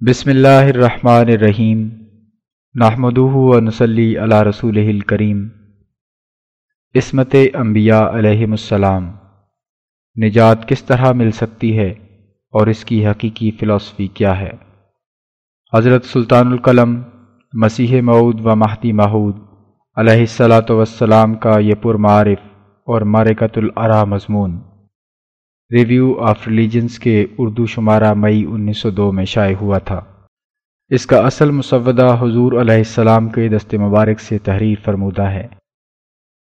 بسم اللہ الرحمن الرحیم۔ نحمدہ و نصلی علی رسول الکریم۔ عصمت انبیاء علیہم السلام۔ نجات کس طرح مل سکتی ہے اور اس کی حقیقی فلسفی کیا ہے؟ حضرت سلطان القلم، مسیح معود و مہدی محود علیہ السلاۃ وسلام کا یہ پرمعارف اور مارکت العرا مضمون۔ ریویو آف ریلیجنس کے اردو شمارہ مئی انیس سو دو میں شائع ہوا تھا۔ اس کا اصل مسودہ حضور علیہ السلام کے دست مبارک سے تحریر فرمودہ ہے۔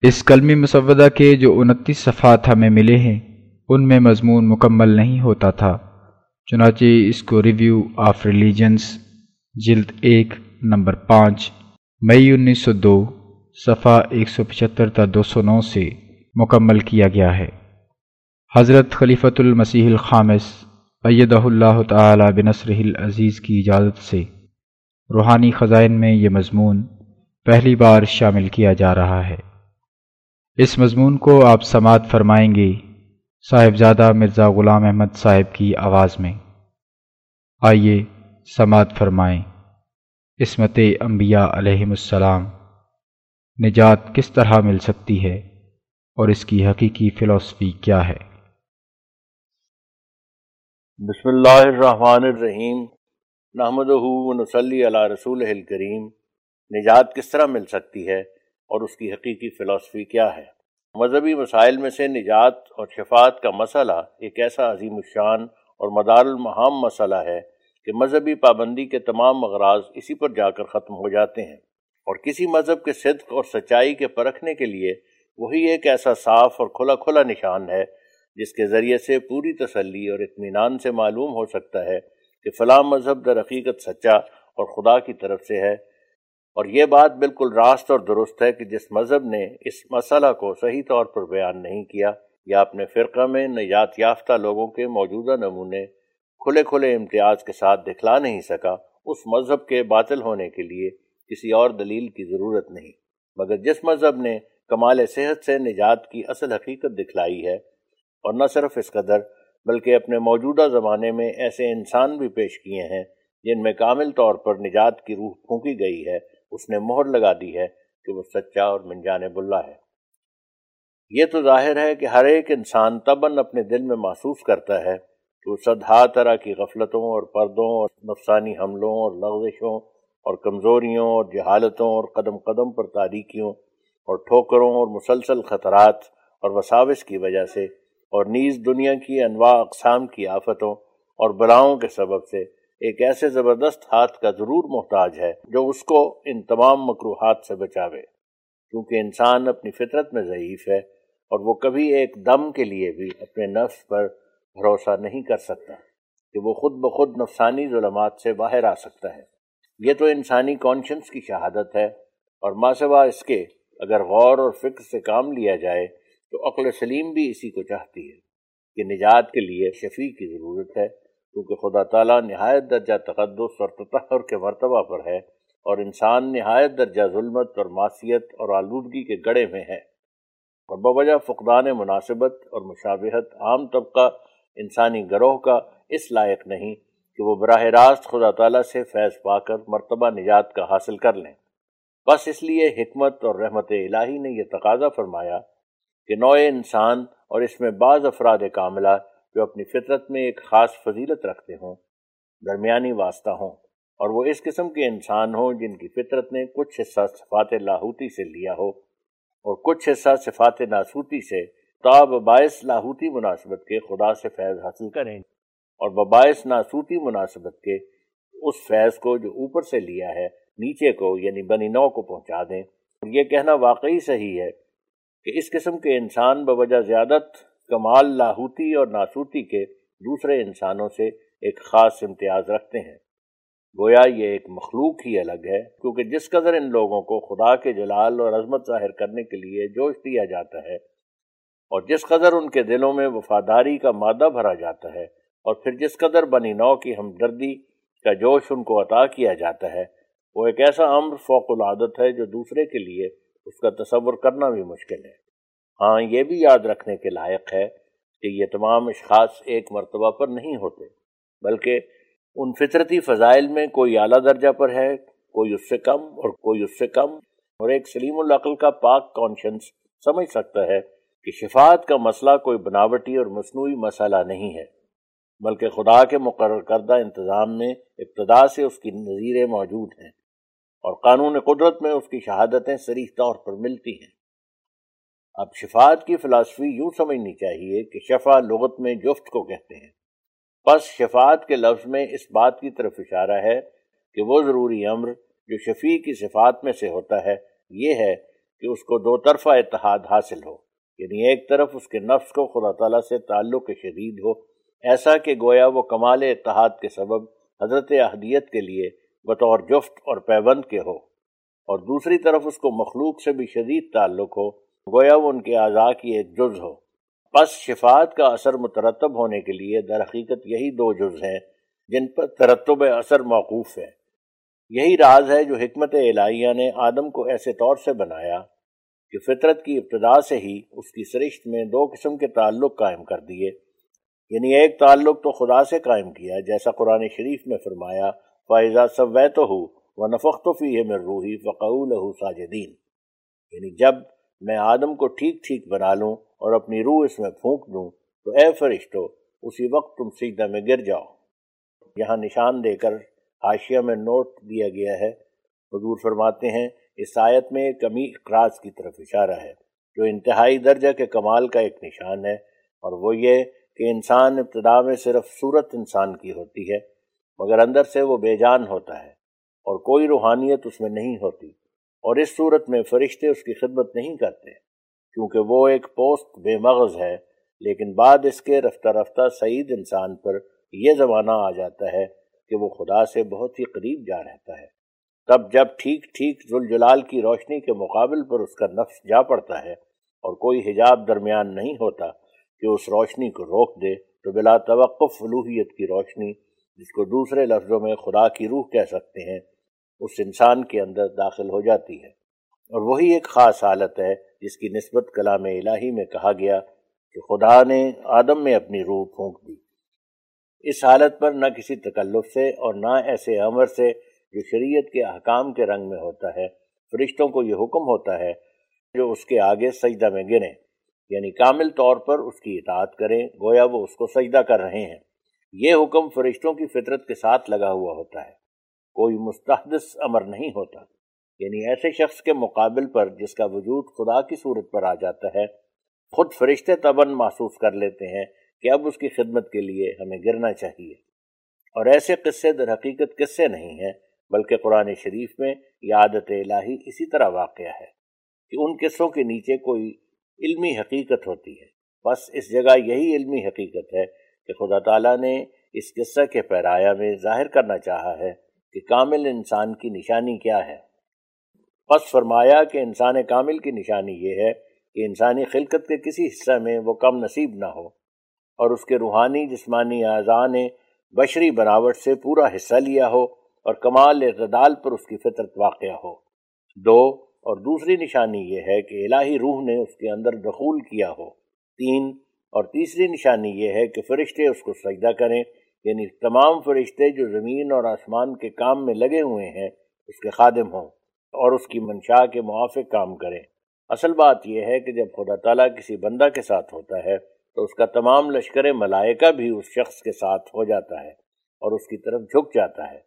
اس کلمی مسودہ کے جو انتیس صفحات ہمیں ملے ہیں، ان میں مضمون مکمل نہیں ہوتا تھا۔ چنانچہ اس کو ریویو آف ریلیجنس جلد ایک نمبر پانچ مئی انیس سو دو صفحہ ایک سو پچہتر تا دو سو نو سے مکمل کیا گیا ہے۔ حضرت خلیفۃ المسیح الخامس ایدہ اللہ تعالی بنصر العزیز کی اجازت سے روحانی خزائن میں یہ مضمون پہلی بار شامل کیا جا رہا ہے۔ اس مضمون کو آپ سماعت فرمائیں گے صاحبزادہ مرزا غلام احمد صاحب کی آواز میں۔ آئیے سماعت فرمائیں۔ عصمت انبیاء علیہم السلام، نجات کس طرح مل سکتی ہے اور اس کی حقیقی فلسفی کیا ہے؟ بسم اللہ الرحمن الرحیم نحمد نسلی علی رسول الکریم۔ نجات کس طرح مل سکتی ہے اور اس کی حقیقی فلسفی کیا ہے؟ مذہبی مسائل میں سے نجات اور شفاعت کا مسئلہ ایک ایسا عظیم الشان اور مدار المحام مسئلہ ہے کہ مذہبی پابندی کے تمام اغراض اسی پر جا کر ختم ہو جاتے ہیں۔ اور کسی مذہب کے صدق اور سچائی کے پرکھنے کے لیے وہی ایک ایسا صاف اور کھلا کھلا نشان ہے جس کے ذریعے سے پوری تسلی اور اطمینان سے معلوم ہو سکتا ہے کہ فلاں مذہب در حقیقت سچا اور خدا کی طرف سے ہے۔ اور یہ بات بالکل راست اور درست ہے کہ جس مذہب نے اس مسئلہ کو صحیح طور پر بیان نہیں کیا، یا اپنے فرقہ میں نجات یافتہ لوگوں کے موجودہ نمونے کھلے کھلے امتیاز کے ساتھ دکھلا نہیں سکا، اس مذہب کے باطل ہونے کے لیے کسی اور دلیل کی ضرورت نہیں۔ مگر جس مذہب نے کمال صحت سے نجات کی اصل حقیقت دکھلائی ہے اور نہ صرف اس قدر، بلکہ اپنے موجودہ زمانے میں ایسے انسان بھی پیش کیے ہیں جن میں کامل طور پر نجات کی روح پھونکی گئی ہے، اس نے مہر لگا دی ہے کہ وہ سچا اور منجان بلا ہے۔ یہ تو ظاہر ہے کہ ہر ایک انسان تباً اپنے دل میں محسوس کرتا ہے کہ وہ سدھا طرح کی غفلتوں اور پردوں اور نفسانی حملوں اور لغزشوں اور کمزوریوں اور جہالتوں اور قدم قدم پر تاریکیوں اور ٹھوکروں اور مسلسل خطرات اور وساوس کی وجہ سے اور نیز دنیا کی انواع اقسام کی آفتوں اور بلاؤں کے سبب سے ایک ایسے زبردست ہاتھ کا ضرور محتاج ہے جو اس کو ان تمام مقروحات سے بچاوے۔ کیونکہ انسان اپنی فطرت میں ضعیف ہے اور وہ کبھی ایک دم کے لیے بھی اپنے نفس پر بھروسہ نہیں کر سکتا کہ وہ خود بخود نفسانی ظلمات سے باہر آ سکتا ہے۔ یہ تو انسانی کانشنس کی شہادت ہے اور ماسوا اس کے اگر غور اور فکر سے کام لیا جائے تو عقل سلیم بھی اسی کو چاہتی ہے کہ نجات کے لیے شفیع کی ضرورت ہے، کیونکہ خدا تعالیٰ نہایت درجہ تقدس اور تطہر کے مرتبہ پر ہے اور انسان نہایت درجہ ظلمت اور معصیت اور آلودگی کے گڑے میں ہے۔ اور بوجہ فقدان مناسبت اور مشابہت عام طبقہ انسانی گروہ کا اس لائق نہیں کہ وہ براہ راست خدا تعالیٰ سے فیض پا کر مرتبہ نجات کا حاصل کر لیں۔ بس اس لیے حکمت اور رحمت الہی نے یہ تقاضا فرمایا کہ نوع انسان اور اس میں بعض افراد کاملہ جو اپنی فطرت میں ایک خاص فضیلت رکھتے ہوں، درمیانی واسطہ ہوں اور وہ اس قسم کے انسان ہوں جن کی فطرت نے کچھ حصہ صفات لاہوتی سے لیا ہو اور کچھ حصہ صفات ناسوتی سے تاب باعث لاہوتی مناسبت کے خدا سے فیض حاصل کریں اور بباعث ناسوتی مناسبت کے اس فیض کو جو اوپر سے لیا ہے، نیچے کو یعنی بنی نو کو پہنچا دیں۔ اور یہ کہنا واقعی صحیح ہے کہ اس قسم کے انسان بوجہ زیادت، کمال لاہوتی اور ناسوتی کے دوسرے انسانوں سے ایک خاص امتیاز رکھتے ہیں۔ گویا یہ ایک مخلوق ہی الگ ہے، کیونکہ جس قدر ان لوگوں کو خدا کے جلال اور عظمت ظاہر کرنے کے لیے جوش دیا جاتا ہے، اور جس قدر ان کے دلوں میں وفاداری کا مادہ بھرا جاتا ہے، اور پھر جس قدر بنی نو کی ہمدردی کا جوش ان کو عطا کیا جاتا ہے، وہ ایک ایسا امر فوق العادت ہے جو دوسرے کے لیے اس کا تصور کرنا بھی مشکل ہے۔ ہاں یہ بھی یاد رکھنے کے لائق ہے کہ یہ تمام اشخاص ایک مرتبہ پر نہیں ہوتے، بلکہ ان فطرتی فضائل میں کوئی اعلیٰ درجہ پر ہے، کوئی اس سے کم اور کوئی اس سے کم۔ اور ایک سلیم العقل کا پاک کانشنس سمجھ سکتا ہے کہ شفاعت کا مسئلہ کوئی بناوٹی اور مصنوعی مسئلہ نہیں ہے، بلکہ خدا کے مقرر کردہ انتظام میں ابتدا سے اس کی نظیریں موجود ہیں۔ اور قانون قدرت میں اس کی شہادتیں سریح طور پر ملتی ہیں۔ اب شفاعت کی فلاسفی یوں سمجھنی چاہیے کہ شفا لغت میں جفت کو کہتے ہیں۔ پس شفاعت کے لفظ میں اس بات کی طرف اشارہ ہے کہ وہ ضروری امر جو شفیع کی صفات میں سے ہوتا ہے، یہ ہے کہ اس کو دو طرفہ اتحاد حاصل ہو۔ یعنی ایک طرف اس کے نفس کو خدا تعالیٰ سے تعلق شدید ہو۔ ایسا کہ گویا وہ کمال اتحاد کے سبب حضرت احدیت کے لیے بطور جفت اور پیوند کے ہو اور دوسری طرف اس کو مخلوق سے بھی شدید تعلق ہو، گویا وہ ان کے اعضاء کی ایک جز ہو۔ پس شفاعت کا اثر مترتب ہونے کے لیے در حقیقت یہی دو جز ہیں جن پر ترتب اثر موقوف ہے۔ یہی راز ہے جو حکمت الہیہ نے آدم کو ایسے طور سے بنایا کہ فطرت کی ابتدا سے ہی اس کی سرشت میں دو قسم کے تعلق قائم کر دیے۔ یعنی ایک تعلق تو خدا سے قائم کیا، جیسا قرآن شریف میں فرمایا فائزہ سب تو ہو و نفق فی ہے میں روحی فقول ساجدین یعنی جب میں آدم کو ٹھیک ٹھیک بنا لوں اور اپنی روح اس میں پھونک دوں، تو اے فرشتو، اسی وقت تم سیدھا میں گر جاؤ۔ یہاں نشان دے کر حاشیہ میں نوٹ دیا گیا ہے۔ حضور فرماتے ہیں، اس آیت میں کمی اقراض کی طرف اشارہ ہے، جو انتہائی درجہ کے کمال کا ایک نشان ہے۔ اور وہ یہ کہ انسان ابتدا میں صرف صورت انسان کی ہوتی ہے۔ مگر اندر سے وہ بے جان ہوتا ہے اور کوئی روحانیت اس میں نہیں ہوتی اور اس صورت میں فرشتے اس کی خدمت نہیں کرتے کیونکہ وہ ایک پوسٹ بے مغز ہے، لیکن بعد اس کے رفتہ رفتہ سعید انسان پر یہ زمانہ آ جاتا ہے کہ وہ خدا سے بہت ہی قریب جا رہتا ہے۔ تب جب ٹھیک ٹھیک ذوالجلال کی روشنی کے مقابل پر اس کا نفس جا پڑتا ہے اور کوئی حجاب درمیان نہیں ہوتا کہ اس روشنی کو روک دے تو بلا توقف فلوحیت کی روشنی جس کو دوسرے لفظوں میں خدا کی روح کہہ سکتے ہیں، اس انسان کے اندر داخل ہو جاتی ہے۔ اور وہی ایک خاص حالت ہے جس کی نسبت کلام الہی میں کہا گیا کہ خدا نے آدم میں اپنی روح پھونک دی۔ اس حالت پر نہ کسی تکلف سے اور نہ ایسے عمر سے جو شریعت کے احکام کے رنگ میں ہوتا ہے، فرشتوں کو یہ حکم ہوتا ہے جو اس کے آگے سجدہ میں گریں۔ یعنی کامل طور پر اس کی اطاعت کریں، گویا وہ اس کو سجدہ کر رہے ہیں۔ یہ حکم فرشتوں کی فطرت کے ساتھ لگا ہوا ہوتا ہے۔ کوئی مستحدث امر نہیں ہوتا۔ یعنی ایسے شخص کے مقابل پر جس کا وجود خدا کی صورت پر آ جاتا ہے، خود فرشتے تبن محسوس کر لیتے ہیں کہ اب اس کی خدمت کے لیے ہمیں گرنا چاہیے۔ اور ایسے قصے در حقیقت قصے نہیں ہیں، بلکہ قرآن شریف میں یہ عادت الہی اسی طرح واقع ہے کہ ان قصوں کے نیچے کوئی علمی حقیقت ہوتی ہے۔ بس اس جگہ یہی علمی حقیقت ہے کہ خدا تعالیٰ نے اس قصہ کے پیرایا میں ظاہر کرنا چاہا ہے کہ کامل انسان کی نشانی کیا ہے۔ پس فرمایا کہ انسان کامل کی نشانی یہ ہے کہ انسانی خلقت کے کسی حصہ میں وہ کم نصیب نہ ہو اور اس کے روحانی جسمانی اعضاء نے بشری بناوٹ سے پورا حصہ لیا ہو اور کمال اعتدال پر اس کی فطرت واقع ہو۔ دو، اور دوسری نشانی یہ ہے کہ الہی روح نے اس کے اندر دخول کیا ہو۔ تین اور تیسری نشانی یہ ہے کہ فرشتے اس کو سجدہ کریں یعنی تمام فرشتے جو زمین اور آسمان کے کام میں لگے ہوئے ہیں، اس کے خادم ہوں اور اس کی منشا کے موافق کام کریں۔ اصل بات یہ ہے کہ جب خدا تعالیٰ کسی بندہ کے ساتھ ہوتا ہے، تو اس کا تمام لشکر ملائکہ بھی اس شخص کے ساتھ ہو جاتا ہے اور اس کی طرف جھک جاتا ہے۔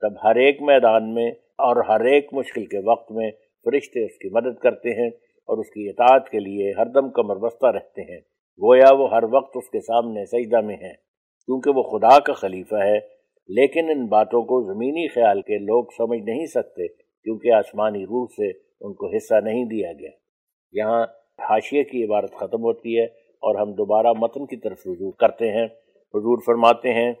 تب ہر ایک میدان میں اور ہر ایک مشکل کے وقت میں فرشتے اس کی مدد کرتے ہیں اور اس کی اطاعت کے لیے ہر دم کمر بستہ رہتے ہیں۔ گویا وہ ہر وقت اس کے سامنے سجدہ میں ہیں، کیونکہ وہ خدا کا خلیفہ ہے، لیکن ان باتوں کو زمینی خیال کے لوگ سمجھ نہیں سکتے، کیونکہ آسمانی روح سے ان کو حصہ نہیں دیا گیا۔ یہاں حاشیے کی عبارت ختم ہوتی ہے اور ہم دوبارہ متن کی طرف رجوع کرتے ہیں۔ حضور فرماتے ہیں،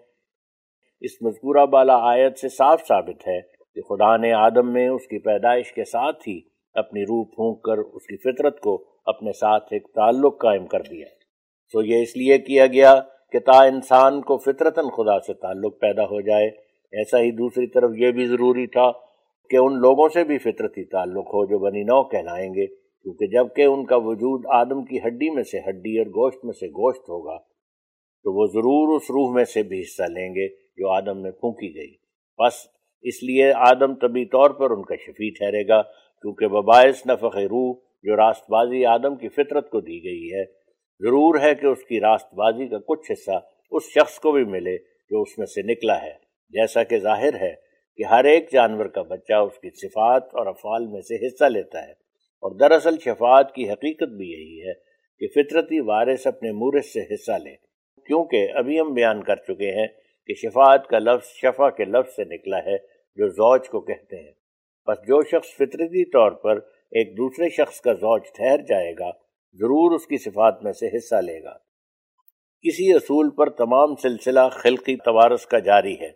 اس مذکورہ بالا آیت سے صاف ثابت ہے کہ خدا نے آدم میں اس کی پیدائش کے ساتھ ہی اپنی روح پھونک کر اس کی فطرت کو اپنے ساتھ ایک تعلق قائم کر دیا۔ سو یہ اس لیے کیا گیا کہ تا انسان کو فطرتاً خدا سے تعلق پیدا ہو جائے۔ ایسا ہی دوسری طرف یہ بھی ضروری تھا کہ ان لوگوں سے بھی فطرتی تعلق ہو جو بنی نو کہلائیں گے، کیونکہ جبکہ ان کا وجود آدم کی ہڈی میں سے ہڈی اور گوشت میں سے گوشت ہوگا، تو وہ ضرور اس روح میں سے بھی حصہ لیں گے جو آدم میں پھونکی گئی۔ بس اس لیے آدم طبی طور پر ان کا شفیع ٹھہرے گا، کیونکہ بباعث نفق روح جو راست بازی آدم کی فطرت کو دی گئی ہے۔ ضرور ہے کہ اس کی راست بازی کا کچھ حصہ اس شخص کو بھی ملے جو اس میں سے نکلا ہے۔ جیسا کہ ظاہر ہے کہ ہر ایک جانور کا بچہ اس کی صفات اور افعال میں سے حصہ لیتا ہے۔ اور دراصل شفاعت کی حقیقت بھی یہی ہے کہ فطرتی وارث اپنے مورث سے حصہ لے۔ کیونکہ ابھی ہم بیان کر چکے ہیں کہ شفاعت کا لفظ شفا کے لفظ سے نکلا ہے جو زوج کو کہتے ہیں۔ بس جو شخص فطرتی طور پر ایک دوسرے شخص کا زوج ٹھہر جائے گا ضرور اس کی صفات میں سے حصہ لے گا۔ کسی اصول پر تمام سلسلہ خلقی توارث کا جاری ہے۔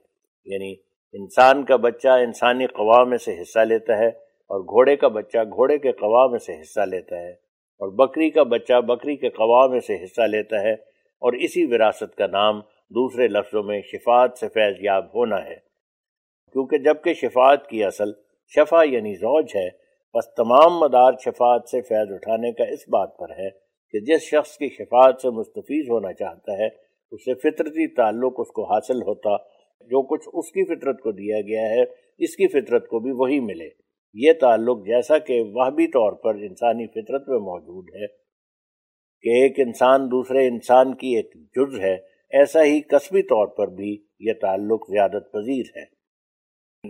یعنی انسان کا بچہ انسانی قوام میں سے حصہ لیتا ہے اور گھوڑے کا بچہ گھوڑے کے قوام میں سے حصہ لیتا ہے اور بکری کا بچہ بکری کے قوام میں سے حصہ لیتا ہے اور اسی وراثت کا نام دوسرے لفظوں میں شفاعت سے فیض یاب ہونا ہے۔ کیونکہ جبکہ شفاعت کی اصل شفا یعنی زوج ہے بس تمام مدار شفاعت سے فیض اٹھانے کا اس بات پر ہے کہ جس شخص کی شفاعت سے مستفیض ہونا چاہتا ہے، اسے فطرتی تعلق اس کو حاصل ہوتا، جو کچھ اس کی فطرت کو دیا گیا ہے، اس کی فطرت کو بھی وہی ملے۔ یہ تعلق جیسا کہ وہ بھی طور پر انسانی فطرت میں موجود ہے کہ ایک انسان دوسرے انسان کی ایک جز ہے، ایسا ہی قصبی طور پر بھی یہ تعلق زیادت پذیر ہے۔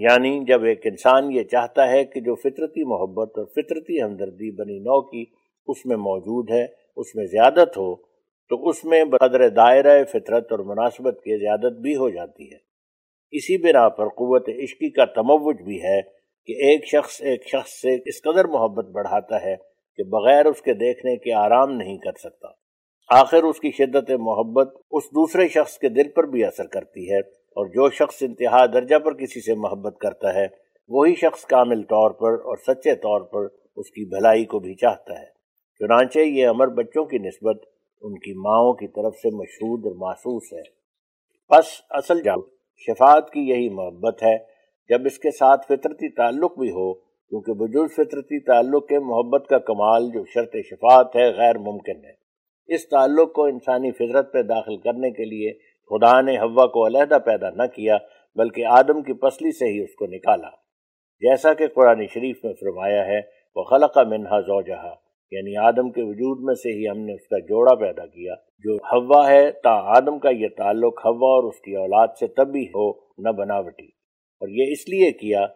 یعنی جب ایک انسان یہ چاہتا ہے کہ جو فطرتی محبت اور فطرتی ہمدردی بنی نو کی اس میں موجود ہے، اس میں زیادت ہو، تو اس میں بقدر دائرہ فطرت اور مناسبت کی زیادت بھی ہو جاتی ہے۔ اسی بنا پر قوت عشقی کا تموج بھی ہے کہ ایک شخص ایک شخص سے اس قدر محبت بڑھاتا ہے کہ بغیر اس کے دیکھنے کے آرام نہیں کر سکتا۔ آخر اس کی شدت محبت اس دوسرے شخص کے دل پر بھی اثر کرتی ہے۔ اور جو شخص انتہا درجہ پر کسی سے محبت کرتا ہے، وہی شخص کامل طور پر اور سچے طور پر اس کی بھلائی کو بھی چاہتا ہے۔ چنانچہ یہ امر بچوں کی نسبت ان کی ماؤں کی طرف سے مشہود اور محسوس ہے۔ بس اصل جب شفاعت کی یہی محبت ہے، جب اس کے ساتھ فطرتی تعلق بھی ہو، کیونکہ بجز فطرتی تعلق کے محبت کا کمال جو شرط شفاعت ہے غیر ممکن ہے۔ اس تعلق کو انسانی فطرت پہ داخل کرنے کے لیے خدا نے ہوا کو علیحدہ پیدا نہ کیا، بلکہ آدم کی پسلی سے ہی اس کو نکالا۔ جیسا کہ قرآن شریف میں فرمایا ہے وہ خلق منہا زوجہا یعنی آدم کے وجود میں سے ہی ہم نے اس کا جوڑا پیدا کیا۔ جو ہوا ہے، تا آدم کا یہ تعلق ہوا اور اس کی اولاد سے تب بھی ہو نہ بناوٹی۔ اور یہ اس لیے کیا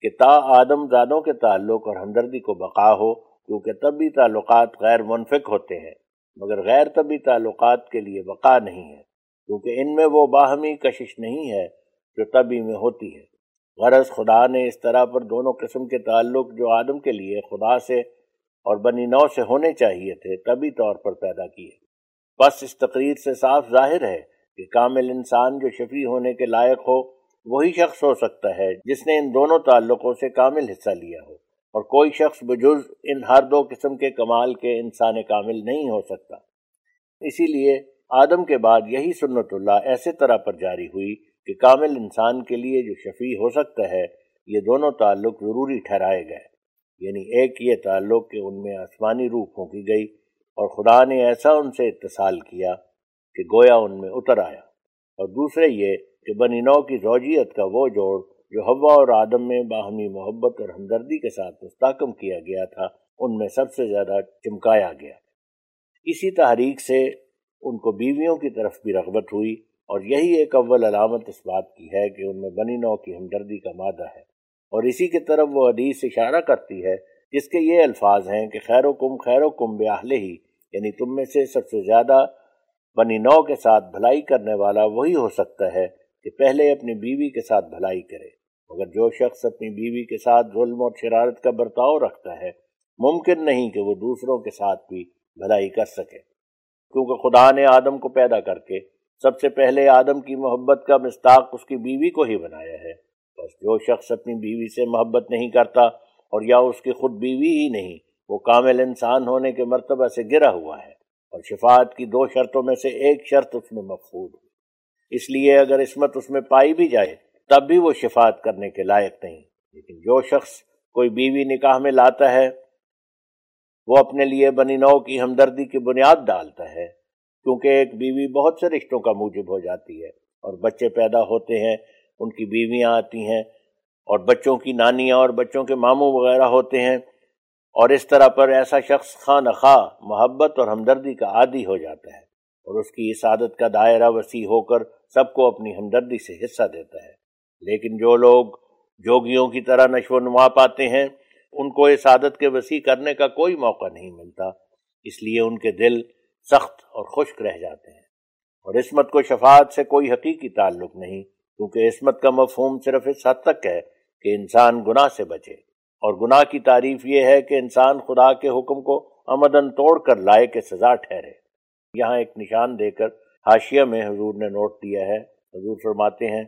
کہ تا آدم زادوں کے تعلق اور ہمدردی کو بقا ہو، کیونکہ طبی تعلقات غیر منفق ہوتے ہیں، مگر غیر طبی تعلقات کے لیے بقا نہیں ہے۔ کیونکہ ان میں وہ باہمی کشش نہیں ہے جو طبی میں ہوتی ہے۔ غرض خدا نے اس طرح پر دونوں قسم کے تعلق جو آدم کے لیے خدا سے اور بنی نو سے ہونے چاہیے تھے طبی طور پر پیدا کیے۔ بس اس تقریر سے صاف ظاہر ہے کہ کامل انسان جو شفیع ہونے کے لائق ہو، وہی شخص ہو سکتا ہے جس نے ان دونوں تعلقوں سے کامل حصہ لیا ہو۔ اور کوئی شخص بجز ان ہر دو قسم کے کمال کے انسان کامل نہیں ہو سکتا۔ اسی لیے آدم کے بعد یہی سنت اللہ ایسے طرح پر جاری ہوئی کہ کامل انسان کے لیے جو شفیع ہو سکتا ہے، یہ دونوں تعلق ضروری ٹھہرائے گئے۔ یعنی ایک یہ تعلق کہ ان میں آسمانی روح پھونکی گئی اور خدا نے ایسا ان سے اتصال کیا کہ گویا ان میں اتر آیا۔ اور دوسرے یہ کہ بنی نو کی زوجیت کا وہ جوڑ جو ہوا اور آدم میں باہمی محبت اور ہمدردی کے ساتھ مستحکم کیا گیا تھا، ان میں سب سے زیادہ چمکایا گیا۔ اسی تحریک سے ان کو بیویوں کی طرف بھی رغبت ہوئی اور یہی ایک اول علامت اس بات کی ہے کہ ان میں بنی نو کی ہمدردی کا مادہ ہے اور اسی کی طرف وہ حدیث اشارہ کرتی ہے جس کے یہ الفاظ ہیں کہ خیر و کم خیر و کم بیاہلے ہی یعنی تم میں سے سب سے زیادہ بنی نو کے ساتھ بھلائی کرنے والا وہی ہو سکتا ہے کہ پہلے اپنی بیوی کے ساتھ بھلائی کرے۔ مگر جو شخص اپنی بیوی کے ساتھ ظلم اور شرارت کا برتاؤ رکھتا ہے، ممکن نہیں کہ وہ دوسروں کے ساتھ بھی بھلائی کر سکے۔ کیونکہ خدا نے آدم کو پیدا کر کے سب سے پہلے آدم کی محبت کا مستاق اس کی بیوی کو ہی بنایا ہے۔ بس جو شخص اپنی بیوی سے محبت نہیں کرتا اور یا اس کی خود بیوی ہی نہیں، وہ کامل انسان ہونے کے مرتبہ سے گرا ہوا ہے اور شفاعت کی دو شرطوں میں سے ایک شرط اس میں مفقود ہوئی اس لیے اگر عصمت اس میں پائی بھی جائے، تب بھی وہ شفاعت کرنے کے لائق نہیں۔ لیکن جو شخص کوئی بیوی نکاح میں لاتا ہے وہ اپنے لیے بنی نو کی ہمدردی کی بنیاد ڈالتا ہے، کیونکہ ایک بیوی بہت سے رشتوں کا موجب ہو جاتی ہے۔ اور بچے پیدا ہوتے ہیں، ان کی بیویاں آتی ہیں، اور بچوں کی نانیاں اور بچوں کے ماموں وغیرہ ہوتے ہیں۔ اور اس طرح پر ایسا شخص خواہ نخواہ محبت اور ہمدردی کا عادی ہو جاتا ہے۔ اور اس کی اس عادت کا دائرہ وسیع ہو کر سب کو اپنی ہمدردی سے حصہ دیتا ہے۔ لیکن جو لوگ جوگیوں کی طرح نشو و نما پاتے ہیں ان کو اس عادت کے وسیع کرنے کا کوئی موقع نہیں ملتا، اس لیے ان کے دل سخت اور خشک رہ جاتے ہیں۔ اور عصمت کو شفاعت سے کوئی حقیقی تعلق نہیں، کیونکہ عصمت کا مفہوم صرف اس حد تک ہے کہ انسان گناہ سے بچے۔ اور گناہ کی تعریف یہ ہے کہ انسان خدا کے حکم کو امدن توڑ کر لائے کے سزا ٹھہرے۔ یہاں ایک نشان دے کر حاشیہ میں حضور نے نوٹ دیا ہے۔ حضور فرماتے ہیں،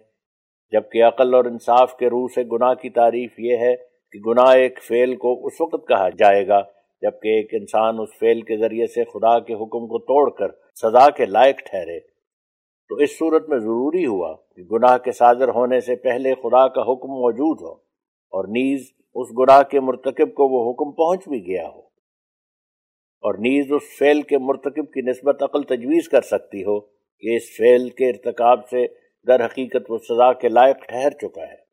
جبکہ عقل اور انصاف کے روح سے گناہ کی تعریف یہ ہے کہ گناہ ایک فعل کو اس وقت کہا جائے گا جبکہ ایک انسان اس فعل کے ذریعے سے خدا کے حکم کو توڑ کر سزا کے لائق ٹھہرے۔ تو اس صورت میں ضروری ہوا کہ گناہ کے صادر ہونے سے پہلے خدا کا حکم موجود ہو اور نیز اس گناہ کے مرتکب کو وہ حکم پہنچ بھی گیا ہو۔ اور نیز اس فعل کے مرتکب کی نسبت عقل تجویز کر سکتی ہو کہ اس فعل کے ارتکاب سے در حقیقت وہ سزا کے لائق ٹھہر چکا ہے۔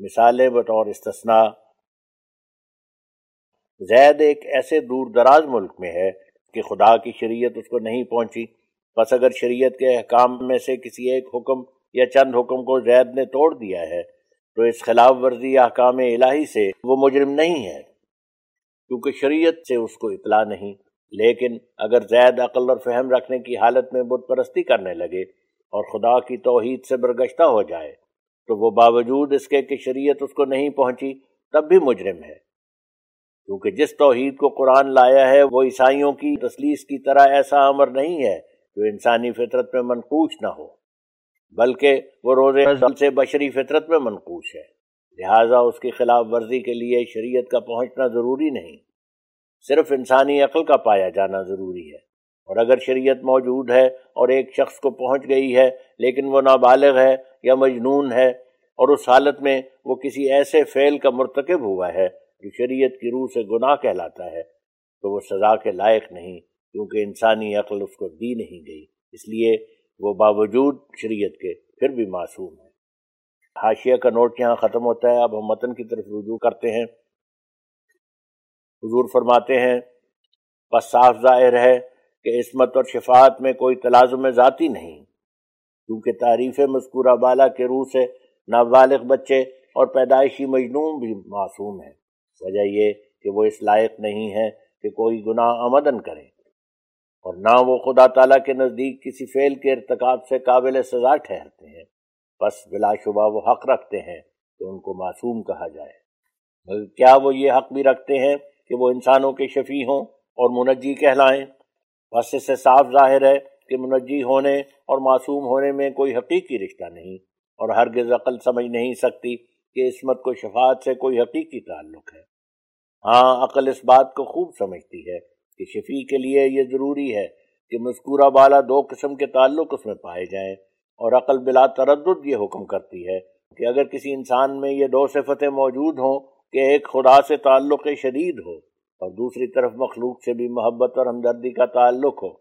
مثالیں بطور استثناء زید ایک ایسے دور دراز ملک میں ہے کہ خدا کی شریعت اس کو نہیں پہنچی۔ بس اگر شریعت کے احکام میں سے کسی ایک حکم یا چند حکم کو زید نے توڑ دیا ہے، تو اس خلاف ورزی احکام الہی سے وہ مجرم نہیں ہے۔ کیونکہ شریعت سے اس کو اطلاع نہیں، لیکن اگر زید عقل اور فہم رکھنے کی حالت میں بت پرستی کرنے لگے اور خدا کی توحید سے برگشتہ ہو جائے، تو وہ باوجود اس کے کہ شریعت اس کو نہیں پہنچی، تب بھی مجرم ہے۔ کیونکہ جس توحید کو قرآن لایا ہے، وہ عیسائیوں کی تسلیس کی طرح ایسا امر نہیں ہے جو انسانی فطرت میں منقوش نہ ہو، بلکہ وہ روز سے بشری فطرت میں منقوش ہے۔ لہٰذا اس کی خلاف ورزی کے لیے شریعت کا پہنچنا ضروری نہیں۔ صرف انسانی عقل کا پایا جانا ضروری ہے۔ اور اگر شریعت موجود ہے اور ایک شخص کو پہنچ گئی ہے، لیکن وہ نابالغ ہے یا مجنون ہے اور اس حالت میں وہ کسی ایسے فعل کا مرتکب ہوا ہے جو شریعت کی روح سے گناہ کہلاتا ہے، تو وہ سزا کے لائق نہیں، کیونکہ انسانی عقل اس کو دی نہیں گئی۔ اس لیے وہ باوجود شریعت کے پھر بھی معصوم ہے حاشیہ کا نوٹ یہاں ختم ہوتا ہے۔ اب ہم متن کی طرف رجوع کرتے ہیں۔ حضور فرماتے ہیں، بس صاف ظاہر ہے کہ عصمت اور شفاعت میں کوئی تلازم ذاتی نہیں، کیونکہ تعریف مذکورہ بالا کے روح سے نابالغ بچے اور پیدائشی مجنون بھی معصوم ہیں۔ وجہ یہ کہ وہ اس لائق نہیں ہے کہ کوئی گناہ آمدن کرے۔ اور نہ وہ خدا تعالیٰ کے نزدیک کسی فعل کے ارتکاب سے قابل سزا ٹھہرتے ہیں۔ بس بلا شبہ وہ حق رکھتے ہیں کہ ان کو معصوم کہا جائے۔ کیا وہ یہ حق بھی رکھتے ہیں کہ وہ انسانوں کے شفیع ہوں اور منجی کہلائیں؟ بس اس سے صاف ظاہر ہے کہ منجی ہونے اور معصوم ہونے میں کوئی حقیقی رشتہ نہیں اور ہرگز عقل سمجھ نہیں سکتی کہ عصمت کو شفاعت سے کوئی حقیقی تعلق ہے۔ ہاں عقل اس بات کو خوب سمجھتی ہے کہ شفیع کے لیے یہ ضروری ہے کہ مذکورہ بالا دو قسم کے تعلق اس میں پائے جائیں اور عقل بلا تردد یہ حکم کرتی ہے کہ اگر کسی انسان میں یہ دو صفتیں موجود ہوں کہ ایک خدا سے تعلق شدید ہو اور دوسری طرف مخلوق سے بھی محبت اور ہمدردی کا تعلق ہو،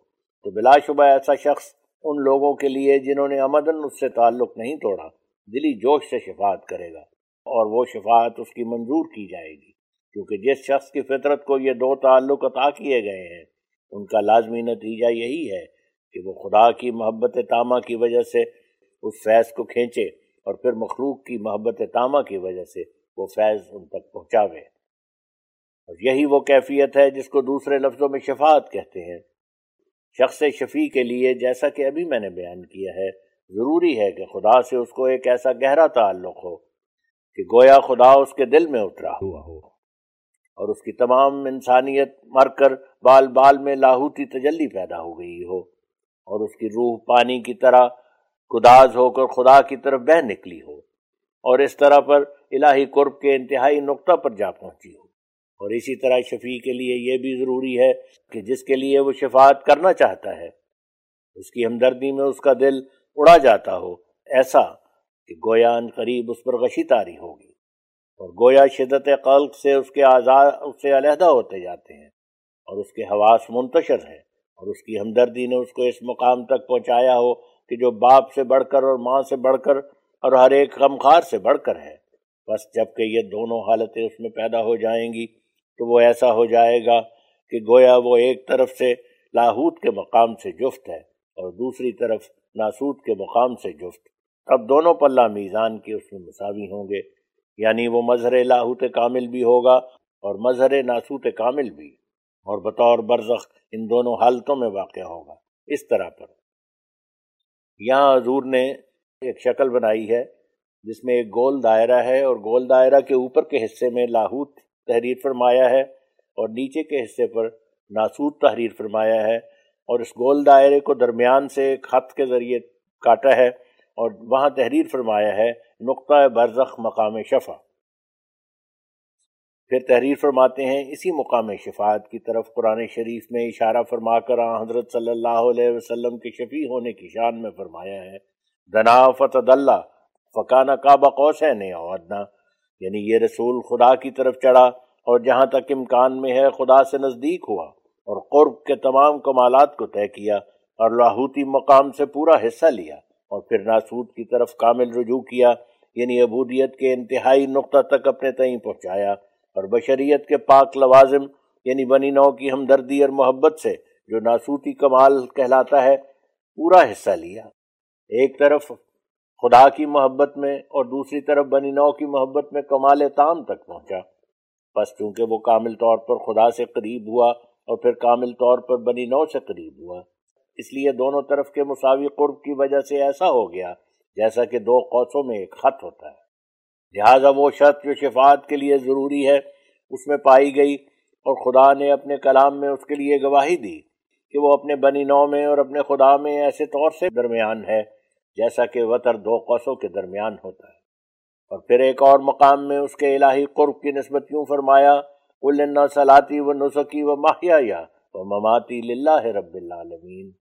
تو بلا شبہ ایسا شخص ان لوگوں کے لیے جنہوں نے امدن اس سے تعلق نہیں توڑا، دلی جوش سے شفاعت کرے گا۔ اور وہ شفاعت اس کی منظور کی جائے گی۔ کیونکہ جس شخص کی فطرت کو یہ دو تعلق عطا کیے گئے ہیں، ان کا لازمی نتیجہ یہی ہے کہ وہ خدا کی محبت تامہ کی وجہ سے اس فیض کو کھینچے اور پھر مخلوق کی محبت تامہ کی وجہ سے وہ فیض ان تک پہنچاوے۔ اور یہی وہ کیفیت ہے جس کو دوسرے لفظوں میں شفاعت کہتے ہیں۔ شخص شفیع کے لیے جیسا کہ ابھی میں نے بیان کیا ہے، ضروری ہے کہ خدا سے اس کو ایک ایسا گہرا تعلق ہو کہ گویا خدا اس کے دل میں اترا۔ ہوا ہو اور اس کی تمام انسانیت مر کر بال بال میں لاہوتی تجلی پیدا ہو گئی ہو۔ اور اس کی روح پانی کی طرح گداز ہو کر خدا کی طرف بہ نکلی ہو۔ اور اس طرح پر الہی قرب کے انتہائی نقطہ پر جا پہنچی ہو۔ اور اسی طرح شفیع کے لیے یہ بھی ضروری ہے کہ جس کے لیے وہ شفاعت کرنا چاہتا ہے اس کی ہمدردی میں اس کا دل اڑا جاتا ہو۔ ایسا کہ گویا ان قریب اس پر غشی تاری ہوگی اور گویا شدت قلق سے اس کے آزاد اس سے علیحدہ ہوتے جاتے ہیں اور اس کے حواس منتشر ہیں اور اس کی ہمدردی نے اس کو اس مقام تک پہنچایا ہو کہ جو باپ سے بڑھ کر اور ماں سے بڑھ کر اور ہر ایک غمخار سے بڑھ کر ہے۔ بس جبکہ یہ دونوں حالتیں اس میں پیدا ہو جائیں گی تو وہ ایسا ہو جائے گا کہ گویا وہ ایک طرف سے لاہوت کے مقام سے جفت ہے اور دوسری طرف ناسوت کے مقام سے جفت۔ اب دونوں پلہ میزان کے اس میں مساوی ہوں گے یعنی وہ مظہر لاہوت کامل بھی ہوگا اور مظہر ناسوت کامل بھی، اور بطور برزخ ان دونوں حالتوں میں واقع ہوگا۔ اس طرح پر۔ یہاں حضور نے ایک شکل بنائی ہے جس میں ایک گول دائرہ ہے، اور گول دائرہ کے اوپر کے حصے میں لاہوت تحریر فرمایا ہے، اور نیچے کے حصے پر ناسوت تحریر فرمایا ہے، اور اس گول دائرے کو درمیان سے ایک خط کے ذریعے کاٹا ہے۔ اور وہاں تحریر فرمایا ہے، نقطہ برزخ مقام شفا۔ پھر تحریر فرماتے ہیں، اسی مقام شفاعت کی طرف قرآن شریف میں اشارہ فرما کر حضرت صلی اللہ علیہ وسلم کے شفیع ہونے کی شان میں فرمایا ہے۔ دنا فتد اللہ فقانہ کعبہ قوسین ادنا یعنی یہ رسول خدا کی طرف چڑھا اور جہاں تک امکان میں ہے خدا سے نزدیک ہوا اور قرب کے تمام کمالات کو طے کیا اور لاہوتی مقام سے پورا حصہ لیا۔ اور پھر ناسود کی طرف کامل رجوع کیا یعنی عبودیت کے انتہائی نقطہ تک اپنے تئیں پہنچایا۔ اور بشریت کے پاک لوازم یعنی بنی نو کی ہمدردی اور محبت سے جو ناسوتی کمال کہلاتا ہے، پورا حصہ لیا۔ ایک طرف خدا کی محبت میں اور دوسری طرف بنی نو کی محبت میں کمال تام تک پہنچا۔ بس چونکہ وہ کامل طور پر خدا سے قریب ہوا اور پھر کامل طور پر بنی نو سے قریب ہوا۔ اس لیے دونوں طرف کے مساوی قرب کی وجہ سے ایسا ہو گیا جیسا کہ دو قوسوں میں ایک خط ہوتا ہے۔ لہٰذا وہ شرط جو شفاعت کے لیے ضروری ہے، اس میں پائی گئی اور خدا نے اپنے کلام میں اس کے لیے گواہی دی کہ وہ اپنے بنی نو میں اور اپنے خدا میں ایسے طور سے درمیان ہے جیسا کہ وطر دو قوسوں کے درمیان ہوتا ہے۔ اور پھر ایک اور مقام میں اس کے الہی قرب کی نسبت یوں فرمایا النا سلاتی و نسخی و ماہیا و مماتی للہ رب العالمین۔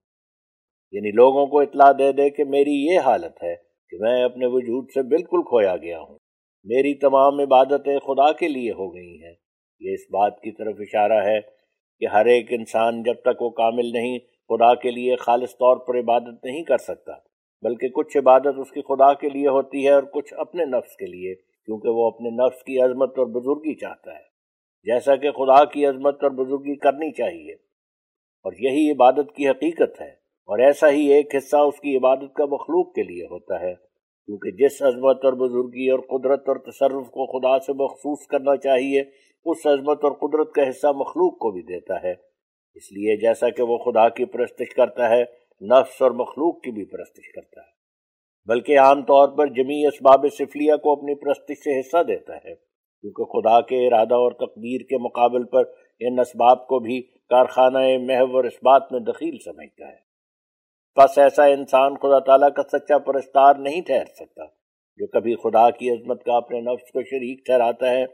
یعنی لوگوں کو اطلاع دے دے کہ میری یہ حالت ہے کہ میں اپنے وجود سے بالکل کھویا گیا ہوں۔ میری تمام عبادتیں خدا کے لیے ہو گئی ہیں۔ یہ اس بات کی طرف اشارہ ہے کہ ہر ایک انسان جب تک وہ کامل نہیں، خدا کے لیے خالص طور پر عبادت نہیں کر سکتا، بلکہ کچھ عبادت اس کی خدا کے لیے ہوتی ہے اور کچھ اپنے نفس کے لیے، کیونکہ وہ اپنے نفس کی عظمت اور بزرگی چاہتا ہے۔ جیسا کہ خدا کی عظمت اور بزرگی کرنی چاہیے۔ اور یہی عبادت کی حقیقت ہے۔ اور ایسا ہی ایک حصہ اس کی عبادت کا مخلوق کے لیے ہوتا ہے، کیونکہ جس عظمت اور بزرگی اور قدرت اور تصرف کو خدا سے مخصوص کرنا چاہیے، اس عظمت اور قدرت کا حصہ مخلوق کو بھی دیتا ہے۔ اس لیے جیسا کہ وہ خدا کی پرستش کرتا ہے، نفس اور مخلوق کی بھی پرستش کرتا ہے۔ بلکہ عام طور پر جمی اسباب سفلیہ کو اپنی پرستش سے حصہ دیتا ہے، کیونکہ خدا کے ارادہ اور تقدیر کے مقابل پر ان اسباب کو بھی کارخانہ محو اور اس بات میں دخیل سمجھتا ہے۔ بس ایسا انسان خدا تعالیٰ کا سچا پرستار نہیں ٹھہر سکتا جو کبھی خدا کی عظمت کا اپنے نفس کو شریک ٹھہراتا ہے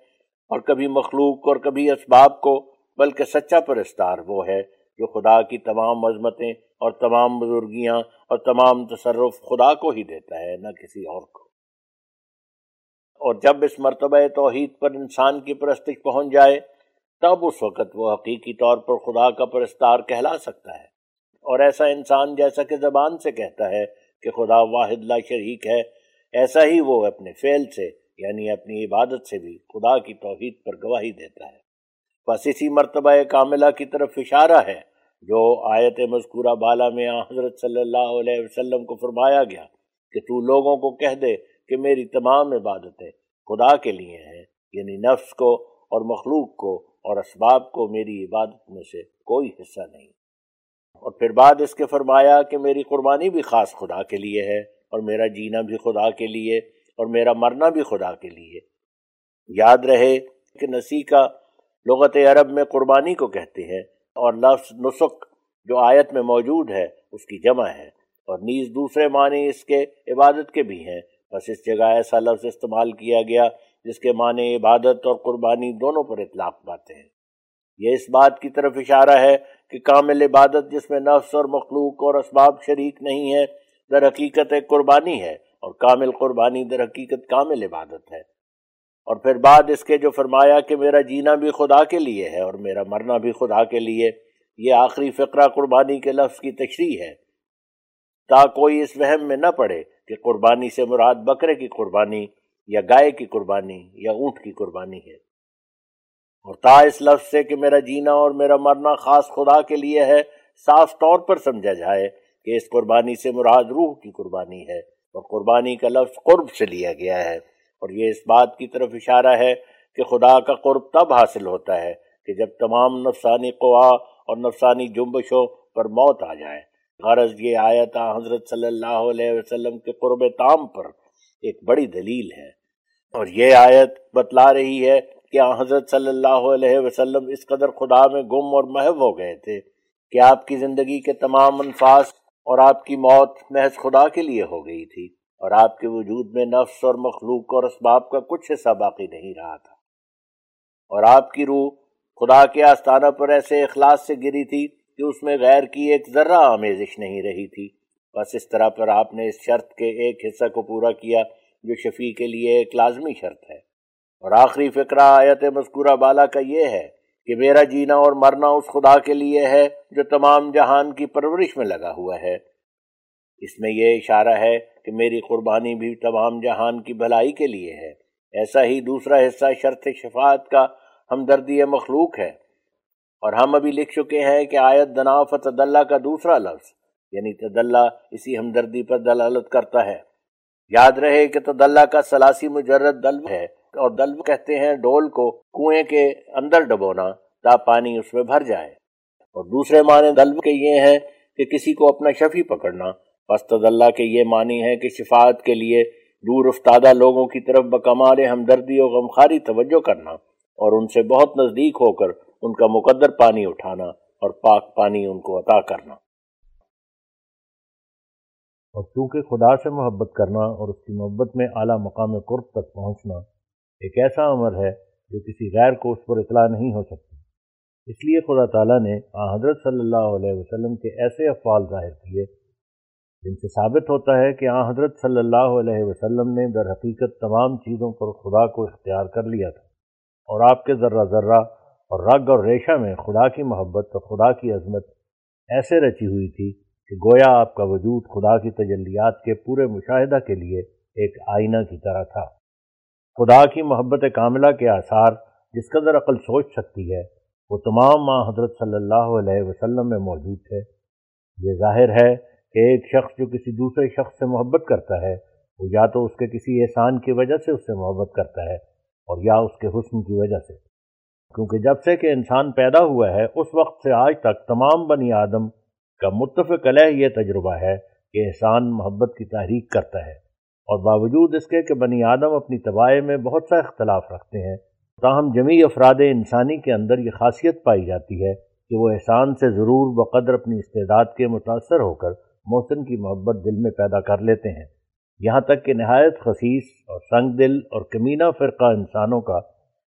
اور کبھی مخلوق اور کبھی اسباب کو، بلکہ سچا پرستار وہ ہے جو خدا کی تمام عظمتیں اور تمام بزرگیاں اور تمام تصرف خدا کو ہی دیتا ہے، نہ کسی اور کو۔ اور جب اس مرتبہ توحید پر انسان کی پرستش پہنچ جائے، تب اس وقت وہ حقیقی طور پر خدا کا پرستار کہلا سکتا ہے۔ اور ایسا انسان جیسا کہ زبان سے کہتا ہے کہ خدا واحد لا شریک ہے، ایسا ہی وہ اپنے فعل سے یعنی اپنی عبادت سے بھی خدا کی توحید پر گواہی دیتا ہے۔ بس اسی مرتبہ کاملہ کی طرف اشارہ ہے، جو آیت مذکورہ بالا میں حضرت صلی اللہ علیہ وسلم کو فرمایا گیا کہ تو لوگوں کو کہہ دے کہ میری تمام عبادتیں خدا کے لیے ہیں یعنی نفس کو اور مخلوق کو اور اسباب کو میری عبادت میں سے کوئی حصہ نہیں۔ اور پھر بعد اس کے فرمایا کہ میری قربانی بھی خاص خدا کے لیے ہے اور میرا جینا بھی خدا کے لیے اور میرا مرنا بھی خدا کے لیے۔ یاد رہے کہ نسی کا لغت عرب میں قربانی کو کہتے ہیں اور لفظ نسخ جو آیت میں موجود ہے، اس کی جمع ہے۔ اور نیز دوسرے معنی اس کے عبادت کے بھی ہیں۔ بس اس جگہ ایسا لفظ استعمال کیا گیا جس کے معنی عبادت اور قربانی دونوں پر اطلاق پاتے ہیں۔ یہ اس بات کی طرف اشارہ ہے کہ کامل عبادت جس میں نفس اور مخلوق اور اسباب شریک نہیں ہے در حقیقت ایک قربانی ہے، اور کامل قربانی در حقیقت کامل عبادت ہے۔ اور پھر بعد اس کے جو فرمایا کہ میرا جینا بھی خدا کے لیے ہے اور میرا مرنا بھی خدا کے لیے، یہ آخری فقرہ قربانی کے لفظ کی تشریح ہے۔ تا کوئی اس وہم میں نہ پڑے کہ قربانی سے مراد بکرے کی قربانی یا گائے کی قربانی یا اونٹ کی قربانی ہے۔ اور تا اس لفظ سے کہ میرا جینا اور میرا مرنا خاص خدا کے لیے ہے، صاف طور پر سمجھا جائے کہ اس قربانی سے مراد روح کی قربانی ہے اور قربانی کا لفظ قرب سے لیا گیا ہے۔ اور یہ اس بات کی طرف اشارہ ہے کہ خدا کا قرب تب حاصل ہوتا ہے کہ جب تمام نفسانی قوا اور نفسانی جنبشوں پر موت آ جائے۔ غرض یہ آیت حضرت صلی اللہ علیہ وسلم کے قرب تام پر ایک بڑی دلیل ہے۔ اور یہ آیت بتلا رہی ہے کہ حضرت صلی اللہ علیہ وسلم اس قدر خدا میں گم اور محو ہو گئے تھے کہ آپ کی زندگی کے تمام انفاس اور آپ کی موت محض خدا کے لیے ہو گئی تھی اور آپ کے وجود میں نفس اور مخلوق اور اسباب کا کچھ حصہ باقی نہیں رہا تھا۔ اور آپ کی روح خدا کے آستانہ پر ایسے اخلاص سے گری تھی کہ اس میں غیر کی ایک ذرہ آمیزش نہیں رہی تھی۔ بس اس طرح پر آپ نے اس شرط کے ایک حصہ کو پورا کیا جو شفیع کے لیے ایک لازمی شرط ہے۔ اور آخری فقرہ آیت مذکورہ بالا کا یہ ہے کہ میرا جینا اور مرنا اس خدا کے لیے ہے جو تمام جہان کی پرورش میں لگا ہوا ہے۔ اس میں یہ اشارہ ہے کہ میری قربانی بھی تمام جہان کی بھلائی کے لیے ہے۔ ایسا ہی دوسرا حصہ شرط شفاعت کا ہمدردی مخلوق ہے۔ اور ہم ابھی لکھ چکے ہیں کہ آیت دناف تدلہ کا دوسرا لفظ یعنی تدلہ اسی ہمدردی پر دلالت کرتا ہے۔ یاد رہے کہ تدلہ کا سلاسی مجرد دلو ہے۔ اور دلو کہتے ہیں ڈول کو کنویں کے اندر ڈبونا تا پانی اس میں بھر جائے۔ اور دوسرے معنی دلو کے یہ ہیں کہ کسی کو اپنا شفی پکڑنا۔ پس تدلہ کے یہ معنی ہے کہ شفاعت کے لیے دور افتادہ لوگوں کی طرف بکمال ہمدردی و غمخاری توجہ کرنا اور ان سے بہت نزدیک ہو کر ان کا مقدر پانی اٹھانا اور پاک پانی ان کو عطا کرنا۔ اور چونکہ خدا سے محبت کرنا اور اس کی محبت میں اعلیٰ مقام قرب تک پہنچنا ایک ایسا عمر ہے جو کسی غیر کو اس پر اطلاع نہیں ہو سکتی۔ اس لیے خدا تعالیٰ نے حضرت صلی اللہ علیہ وسلم کے ایسے افعال ظاہر کیے، جن سے ثابت ہوتا ہے کہ آن حضرت صلی اللہ علیہ وسلم نے در حقیقت تمام چیزوں پر خدا کو اختیار کر لیا تھا۔ اور آپ کے ذرہ ذرہ اور رگ اور ریشہ میں خدا کی محبت اور خدا کی عظمت ایسے رچی ہوئی تھی کہ گویا آپ کا وجود خدا کی تجلیات کے پورے مشاہدہ کے لیے ایک آئینہ کی طرح تھا۔ خدا کی محبت کاملہ کے آثار جس قدر عقل سوچ سکتی ہے، وہ تمام ماں حضرت صلی اللہ علیہ وسلم میں موجود تھے۔ یہ ظاہر ہے کہ ایک شخص جو کسی دوسرے شخص سے محبت کرتا ہے، وہ یا تو اس کے کسی احسان کی وجہ سے اس سے محبت کرتا ہے اور یا اس کے حسن کی وجہ سے۔ کیونکہ جب سے کہ انسان پیدا ہوا ہے، اس وقت سے آج تک تمام بنی آدم کا متفق علیہ یہ تجربہ ہے کہ احسان محبت کی تحریک کرتا ہے۔ اور باوجود اس کے کہ بنی آدم اپنی تباہ میں بہت سا اختلاف رکھتے ہیں، تاہم جمی افراد انسانی کے اندر یہ خاصیت پائی جاتی ہے کہ وہ احسان سے ضرور بقدر اپنی استعداد کے متاثر ہو کر محسن کی محبت دل میں پیدا کر لیتے ہیں۔ یہاں تک کہ نہایت خصیص اور سنگ دل اور کمینہ فرقہ انسانوں کا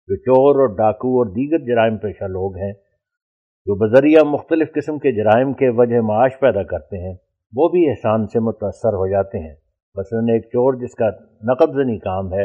جو چور اور ڈاکو اور دیگر جرائم پیشہ لوگ ہیں، جو بذریعہ مختلف قسم کے جرائم کے وجہ معاش پیدا کرتے ہیں، وہ بھی احسان سے متاثر ہو جاتے ہیں۔ مثلاً ایک چور جس کا نقب زنی کام ہے،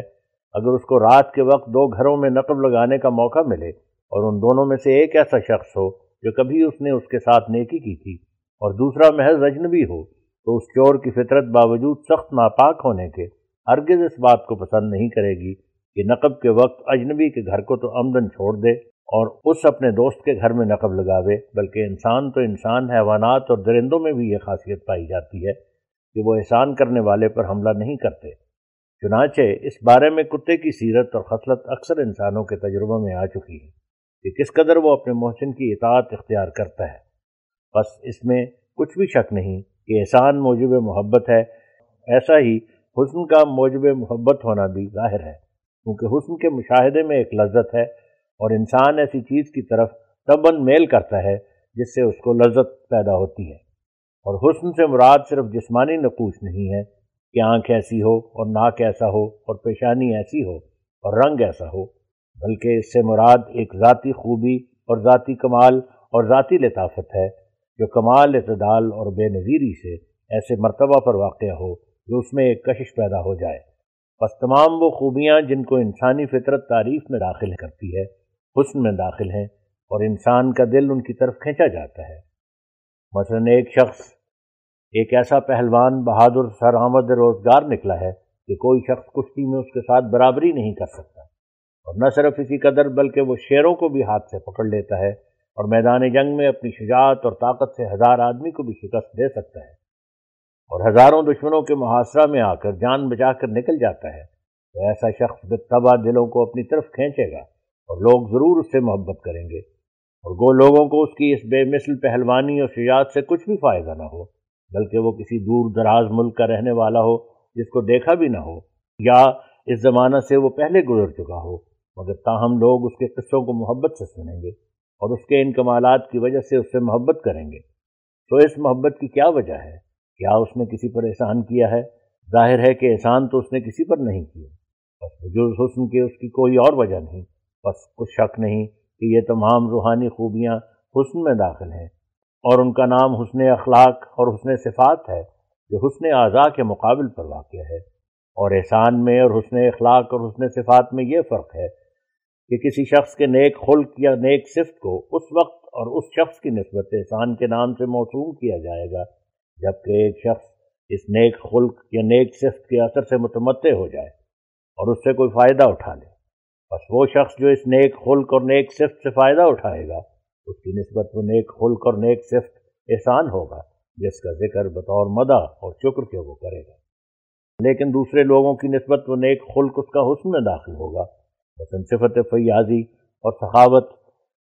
اگر اس کو رات کے وقت دو گھروں میں نقب لگانے کا موقع ملے اور ان دونوں میں سے ایک ایسا شخص ہو جو کبھی اس نے اس کے ساتھ نیکی کی تھی اور دوسرا محض اجنبی ہو، تو اس چور کی فطرت باوجود سخت ناپاک ہونے کے ہرگز اس بات کو پسند نہیں کرے گی کہ نقب کے وقت اجنبی کے گھر کو تو آمدن چھوڑ دے اور اس اپنے دوست کے گھر میں نقب لگاوے، بلکہ انسان تو انسان، حیوانات اور درندوں میں بھی یہ خاصیت پائی جاتی ہے۔ کہ وہ احسان کرنے والے پر حملہ نہیں کرتے۔ چنانچہ اس بارے میں کتے کی سیرت اور خصلت اکثر انسانوں کے تجربہ میں آ چکی ہے کہ کس قدر وہ اپنے محسن کی اطاعت اختیار کرتا ہے۔ بس اس میں کچھ بھی شک نہیں کہ احسان موجب محبت ہے، ایسا ہی حسن کا موجب محبت ہونا بھی ظاہر ہے۔ کیونکہ حسن کے مشاہدے میں ایک لذت ہے اور انسان ایسی چیز کی طرف تباً میل کرتا ہے جس سے اس کو لذت پیدا ہوتی ہے۔ اور حسن سے مراد صرف جسمانی نقوش نہیں ہے کہ آنکھ ایسی ہو اور ناک ایسا ہو اور پیشانی ایسی ہو اور رنگ ایسا ہو، بلکہ اس سے مراد ایک ذاتی خوبی اور ذاتی کمال اور ذاتی لطافت ہے، جو کمال، اعتدال اور بے نظیری سے ایسے مرتبہ پر واقع ہو جو اس میں ایک کشش پیدا ہو جائے۔ بس تمام وہ خوبیاں جن کو انسانی فطرت تعریف میں داخل کرتی ہے، حسن میں داخل ہیں اور انسان کا دل ان کی طرف کھینچا جاتا ہے۔ مثلا ایک شخص، ایک ایسا پہلوان بہادر سر آمد روزگار نکلا ہے کہ کوئی شخص کشتی میں اس کے ساتھ برابری نہیں کر سکتا۔ اور نہ صرف اسی قدر بلکہ وہ شیروں کو بھی ہاتھ سے پکڑ لیتا ہے اور میدان جنگ میں اپنی شجاعت اور طاقت سے ہزار آدمی کو بھی شکست دے سکتا ہے۔ اور ہزاروں دشمنوں کے محاصرہ میں آ کر جان بچا کر نکل جاتا ہے۔ تو ایسا شخص بے تباہ دلوں کو اپنی طرف کھینچے گا اور لوگ ضرور اس سے محبت کریں گے۔ اور گو لوگوں کو اس کی اس بے مثل پہلوانی اور شجاعت سے کچھ بھی فائدہ نہ ہو، بلکہ وہ کسی دور دراز ملک کا رہنے والا ہو جس کو دیکھا بھی نہ ہو، یا اس زمانہ سے وہ پہلے گزر چکا ہو، مگر تاہم لوگ اس کے قصوں کو محبت سے سنیں گے اور اس کے ان کمالات کی وجہ سے اس سے محبت کریں گے۔ تو اس محبت کی کیا وجہ ہے؟ کیا اس نے کسی پر احسان کیا ہے؟ ظاہر ہے کہ احسان تو اس نے کسی پر نہیں کیا۔ بس جو حسن کے اس کی کوئی اور وجہ نہیں، بس کچھ شک نہیں کہ یہ تمام روحانی خوبیاں حسن میں داخل ہیں اور ان کا نام حسن اخلاق اور حسن صفات ہے، جو حسن اعضاء کے مقابل پر واقع ہے۔ اور احسان میں اور حسن اخلاق اور حسن صفات میں یہ فرق ہے کہ کسی شخص کے نیک خلق یا نیک صفت کو اس وقت اور اس شخص کی نسبت احسان کے نام سے موسوم کیا جائے گا، جبکہ ایک شخص اس نیک خلق یا نیک صفت کے اثر سے متمدع ہو جائے اور اس سے کوئی فائدہ اٹھا لے۔ بس وہ شخص جو اس نیک خلق اور نیک صفت سے فائدہ اٹھائے گا، اس کی نسبت وہ نیک خلق اور نیک صفت احسان ہوگا، جس کا ذکر بطور مدہ اور شکر کے وہ کرے گا۔ لیکن دوسرے لوگوں کی نسبت وہ نیک خلق اس کا حسن میں داخل ہوگا۔ مثلا صفت فیاضی اور سخاوت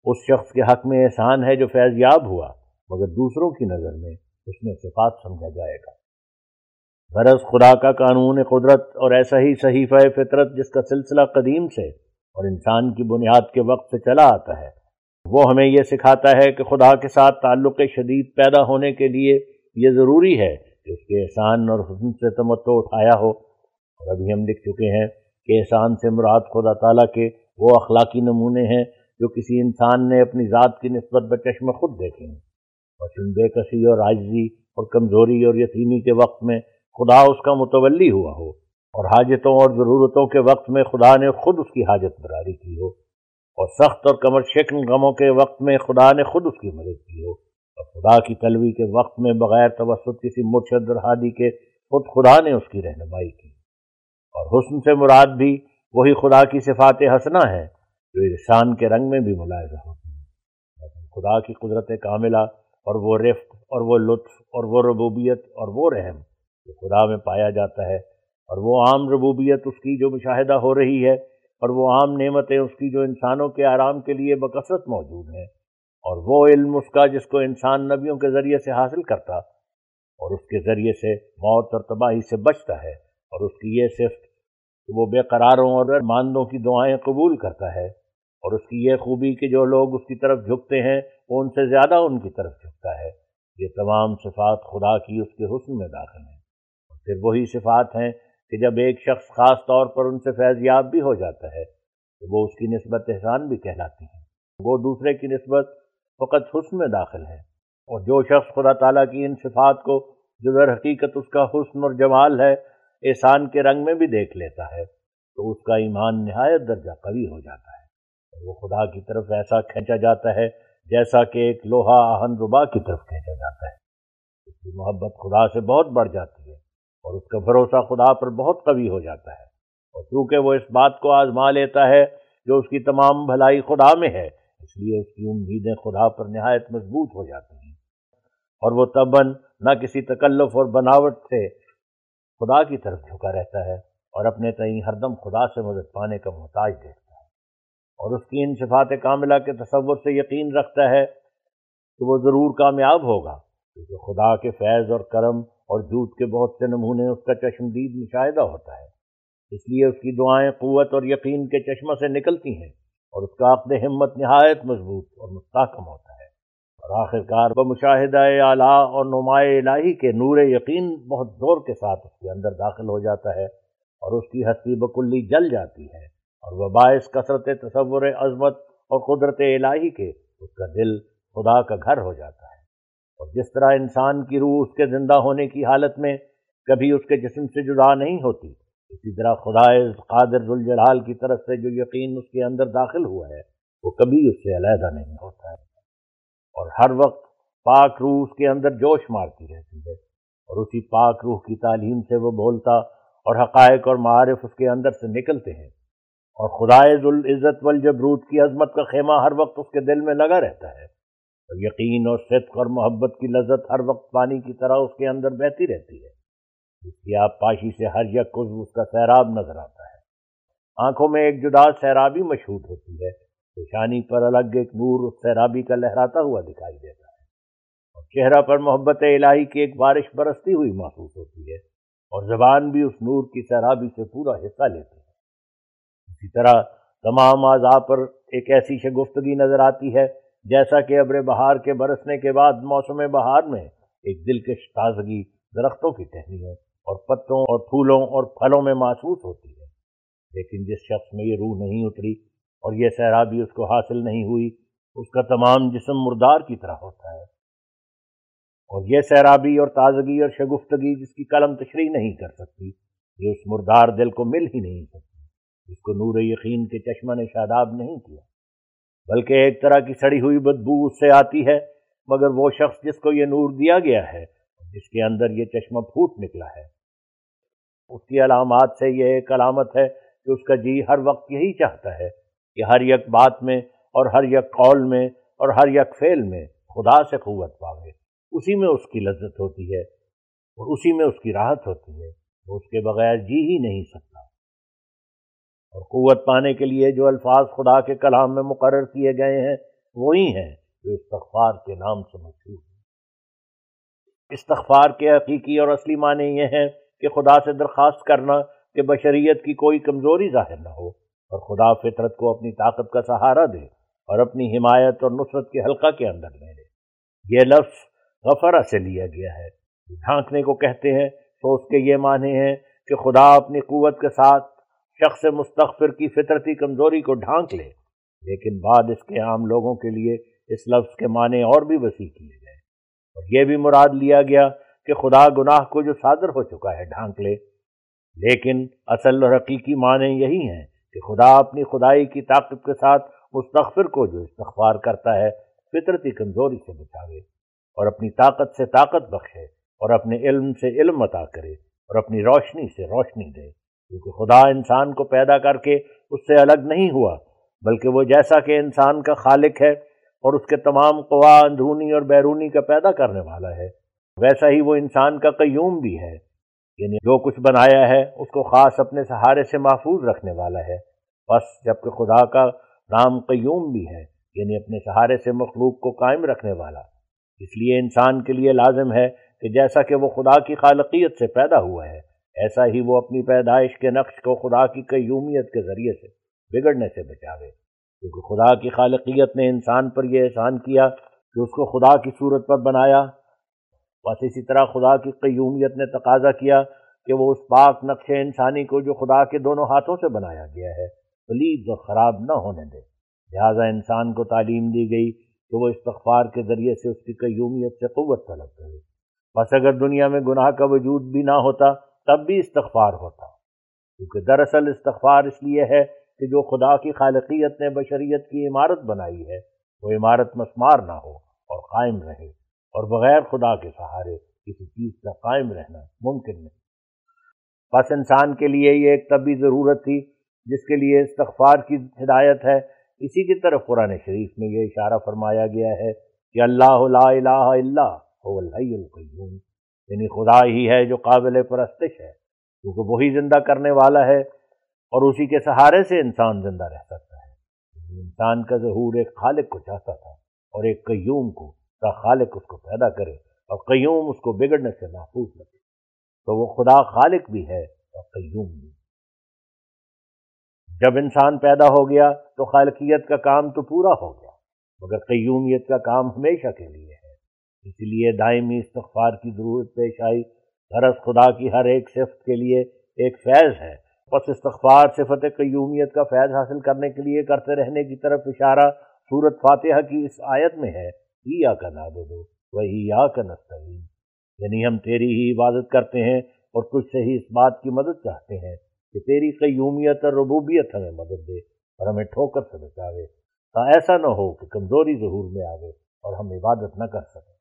اس شخص کے حق میں احسان ہے جو فیض یاب ہوا، مگر دوسروں کی نظر میں اس میں صفات سمجھا جائے گا۔ غرض خدا کا قانون قدرت اور ایسا ہی صحیفہ فطرت جس کا سلسلہ قدیم سے اور انسان کی بنیاد کے وقت سے چلا آتا ہے۔ وہ ہمیں یہ سکھاتا ہے کہ خدا کے ساتھ تعلق شدید پیدا ہونے کے لیے یہ ضروری ہے کہ اس کے احسان اور حسن سے تمتو اٹھایا ہو۔ اور ابھی ہم لکھ چکے ہیں کہ احسان سے مراد خدا تعالیٰ کے وہ اخلاقی نمونے ہیں جو کسی انسان نے اپنی ذات کی نسبت بچشم خود دیکھے ہیں۔ اور بے کسی اور عاجزی اور کمزوری اور یتیمی کے وقت میں خدا اس کا متولی ہوا ہو۔ اور حاجتوں اور ضرورتوں کے وقت میں خدا نے خود اس کی حاجت براری کی ہو، اور سخت اور کمر شکن غموں کے وقت میں خدا نے خود اس کی مدد کی ہو۔ اور خدا کی طلبی کے وقت میں بغیر توسط کسی مرشد اور ہادی کے خود خدا نے اس کی رہنمائی کی۔ اور حسن سے مراد بھی وہی خدا کی صفات حسنہ ہے جو انسان کے رنگ میں بھی ملاحظہ ہوتی ہیں۔ لیکن خدا کی قدرت کاملہ اور وہ رفت اور وہ لطف اور وہ ربوبیت اور وہ رحم جو خدا میں پایا جاتا ہے اور وہ عام ربوبیت اس کی جو مشاہدہ ہو رہی ہے اور وہ عام نعمتیں اس کی جو انسانوں کے آرام کے لیے بکثرت موجود ہیں اور وہ علم اس کا جس کو انسان نبیوں کے ذریعے سے حاصل کرتا اور اس کے ذریعے سے موت اور تباہی سے بچتا ہے اور اس کی یہ صفت کہ وہ بے قراروں اور ماندوں کی دعائیں قبول کرتا ہے اور اس کی یہ خوبی کہ جو لوگ اس کی طرف جھکتے ہیں وہ ان سے زیادہ ان کی طرف جھکتا ہے۔ یہ تمام صفات خدا کی اس کے حسن میں داخل ہیں۔ اور پھر وہی صفات ہیں کہ جب ایک شخص خاص طور پر ان سے فیض یاب بھی ہو جاتا ہے، تو وہ اس کی نسبت احسان بھی کہلاتی ہیں۔ وہ دوسرے کی نسبت فقط حسن میں داخل ہے اور جو شخص خدا تعالیٰ کی ان صفات کو جو در حقیقت اس کا حسن اور جمال ہے، احسان کے رنگ میں بھی دیکھ لیتا ہے، تو اس کا ایمان نہایت درجہ قوی ہو جاتا ہے۔ اور وہ خدا کی طرف ایسا کھینچا جاتا ہے جیسا کہ ایک لوہا آہن ربا کی طرف کھینچا جاتا ہے۔ اس کی محبت خدا سے بہت بڑھ جاتی ہے۔ اور اس کا بھروسہ خدا پر بہت قوی ہو جاتا ہے۔ اور کیونکہ وہ اس بات کو آزما لیتا ہے جو اس کی تمام بھلائی خدا میں ہے، اس لیے اس کی امیدیں خدا پر نہایت مضبوط ہو جاتی ہیں۔ اور وہ تباً نہ کسی تکلف اور بناوٹ سے خدا کی طرف جھکا رہتا ہے اور اپنے تئیں ہر دم خدا سے مدد پانے کا محتاج دیکھتا ہے۔ اور اس کی ان صفات کاملہ کے تصور سے یقین رکھتا ہے کہ وہ ضرور کامیاب ہوگا، کیونکہ خدا کے فیض اور کرم اور جھوٹ کے بہت سے نمونے اس کا چشمدید مشاہدہ ہوتا ہے۔ اس لیے اس کی دعائیں قوت اور یقین کے چشمہ سے نکلتی ہیں اور اس کا عقد ہمت نہایت مضبوط اور مستحکم ہوتا ہے۔ اور آخر کار مشاہدہ اعلیٰ اور نمایاں الہی کے نور یقین بہت زور کے ساتھ اس کے اندر داخل ہو جاتا ہے اور اس کی ہستی بکلی جل جاتی ہے اور وہ باعث کثرت تصور عظمت اور قدرت الہی کے اس کا دل خدا کا گھر ہو جاتا ہے۔ اور جس طرح انسان کی روح اس کے زندہ ہونے کی حالت میں کبھی اس کے جسم سے جدا نہیں ہوتی، اسی طرح خدا قادر ذوالجلال کی طرف سے جو یقین اس کے اندر داخل ہوا ہے، وہ کبھی اس سے علیحدہ نہیں ہوتا ہے۔ اور ہر وقت پاک روح اس کے اندر جوش مارتی رہتی ہے، اور اسی پاک روح کی تعلیم سے وہ بولتا اور حقائق اور معارف اس کے اندر سے نکلتے ہیں۔ اور خدائے ذوالعزت والجبروت کی عظمت کا خیمہ ہر وقت اس کے دل میں لگا رہتا ہے۔ یقین اور صدق اور محبت کی لذت ہر وقت پانی کی طرح اس کے اندر بہتی رہتی ہے۔ اس کی آپ پاشی سے ہر یک اس کا سیراب نظر آتا ہے۔ آنکھوں میں ایک جدا سیرابی مشہور ہوتی ہے۔ پیشانی پر الگ ایک نور اس سیرابی کا لہراتا ہوا دکھائی دیتا ہے۔ اور چہرہ پر محبت الہی کی ایک بارش برستی ہوئی محسوس ہوتی ہے۔ اور زبان بھی اس نور کی سیرابی سے پورا حصہ لیتی ہے۔ اسی طرح تمام اعضاء پر ایک ایسی شگفتگی نظر آتی ہے جیسا کہ ابر بہار کے برسنے کے بعد موسم بہار میں ایک دلکش تازگی درختوں کی ٹہنیوں اور پتوں اور پھولوں اور پھلوں میں محسوس ہوتی ہے۔ لیکن جس شخص میں یہ روح نہیں اتری اور یہ سیرابی اس کو حاصل نہیں ہوئی، اس کا تمام جسم مردار کی طرح ہوتا ہے۔ اور یہ سیرابی اور تازگی اور شگفتگی جس کی قلم تشریح نہیں کر سکتی، یہ اس مردار دل کو مل ہی نہیں سکتی۔ اس کو نور یقین کے چشمہ نے شاداب نہیں کیا۔ بلکہ ایک طرح کی سڑی ہوئی بدبو اس سے آتی ہے، مگر وہ شخص جس کو یہ نور دیا گیا ہے، جس کے اندر یہ چشمہ پھوٹ نکلا ہے۔ اس کی علامات سے یہ ایک علامت ہے کہ اس کا جی ہر وقت یہی چاہتا ہے کہ ہر یک بات میں اور ہر یک قول میں اور ہر یک فعل میں خدا سے قوت پاوے۔ اسی میں اس کی لذت ہوتی ہے اور اسی میں اس کی راحت ہوتی ہے۔ وہ اس کے بغیر جی ہی نہیں سکتا۔ اور قوت پانے کے لیے جو الفاظ خدا کے کلام میں مقرر کیے گئے ہیں، وہی ہیں جو استغفار کے نام سے مشہور ہیں۔ استغفار کے حقیقی اور اصلی معنی یہ ہیں کہ خدا سے درخواست کرنا کہ بشریت کی کوئی کمزوری ظاہر نہ ہو اور خدا فطرت کو اپنی طاقت کا سہارا دے اور اپنی حمایت اور نصرت کے حلقہ کے اندر لے لے یہ لفظ غفرہ سے لیا گیا ہے۔ ڈھانکنے کو کہتے ہیں تو اس کے یہ معنی ہیں کہ خدا اپنی قوت کے ساتھ شخص مستغفر کی فطرتی کمزوری کو ڈھانک لے، لیکن بعد اس کے عام لوگوں کے لیے اس لفظ کے معنی اور بھی وسیع کیے گئے۔ اور یہ بھی مراد لیا گیا کہ خدا گناہ کو جو صادر ہو چکا ہے ڈھانک لے۔ لیکن اصل اور حقیقی معنی یہی ہیں کہ خدا اپنی خدائی کی طاقت کے ساتھ مستغفر کو جو استغفار کرتا ہے، فطرتی کمزوری سے بچاوے اور اپنی طاقت سے طاقت بخشے اور اپنے علم سے علم عطا کرے اور اپنی روشنی سے روشنی دے۔ کیونکہ خدا انسان کو پیدا کر کے اس سے الگ نہیں ہوا، بلکہ وہ جیسا کہ انسان کا خالق ہے اور اس کے تمام قوا، اندرونی اور بیرونی کا پیدا کرنے والا ہے، ویسا ہی وہ انسان کا قیوم بھی ہے۔ یعنی جو کچھ بنایا ہے، اس کو خاص اپنے سہارے سے محفوظ رکھنے والا ہے۔ بس جبکہ خدا کا نام قیوم بھی ہے یعنی اپنے سہارے سے مخلوق کو قائم رکھنے والا۔ اس لیے انسان کے لیے لازم ہے کہ جیسا کہ وہ خدا کی خالقیت سے پیدا ہوا ہے۔ ایسا ہی وہ اپنی پیدائش کے نقش کو خدا کی قیومیت کے ذریعے سے بگڑنے سے بچاوے۔ کیونکہ خدا کی خالقیت نے انسان پر یہ احسان کیا کہ اس کو خدا کی صورت پر بنایا۔ بس اسی طرح خدا کی قیومیت نے تقاضا کیا کہ وہ اس پاک نقش انسانی کو جو خدا کے دونوں ہاتھوں سے بنایا گیا ہے، پلیز اور خراب نہ ہونے دے۔ لہٰذا انسان کو تعلیم دی گئی کہ وہ استغفار کے ذریعے سے اس کی قیومیت سے قوت طلب کرے۔ بس اگر دنیا میں گناہ کا وجود بھی نہ ہوتا تب بھی استغفار ہوتا کیونکہ دراصل استغفار اس لیے ہے کہ جو خدا کی خالقیت نے بشریت کی عمارت بنائی ہے، وہ عمارت مسمار نہ ہو اور قائم رہے۔ اور بغیر خدا کے سہارے کسی چیز کا قائم رہنا ممکن نہیں۔ بس انسان کے لیے یہ ایک طبی ضرورت تھی، جس کے لیے استغفار کی ہدایت ہے۔ اسی کی طرف قرآن شریف میں یہ اشارہ فرمایا گیا ہے کہ اللہ لا الہ الا هو الحی القیوم۔ یعنی خدا ہی ہے جو قابل پرستش ہے، کیونکہ وہی زندہ کرنے والا ہے اور اسی کے سہارے سے انسان زندہ رہ سکتا ہے۔ یعنی انسان کا ظہور ایک خالق کو چاہتا تھا اور ایک قیوم کو تا خالق اس کو پیدا کرے اور قیوم اس کو بگڑنے سے محفوظ رکھے۔ تو وہ خدا خالق بھی ہے اور قیوم بھی۔ جب انسان پیدا ہو گیا تو خالقیت کا کام تو پورا ہو گیا، مگر قیومیت کا کام ہمیشہ کے لیے اس لیے دائمی استغفار کی ضرورت پیش آئی۔ غرض خدا کی ہر ایک صفت کے لیے ایک فیض ہے۔ بس استغفار صفت قیومیت کا فیض حاصل کرنے کے لیے کرتے رہنے کی طرف اشارہ صورت فاتحہ کی اس آیت میں ہے۔ یا کا ناد دو وہی یا کا نستعین۔ یعنی ہم تیری ہی عبادت کرتے ہیں اور تجھ سے ہی اس بات کی مدد چاہتے ہیں کہ تیری قیومیت اور ربوبیت ہمیں مدد دے اور ہمیں ٹھوکر سے بچاوے۔ تا ایسا نہ ہو کہ کمزوری ظہور میں آوے اور ہم عبادت نہ کر سکیں۔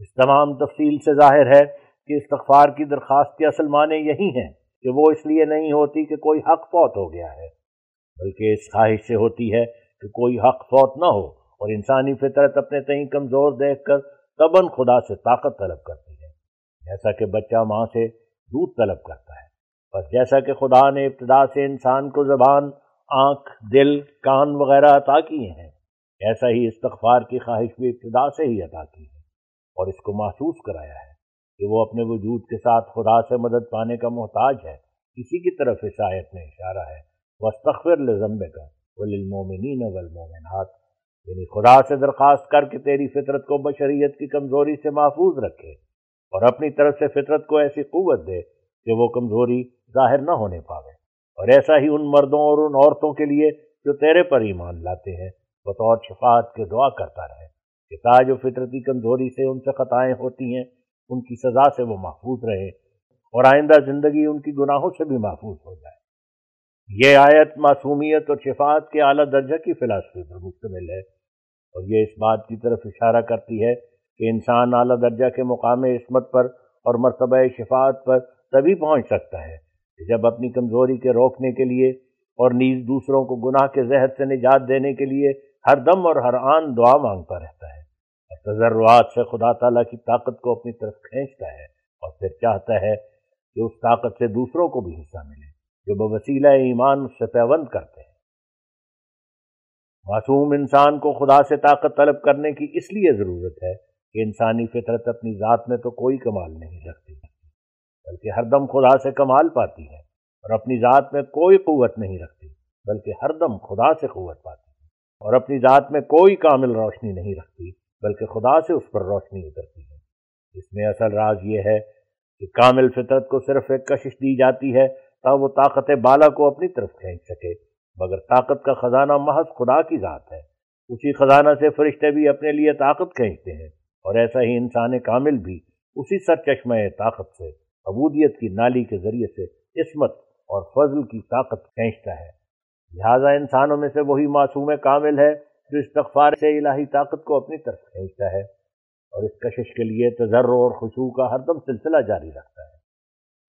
اس تمام تفصیل سے ظاہر ہے کہ استغفار کی درخواست کے اصل معنی یہی ہیں کہ وہ اس لیے نہیں ہوتی کہ کوئی حق فوت ہو گیا ہے، بلکہ اس خواہش سے ہوتی ہے کہ کوئی حق فوت نہ ہو اور انسانی فطرت اپنے تئیں کمزور دیکھ کر تباً خدا سے طاقت طلب کرتی ہے۔ جیسا کہ بچہ ماں سے دودھ طلب کرتا ہے بس جیسا کہ خدا نے ابتدا سے انسان کو زبان، آنکھ، دل، کان وغیرہ عطا کیے ہیں، ایسا ہی استغفار کی خواہش بھی ابتدا سے ہی عطا کی ہے۔ اور اس کو محسوس کرایا ہے کہ وہ اپنے وجود کے ساتھ خدا سے مدد پانے کا محتاج ہے۔ اسی کی طرف اس آیت میں اشارہ ہے۔ وسطر لمب کا وللمومنین والمومنات یعنی خدا سے درخواست کر کے تیری فطرت کو بشریت کی کمزوری سے محفوظ رکھے اور اپنی طرف سے فطرت کو ایسی قوت دے کہ وہ کمزوری ظاہر نہ ہونے پاوے۔ اور ایسا ہی ان مردوں اور ان عورتوں کے لیے جو تیرے پر ایمان لاتے ہیں، بطور شفاعت کے دعا کرتا رہے۔ کہ تاج و فطرتی کمزوری سے ان سے خطائیں ہوتی ہیں، ان کی سزا سے وہ محفوظ رہے اور آئندہ زندگی ان کی گناہوں سے بھی محفوظ ہو جائے۔ یہ آیت معصومیت اور شفاعت کے اعلیٰ درجہ کی فلاسفی پر مشتمل ہے اور یہ اس بات کی طرف اشارہ کرتی ہے کہ انسان اعلیٰ درجہ کے مقام عصمت پر اور مرتبہ شفاعت پر تبھی پہنچ سکتا ہے کہ جب اپنی کمزوری کے روکنے کے لیے اور نیز دوسروں کو گناہ کے زہر سے نجات دینے کے لیے ہر دم اور ہر آن دعا مانگتا رہتا ہے۔ اور تجربات سے خدا تعالیٰ کی طاقت کو اپنی طرف کھینچتا ہے اور پھر چاہتا ہے کہ اس طاقت سے دوسروں کو بھی حصہ ملے جو بوسیلہ ایمان اس سے پیوند کرتے ہیں۔ معصوم انسان کو خدا سے طاقت طلب کرنے کی اس لیے ضرورت ہے کہ انسانی فطرت اپنی ذات میں تو کوئی کمال نہیں رکھتی، بلکہ ہر دم خدا سے کمال پاتی ہے اور اپنی ذات میں کوئی قوت نہیں رکھتی، بلکہ ہر دم خدا سے قوت پاتی ہے۔ اور اپنی ذات میں کوئی کامل روشنی نہیں رکھتی، بلکہ خدا سے اس پر روشنی اترتی ہے۔ اس میں اصل راز یہ ہے کہ کامل فطرت کو صرف ایک کشش دی جاتی ہے تا وہ طاقت بالا کو اپنی طرف کھینچ سکے۔ مگر طاقت کا خزانہ محض خدا کی ذات ہے۔ اسی خزانہ سے فرشتے بھی اپنے لیے طاقت کھینچتے ہیں، اور ایسا ہی انسان کامل بھی اسی سر چشمہ طاقت سے، عبودیت کی نالی کے ذریعے سے، عصمت اور فضل کی طاقت کھینچتا ہے۔ لہٰذا انسانوں میں سے وہی معصوم کامل ہے جو استغفار سے الہی طاقت کو اپنی طرف کھینچتا ہے اور اس کشش کے لیے تجر اور خوشبو کا ہر دم سلسلہ جاری رکھتا ہے۔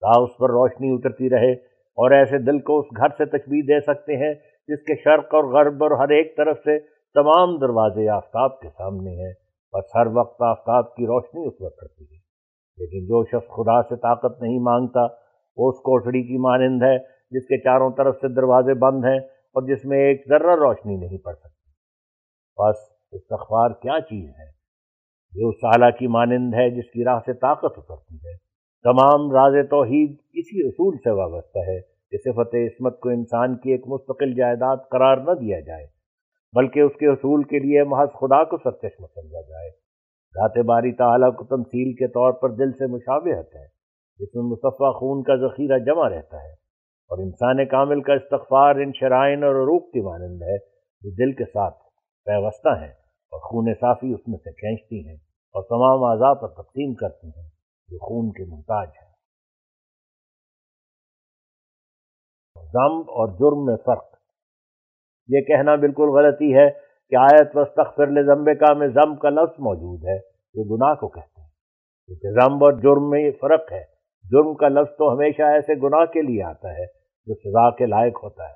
تا اس پر روشنی اترتی رہے اور ایسے دل کو اس گھر سے تشبیح دے سکتے ہیں جس کے شرق اور غرب اور ہر ایک طرف سے تمام دروازے آفتاب کے سامنے ہیں۔ بس ہر وقت آفتاب کی روشنی اس وقت کرتی ہے۔ لیکن جو شخص خدا سے طاقت نہیں مانگتا، وہ اس کوٹڑی کی مانند ہے جس کے چاروں طرف سے دروازے بند ہیں اور جس میں ایک ذرہ روشنی نہیں پڑ سکتی۔ بس استغفار کیا چیز ہے؟ جو سالہ کی مانند ہے جس کی راہ سے طاقت اترتی ہے۔ تمام راز توحید اسی اصول سے وابستہ ہے کہ صفت عصمت کو انسان کی ایک مستقل جائیداد قرار نہ دیا جائے، بلکہ اس کے اصول کے لیے محض خدا کو سرچشمہ سمجھا جائے۔ ذات باری تعالیٰ کو تمثیل کے طور پر دل سے مشابہت ہے، جس میں مصفہ خون کا ذخیرہ جمع رہتا ہے۔ اور انسان کامل کا استغفار ان شرائن اور عروق کی مانند ہے، جو دل کے ساتھ پیوستہ ہیں اور خون صافی اس میں سے کھینچتی ہیں اور تمام اعضاء پر تقسیم کرتی ہیں، جو خون کے محتاج ہیں۔ ضم اور جرم میں فرق۔ یہ کہنا بالکل غلطی ہے کہ آیت وسطر لمبے کا میں ضم کا لفظ موجود ہے، جو گناہ کو کہتے ہیں۔ کیونکہ ضم اور جرم میں یہ فرق ہے۔ جرم کا لفظ تو ہمیشہ ایسے گناہ کے لیے آتا ہے جو سزا کے لائق ہوتا ہے،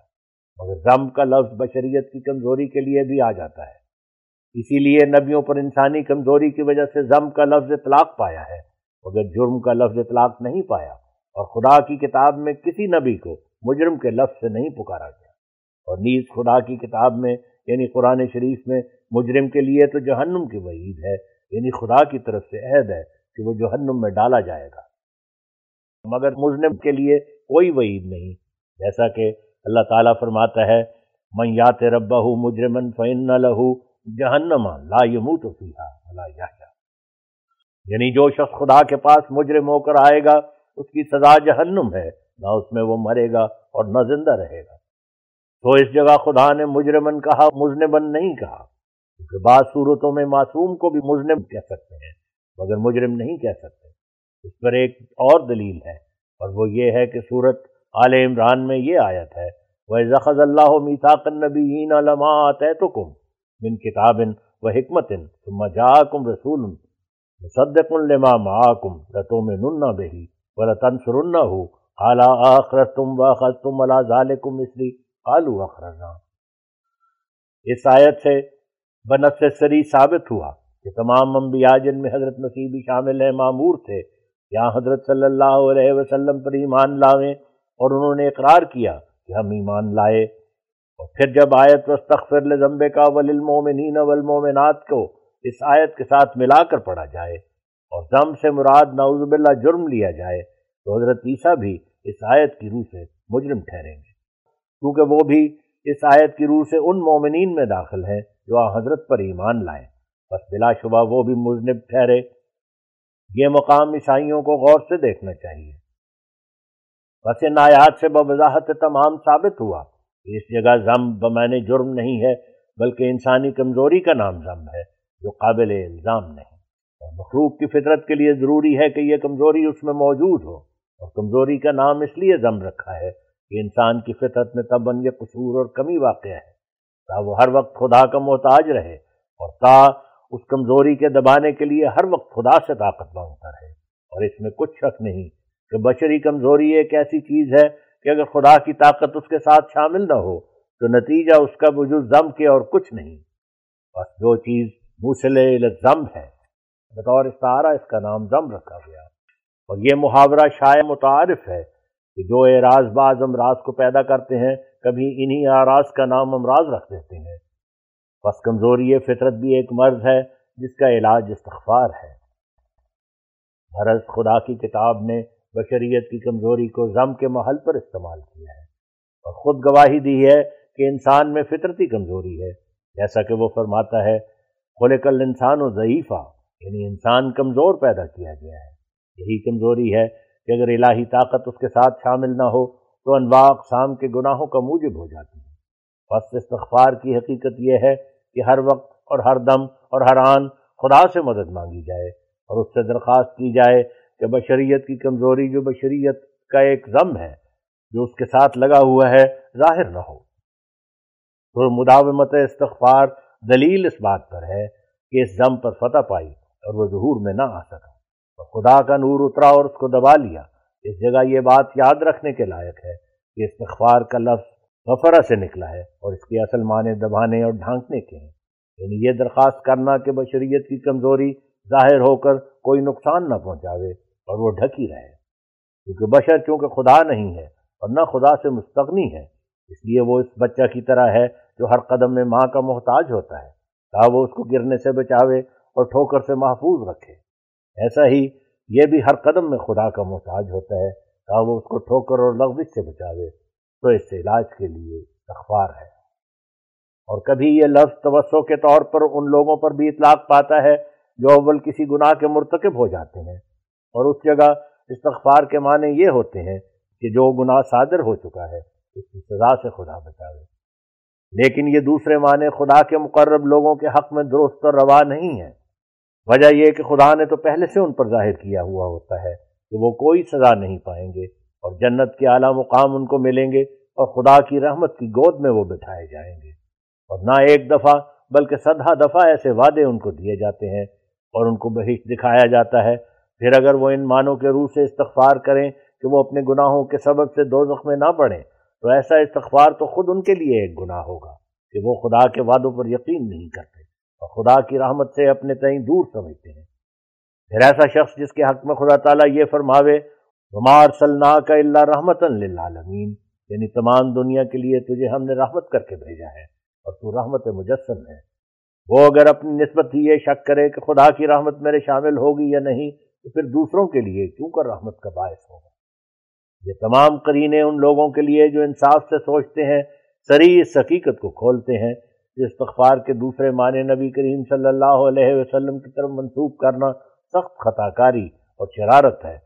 مگر ضم کا لفظ بشریت کی کمزوری کے لیے بھی آ جاتا ہے۔ اسی لیے نبیوں پر انسانی کمزوری کی وجہ سے ضم کا لفظ اطلاق پایا ہے، مگر جرم کا لفظ اطلاق نہیں پایا۔ اور خدا کی کتاب میں کسی نبی کو مجرم کے لفظ سے نہیں پکارا گیا۔ اور نیز خدا کی کتاب میں یعنی قرآن شریف میں، مجرم کے لیے تو جہنم کی وعید ہے یعنی خدا کی طرف سے عہد ہے کہ وہ جہنم میں ڈالا جائے گا۔ مگر مجرم کے لیے کوئی وعید نہیں۔ جیسا کہ اللہ تعالیٰ فرماتا ہے، من یات ربہ مجرمن فن لہو جہنم لا یموت فیہا لا یحیا. یعنی جو شخص خدا کے پاس مجرم ہو کر آئے گا، اس کی سزا جہنم ہے، نہ اس میں وہ مرے گا اور نہ زندہ رہے گا۔ تو اس جگہ خدا نے مجرمن کہا مزنبن نہیں کہا۔ کیونکہ بعض صورتوں میں معصوم کو بھی مزنب کہہ سکتے ہیں، مگر مجرم نہیں کہہ سکتے۔ اس پر ایک اور دلیل ہے، اور وہ یہ ہے کہ صورت آل عمران میں یہ آیت ہے وہ اللہ میثاق النبیین علما آتیتکم من کتاب و حکمت ثم جاءکم رسول مصدق لما معاکم لتومنن بہی ولتنصرن ہو قالا آخرتم واخذتم علا ذالکم مثلی قالو اخرجنا اس آیت سے بنفس سری ثابت ہوا کہ تمام انبیاء جن میں حضرت مسیح بھی شامل ہیں معمور تھے، یہاں حضرت صلی اللہ علیہ وسلم پر ایمان لاویں اور انہوں نے اقرار کیا کہ ہم ایمان لائے۔ اور پھر جب آیت وسطر لمبے کا وللمومنین والمومنات کو اس آیت کے ساتھ ملا کر پڑھا جائے اور ضم سے مراد نعوذ باللہ جرم لیا جائے تو حضرت عیسیٰ بھی اس آیت کی روح سے مجرم ٹھہریں گے۔ کیونکہ وہ بھی اس آیت کی روح سے ان مومنین میں داخل ہیں جو حضرت پر ایمان لائیں۔ بس بلا شبہ وہ بھی مذنب ٹھہرے۔ یہ مقام عیسائیوں کو غور سے دیکھنا چاہیے۔ بس ان آیات سے بوضاحت تمام ثابت ہوا کہ اس جگہ ضم بمانے جرم نہیں ہے، بلکہ انسانی کمزوری کا نام ضم ہے، جو قابل الزام نہیں۔ اور مخلوق کی فطرت کے لیے ضروری ہے کہ یہ کمزوری اس میں موجود ہو۔ اور کمزوری کا نام اس لیے ضم رکھا ہے کہ انسان کی فطرت میں تبن یہ قصور اور کمی واقع ہے۔ تا وہ ہر وقت خدا کا محتاج رہے اور تا اس کمزوری کے دبانے کے لیے ہر وقت خدا سے طاقت مانگتا رہے۔ اور اس میں کچھ شک نہیں کہ بشری کمزوری ایک ایسی چیز ہے کہ اگر خدا کی طاقت اس کے ساتھ شامل نہ ہو، تو نتیجہ اس کا وجود ضم کے اور کچھ نہیں۔ بس جو چیز موسل ضم ہے، بطور استعارہ اس کا نام ضم رکھا گیا۔ اور یہ محاورہ شائع متعارف ہے کہ جو اعراض بعض امراض کو پیدا کرتے ہیں، کبھی انہی اعراض کا نام امراض رکھ دیتے ہیں۔ بس کمزوری فطرت بھی ایک مرض ہے، جس کا علاج استغفار ہے۔ مرض خدا کی کتاب نے بشریت کی کمزوری کو ضم کے محل پر استعمال کیا ہے۔ اور خود گواہی دی ہے کہ انسان میں فطرتی کمزوری ہے۔ جیسا کہ وہ فرماتا ہے، خلق الانسان و ضعیفہ یعنی انسان کمزور پیدا کیا گیا ہے۔ یہی کمزوری ہے کہ اگر الہی طاقت اس کے ساتھ شامل نہ ہو، تو انواع اقسام کے گناہوں کا موجب ہو جاتی ہے۔ بس استغفار کی حقیقت یہ ہے کہ ہر وقت اور ہر دم اور ہر آن خدا سے مدد مانگی جائے اور اس سے درخواست کی جائے کہ بشریت کی کمزوری جو بشریت کا ایک ضم ہے، جو اس کے ساتھ لگا ہوا ہے، ظاہر نہ ہو۔ تو مداومت استغفار دلیل اس بات پر ہے کہ اس ضم پر فتح پائی اور وہ ظہور میں نہ آ سکا۔ اور خدا کا نور اترا اور اس کو دبا لیا۔ اس جگہ یہ بات یاد رکھنے کے لائق ہے کہ استغفار کا لفظ غفرہ سے نکلا ہے اور اس کے اصل معنی دبانے اور ڈھانکنے کے ہیں۔ یعنی یہ درخواست کرنا کہ بشریت کی کمزوری ظاہر ہو کر کوئی نقصان نہ پہنچاوے اور وہ ڈھکی رہے۔ کیونکہ بشر چونکہ خدا نہیں ہے اور نہ خدا سے مستغنی ہے، اس لیے وہ اس بچہ کی طرح ہے جو ہر قدم میں ماں کا محتاج ہوتا ہے، تا وہ اس کو گرنے سے بچاوے اور ٹھوکر سے محفوظ رکھے۔ ایسا ہی یہ بھی ہر قدم میں خدا کا محتاج ہوتا ہے، تا وہ اس کو ٹھوکر اور لغزش سے بچاوے۔ تو اس سے علاج کے لیے اخبار ہے۔ اور کبھی یہ لفظ توسع کے طور پر ان لوگوں پر بھی اطلاق پاتا ہے جو اول کسی گناہ کے مرتکب ہو جاتے ہیں۔ اور اس جگہ استغفار کے معنی یہ ہوتے ہیں کہ جو گناہ صادر ہو چکا ہے، اس کی سزا سے خدا بچاوے۔ لیکن یہ دوسرے معنی خدا کے مقرب لوگوں کے حق میں درست اور روا نہیں ہے وجہ یہ کہ خدا نے تو پہلے سے ان پر ظاہر کیا ہوا ہوتا ہے کہ وہ کوئی سزا نہیں پائیں گے اور جنت کے اعلیٰ مقام ان کو ملیں گے اور خدا کی رحمت کی گود میں وہ بٹھائے جائیں گے۔ اور نہ ایک دفعہ بلکہ سدھا دفعہ ایسے وعدے ان کو دیے جاتے ہیں اور ان کو بہشت دکھایا جاتا ہے۔ پھر اگر وہ ان معنوں کے روح سے استغفار کریں کہ وہ اپنے گناہوں کے سبب سے دو زخمیں نہ پڑیں تو ایسا استغفار تو خود ان کے لیے ایک گناہ ہوگا کہ وہ خدا کے وعدوں پر یقین نہیں کرتے اور خدا کی رحمت سے اپنے تئیں دور سمجھتے ہیں۔ پھر ایسا شخص جس کے حق میں خدا تعالیٰ یہ فرماوے ہمار صلاح کا اللہ رحمت للعالمین یعنی تمام دنیا کے لیے تجھے ہم نے رحمت کر کے بھیجا ہے اور تو رحمت مجسم ہے۔ وہ اگر اپنی نسبت ہی یہ شک کرے کہ خدا کی رحمت میرے شامل ہوگی یا نہیں، تو پھر دوسروں کے لیے کیوں کر رحمت کا باعث ہوگا؟ یہ تمام کرینے ان لوگوں کے لیے جو انصاف سے سوچتے ہیں، سری اس حقیقت کو کھولتے ہیں جس استغفار کے دوسرے معنی نبی کریم صلی اللہ علیہ وسلم کی طرف منسوخ کرنا سخت خطا کاری اور شرارت ہے۔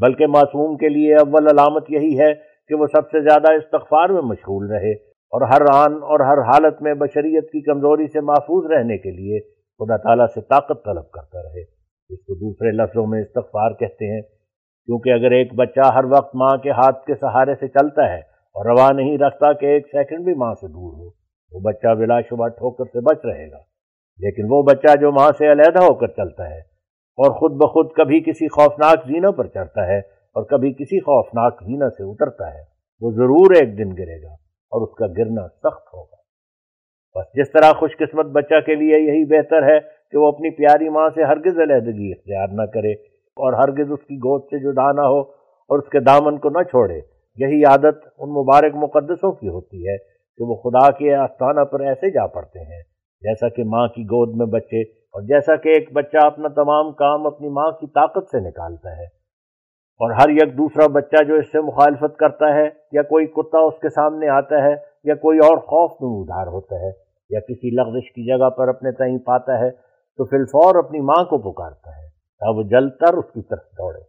بلکہ معصوم کے لیے اول علامت یہی ہے کہ وہ سب سے زیادہ استغفار میں مشغول رہے۔ اور ہر آن اور ہر حالت میں بشریت کی کمزوری سے محفوظ رہنے کے لیے خدا تعالیٰ سے طاقت طلب کرتا رہے۔ اس کو دوسرے لفظوں میں استغفار کہتے ہیں، کیونکہ اگر ایک بچہ ہر وقت ماں کے ہاتھ کے سہارے سے چلتا ہے اور روا نہیں رکھتا کہ ایک سیکنڈ بھی ماں سے دور ہو، وہ بچہ بلا شبہ ٹھوکر سے بچ رہے گا۔ لیکن وہ بچہ جو ماں سے علیحدہ ہو کر چلتا ہے اور خود بخود کبھی کسی خوفناک زینوں پر چڑھتا ہے اور کبھی کسی خوفناک زینہ سے اترتا ہے، وہ ضرور ایک دن گرے گا۔ اور اس کا گرنا سخت ہوگا۔ بس جس طرح خوش قسمت بچہ کے لیے یہی بہتر ہے کہ وہ اپنی پیاری ماں سے ہرگز علیحدگی اختیار نہ کرے اور ہرگز اس کی گود سے جدا نہ ہو اور اس کے دامن کو نہ چھوڑے۔ یہی عادت ان مبارک مقدسوں کی ہوتی ہے کہ وہ خدا کے آستانہ پر ایسے جا پڑتے ہیں، جیسا کہ ماں کی گود میں بچے اور جیسا کہ ایک بچہ اپنا تمام کام اپنی ماں کی طاقت سے نکالتا ہے۔ اور ہر یک دوسرا بچہ جو اس سے مخالفت کرتا ہے، یا کوئی کتا اس کے سامنے آتا ہے، یا کوئی اور خوف میں ادھار ہوتا ہے، یا کسی لغزش کی جگہ پر اپنے تئیں پاتا ہے، تو فی الفور اپنی ماں کو پکارتا ہے۔ تب وہ جل کر اس کی طرف دوڑے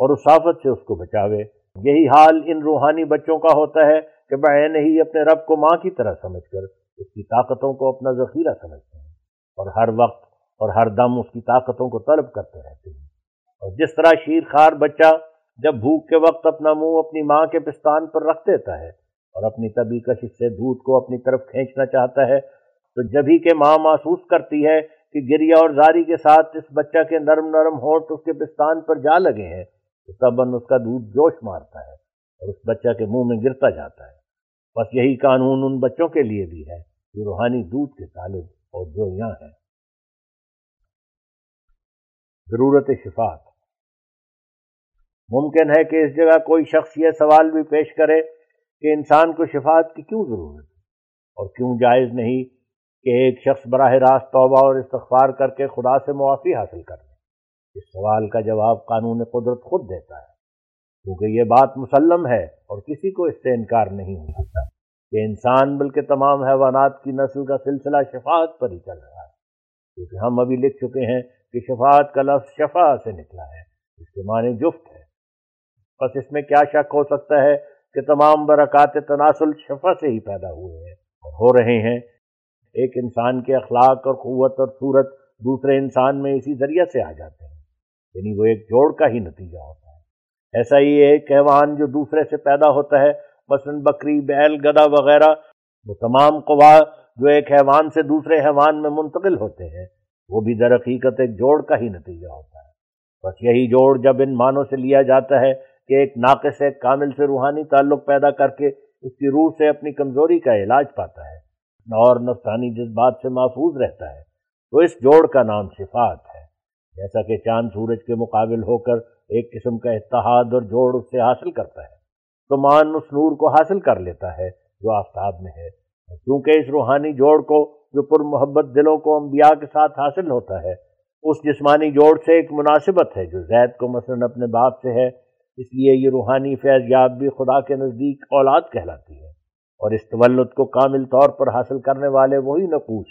اور اس آفت سے اس کو بچاوے۔ یہی حال ان روحانی بچوں کا ہوتا ہے کہ بہن ہی اپنے رب کو ماں کی طرح سمجھ کر اس کی طاقتوں کو اپنا ذخیرہ سمجھتے ہیں اور ہر وقت اور ہر دم اس کی طاقتوں کو طلب کرتے رہتے ہیں۔ اور جس طرح شیر خار بچہ جب بھوک کے وقت اپنا منہ اپنی ماں کے پستان پر رکھ دیتا ہے اور اپنی طبی کشش سے دودھ کو اپنی طرف کھینچنا چاہتا ہے، تو جبھی کہ ماں محسوس کرتی ہے کہ گریا اور زاری کے ساتھ اس بچہ کے نرم نرم ہونٹ اس کے پستان پر جا لگے ہیں، تو تباً اس کا دودھ جوش مارتا ہے اور اس بچہ کے منہ میں گرتا جاتا ہے۔ بس یہی قانون ان بچوں کے لیے بھی ہے جو روحانی دودھ کے طالب اور جو یہاں ہیں۔ ضرورت شفات ممکن ہے کہ اس جگہ کوئی شخص یہ سوال بھی پیش کرے کہ انسان کو شفاعت کی کیوں ضرورت ہے؟ اور کیوں جائز نہیں کہ ایک شخص براہ راست توبہ اور استغفار کر کے خدا سے معافی حاصل کر لے؟ اس سوال کا جواب قانون قدرت خود دیتا ہے، کیونکہ یہ بات مسلم ہے اور کسی کو اس سے انکار نہیں ہو سکتا کہ انسان بلکہ تمام حیوانات کی نسل کا سلسلہ شفاعت پر ہی چل رہا ہے۔ کیونکہ ہم ابھی لکھ چکے ہیں کہ شفاعت کا لفظ شفا سے نکلا ہے، اس کے معنی جفت ہے۔ بس اس میں کیا شک ہو سکتا ہے کہ تمام برکات تناسل شفا سے ہی پیدا ہوئے ہیں اور ہو رہے ہیں۔ ایک انسان کے اخلاق اور قوت اور صورت دوسرے انسان میں اسی ذریعہ سے آ جاتے ہیں یعنی وہ ایک جوڑ کا ہی نتیجہ ہوتا ہے۔ ایسا ہی ایک حیوان جو دوسرے سے پیدا ہوتا ہے، مثلاً بکری، بیل، گدا وغیرہ، وہ تمام قوا جو ایک حیوان سے دوسرے حیوان میں منتقل ہوتے ہیں، وہ بھی در حقیقت ایک جوڑ کا ہی نتیجہ ہوتا ہے۔ بس یہی جوڑ جب ان معنوں سے لیا جاتا ہے کہ ایک ناقص ایک کامل سے روحانی تعلق پیدا کر کے اس کی روح سے اپنی کمزوری کا علاج پاتا ہے۔ اور نفسانی جذبات سے محفوظ رہتا ہے۔ تو اس جوڑ کا نام شفات ہے۔ جیسا کہ چاند سورج کے مقابل ہو کر ایک قسم کا اتحاد اور جوڑ اس سے حاصل کرتا ہے۔ تو مان اس نور کو حاصل کر لیتا ہے جو آفتاب میں ہے۔ کیونکہ اس روحانی جوڑ کو، جو پر محبت دلوں کو انبیاء کے ساتھ حاصل ہوتا ہے، اس جسمانی جوڑ سے ایک مناسبت ہے جو زید کو مثلا اپنے باپ سے ہے۔ اس لیے یہ روحانی فیض یاب بھی خدا کے نزدیک اولاد کہلاتی ہے اور اس تولد کو کامل طور پر حاصل کرنے والے وہی نقوش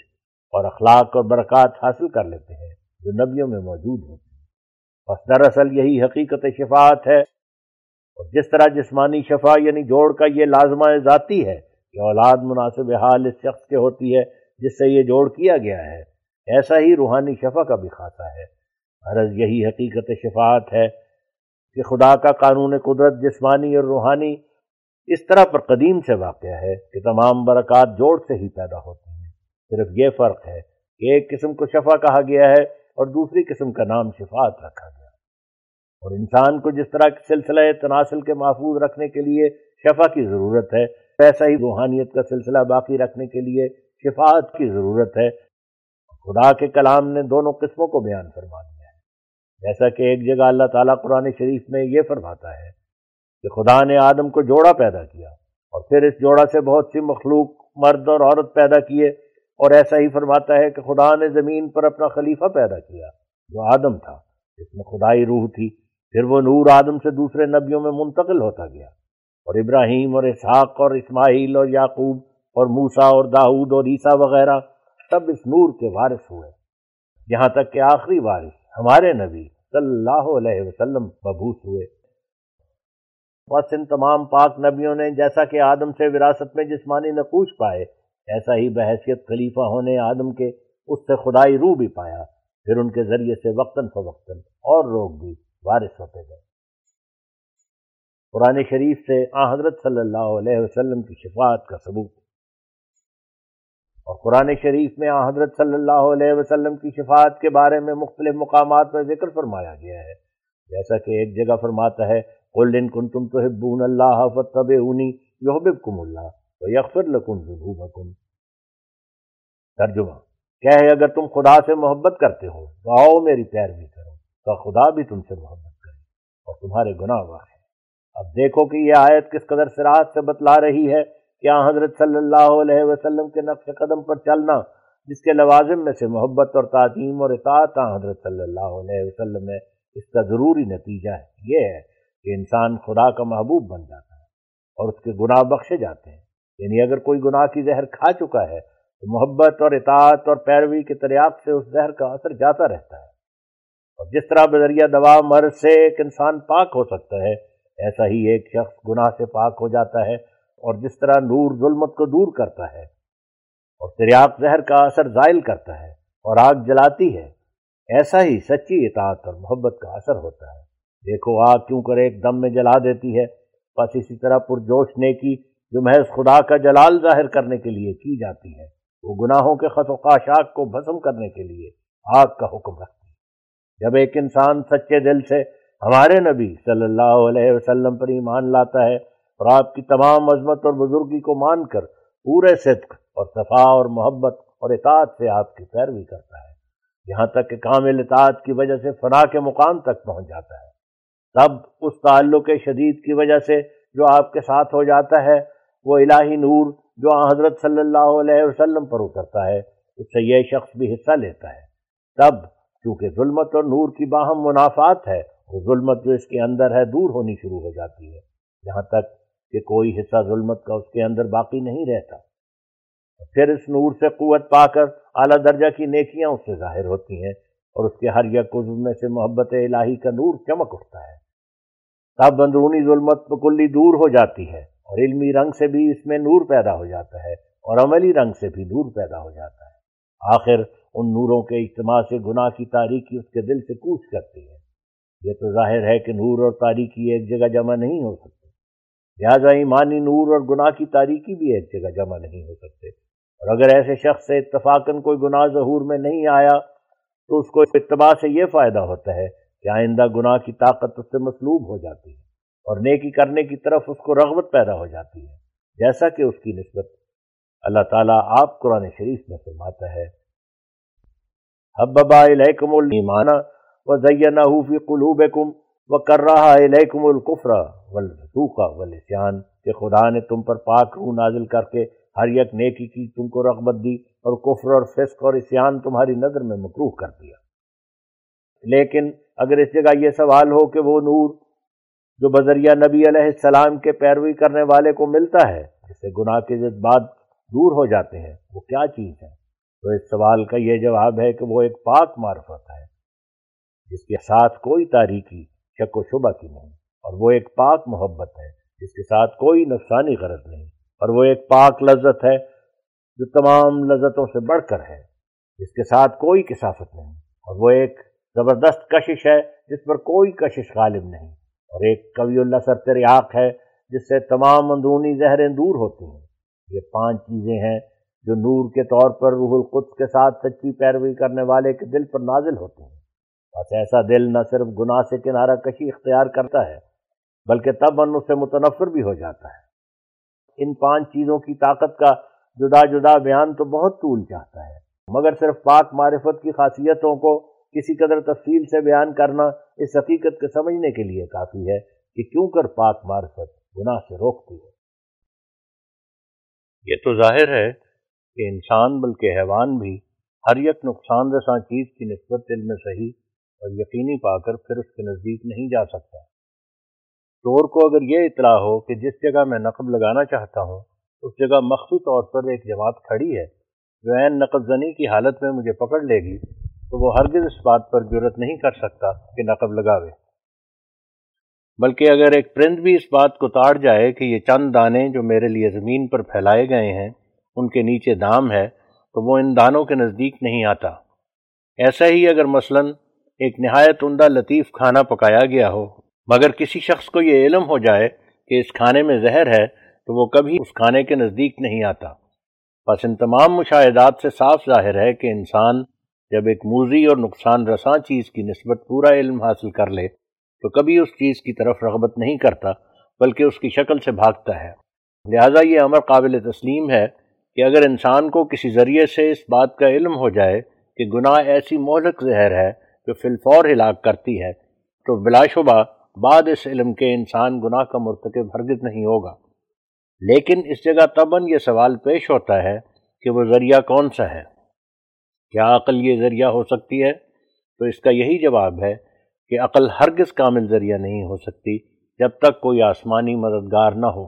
اور اخلاق اور برکات حاصل کر لیتے ہیں جو نبیوں میں موجود ہوتے ہیں۔ بس دراصل یہی حقیقت شفاعت ہے۔ اور جس طرح جسمانی شفا یعنی جوڑ کا یہ لازمہ ذاتی ہے کہ اولاد مناسب حال اس شخص کے ہوتی ہے جس سے یہ جوڑ کیا گیا ہے۔ ایسا ہی روحانی شفا کا بھی خاصہ ہے۔ غرض یہی حقیقت شفاعت ہے۔ کہ خدا کا قانون قدرت، جسمانی اور روحانی اس طرح پر قدیم سے واقع ہے کہ تمام برکات جوڑ سے ہی پیدا ہوتی ہیں۔ صرف یہ فرق ہے کہ ایک قسم کو شفا کہا گیا ہے اور دوسری قسم کا نام شفاعت رکھا گیا۔ اور انسان کو جس طرح سلسلہ تناسل کے محفوظ رکھنے کے لیے شفا کی ضرورت ہے ویسا ہی روحانیت کا سلسلہ باقی رکھنے کے لیے شفاعت کی ضرورت ہے۔ خدا کے کلام نے دونوں قسموں کو بیان فرما دیا۔ جیسا کہ ایک جگہ اللہ تعالیٰ قرآن شریف میں یہ فرماتا ہے کہ خدا نے آدم کو جوڑا پیدا کیا اور پھر اس جوڑا سے بہت سی مخلوق، مرد اور عورت پیدا کیے اور ایسا ہی فرماتا ہے کہ خدا نے زمین پر اپنا خلیفہ پیدا کیا جو آدم تھا۔ جس میں خدائی روح تھی۔ پھر وہ نور آدم سے دوسرے نبیوں میں منتقل ہوتا گیا اور ابراہیم اور اسحاق اور اسماعیل اور یعقوب اور موسا اور داود اور عیسیٰ وغیرہ سب اس نور کے وارث ہوئے۔ یہاں تک کہ آخری وارث ہمارے نبی صلی اللہ علیہ وسلم مبوس ہوئے۔ بس ان تمام پاک نبیوں نے جیسا کہ آدم سے وراثت میں جسمانی نقوش پائے، ایسا ہی بحثیت خلیفہ ہونے آدم کے، اس سے خدائی روح بھی پایا۔ پھر ان کے ذریعے سے وقتاً فوقتاً اور لوگ بھی وارث ہوتے گئے۔ قرآن شریف سے آ حضرت صلی اللہ علیہ وسلم کی شفاعت کا ثبوت۔ اور قرآن شریف میں حضرت صلی اللہ علیہ وسلم کی شفاعت کے بارے میں مختلف مقامات میں ذکر فرمایا گیا ہے۔ جیسا کہ ایک جگہ فرماتا ہے، قل ان کنتم تحبون اللہ فتبعونی یحببکم اللہ ویغفر لکم ذنوبکم۔ ترجمہ کیا ہے اگر تم خدا سے محبت کرتے ہو تو آؤ میری پیروی کرو، تو خدا بھی تم سے محبت کرے اور تمہارے گناہ ہے اب دیکھو کہ یہ آیت کس قدر سراحت سے بتلا رہی ہے۔ کہ حضرت صلی اللہ علیہ وسلم کے نقش قدم پر چلنا، جس کے لوازم میں سے محبت اور تعظیم اور اطاعت حضرت صلی اللہ علیہ وسلم میں، اس کا ضروری نتیجہ ہے۔ یہ ہے کہ انسان خدا کا محبوب بن جاتا ہے اور اس کے گناہ بخشے جاتے ہیں۔ یعنی اگر کوئی گناہ کی زہر کھا چکا ہے، تو محبت اور اطاعت اور پیروی کے تریاق سے اس زہر کا اثر جاتا رہتا ہے۔ اور جس طرح بذریعہ دوا مرض سے ایک انسان پاک ہو سکتا ہے، ایسا ہی ایک شخص گناہ سے پاک ہو جاتا ہے۔ اور جس طرح نور ظلمت کو دور کرتا ہے اور تریاق زہر کا اثر زائل کرتا ہے اور آگ جلاتی ہے، ایسا ہی سچی اطاعت اور محبت کا اثر ہوتا ہے۔ دیکھو، آگ کیوں کر ایک دم میں جلا دیتی ہے؟ بس اسی طرح پرجوش نیکی جو محض خدا کا جلال ظاہر کرنے کے لیے کی جاتی ہے، وہ گناہوں کے خط و خاشاک کو بھسم کرنے کے لیے آگ کا حکم رکھتی ہے۔ جب ایک انسان سچے دل سے ہمارے نبی صلی اللہ علیہ وسلم پر ایمان لاتا ہے اور آپ کی تمام عظمت اور بزرگی کو مان کر پورے صدق اور صفا اور محبت اور اطاعت سے آپ کی پیروی کرتا ہے۔ یہاں تک کہ کامل اطاعت کی وجہ سے فنا کے مقام تک پہنچ جاتا ہے۔ تب اس تعلق شدید کی وجہ سے جو آپ کے ساتھ ہو جاتا ہے، وہ الہی نور جو حضرت صلی اللہ علیہ وسلم پر اترتا ہے، اس سے یہ شخص بھی حصہ لیتا ہے۔ تب چونکہ ظلمت اور نور کی باہم منافعات ہے، وہ ظلمت جو اس کے اندر ہے دور ہونی شروع ہو جاتی ہے۔ یہاں تک کہ کوئی حصہ ظلمت کا اس کے اندر باقی نہیں رہتا۔ پھر اس نور سے قوت پا کر اعلیٰ درجہ کی نیکیاں اس سے ظاہر ہوتی ہیں اور اس کے ہر یک میں سے محبت الہی کا نور چمک اٹھتا ہے۔ تب اندرونی ظلمت کلی دور ہو جاتی ہے اور علمی رنگ سے بھی اس میں نور پیدا ہو جاتا ہے اور عملی رنگ سے بھی نور پیدا ہو جاتا ہے۔ آخر ان نوروں کے اجتماع سے گناہ کی تاریخی اس کے دل سے کوچ کرتی ہے۔ یہ تو ظاہر ہے کہ نور اور تاریخی ایک جگہ جمع نہیں ہو سکتے لہٰذا ایمانی نور اور گناہ کی تاریخی بھی ایک جگہ جمع نہیں ہو سکتے۔ اور اگر ایسے شخص سے اتفاقاً کوئی گناہ ظہور میں نہیں آیا، تو اس کو اتباع سے یہ فائدہ ہوتا ہے کہ آئندہ گناہ کی طاقت اس سے مسلوب ہو جاتی ہے اور نیکی کرنے کی طرف اس کو رغبت پیدا ہو جاتی ہے، جیسا کہ اس کی نسبت اللہ تعالیٰ آپ قرآن شریف میں فرماتا ہے۔ حببا الیکم الایمان وزینہ فی قلوبکم وکرہا الیکم الکفر والفسوق والعصیان کہ خدا نے تم پر پاک روح نازل کر کے ہر یک نیکی کی تم کو رغبت دی اور کفر اور فسق اور اسیان تمہاری نظر میں مکروح کر دیا۔ لیکن اگر اس جگہ یہ سوال ہو کہ وہ نور جو بذریعہ نبی علیہ السلام کے پیروی کرنے والے کو ملتا ہے، جس سے گناہ کے جذبات دور ہو جاتے ہیں، وہ کیا چیز ہے؟ تو اس سوال کا یہ جواب ہے کہ وہ ایک پاک معرفت ہے، جس کے ساتھ کوئی تاریخی شک و شبہ کی نہیں، اور وہ ایک پاک محبت ہے جس کے ساتھ کوئی نفسانی غرض نہیں، اور وہ ایک پاک لذت ہے جو تمام لذتوں سے بڑھ کر ہے، جس کے ساتھ کوئی کثافت نہیں، اور وہ ایک زبردست کشش ہے جس پر کوئی کشش غالب نہیں، اور ایک کبھی اللہ سر تریاق ہے جس سے تمام اندرونی زہریں دور ہوتی ہیں۔ یہ پانچ چیزیں ہیں جو نور کے طور پر روح القدس کے ساتھ سچی پیروی کرنے والے کے دل پر نازل ہوتے ہیں۔ بس ایسا دل نہ صرف گناہ سے کنارہ کشی اختیار کرتا ہے، بلکہ تب ان سے متنفر بھی ہو جاتا ہے۔ ان پانچ چیزوں کی طاقت کا جدا جدا بیان تو بہت طول چاہتا ہے۔ مگر صرف پاک معرفت کی خاصیتوں کو کسی قدر تفصیل سے بیان کرنا اس حقیقت کے سمجھنے کے لیے کافی ہے کہ کیوں کر پاک معرفت گناہ سے روکتی ہے۔ یہ تو ظاہر ہے کہ انسان بلکہ حیوان بھی ہر یک نقصان رساں چیز کی نسبت علم صحیح اور یقینی پا کر پھر اس کے نزدیک نہیں جا سکتا۔ چور کو اگر یہ اطلاع ہو کہ جس جگہ میں نقب لگانا چاہتا ہوں، اس جگہ مخصوص طور پر ایک جماعت کھڑی ہے، جو عین نقب زنی کی حالت میں مجھے پکڑ لے گی، تو وہ ہرگز اس بات پر جرت نہیں کر سکتا کہ نقب لگاوے۔ بلکہ اگر ایک پرند بھی اس بات کو تاڑ جائے کہ یہ چند دانے جو میرے لیے زمین پر پھیلائے گئے ہیں، ان کے نیچے دام ہے، تو وہ ان دانوں کے نزدیک نہیں آتا۔ ایسا ہی اگر مثلا ایک نہایت عمدہ لطیف کھانا پکایا گیا ہو۔ مگر کسی شخص کو یہ علم ہو جائے کہ اس کھانے میں زہر ہے تو وہ کبھی اس کھانے کے نزدیک نہیں آتا۔ بس ان تمام مشاہدات سے صاف ظاہر ہے کہ انسان جب ایک موزی اور نقصان رساں چیز کی نسبت پورا علم حاصل کر لے تو کبھی اس چیز کی طرف رغبت نہیں کرتا، بلکہ اس کی شکل سے بھاگتا ہے۔ لہٰذا یہ امر قابل تسلیم ہے کہ اگر انسان کو کسی ذریعے سے اس بات کا علم ہو جائے کہ گناہ ایسی مہلک زہر ہے جو فلفور ہلاک کرتی ہے، تو بلا شبہ بعد اس علم کے انسان گناہ کا مرتکب ہرگز نہیں ہوگا۔ لیکن اس جگہ تباً یہ سوال پیش ہوتا ہے کہ وہ ذریعہ کون سا ہے؟ کیا عقل یہ ذریعہ ہو سکتی ہے؟ تو اس کا یہی جواب ہے کہ عقل ہرگز کامل ذریعہ نہیں ہو سکتی جب تک کوئی آسمانی مددگار نہ ہو۔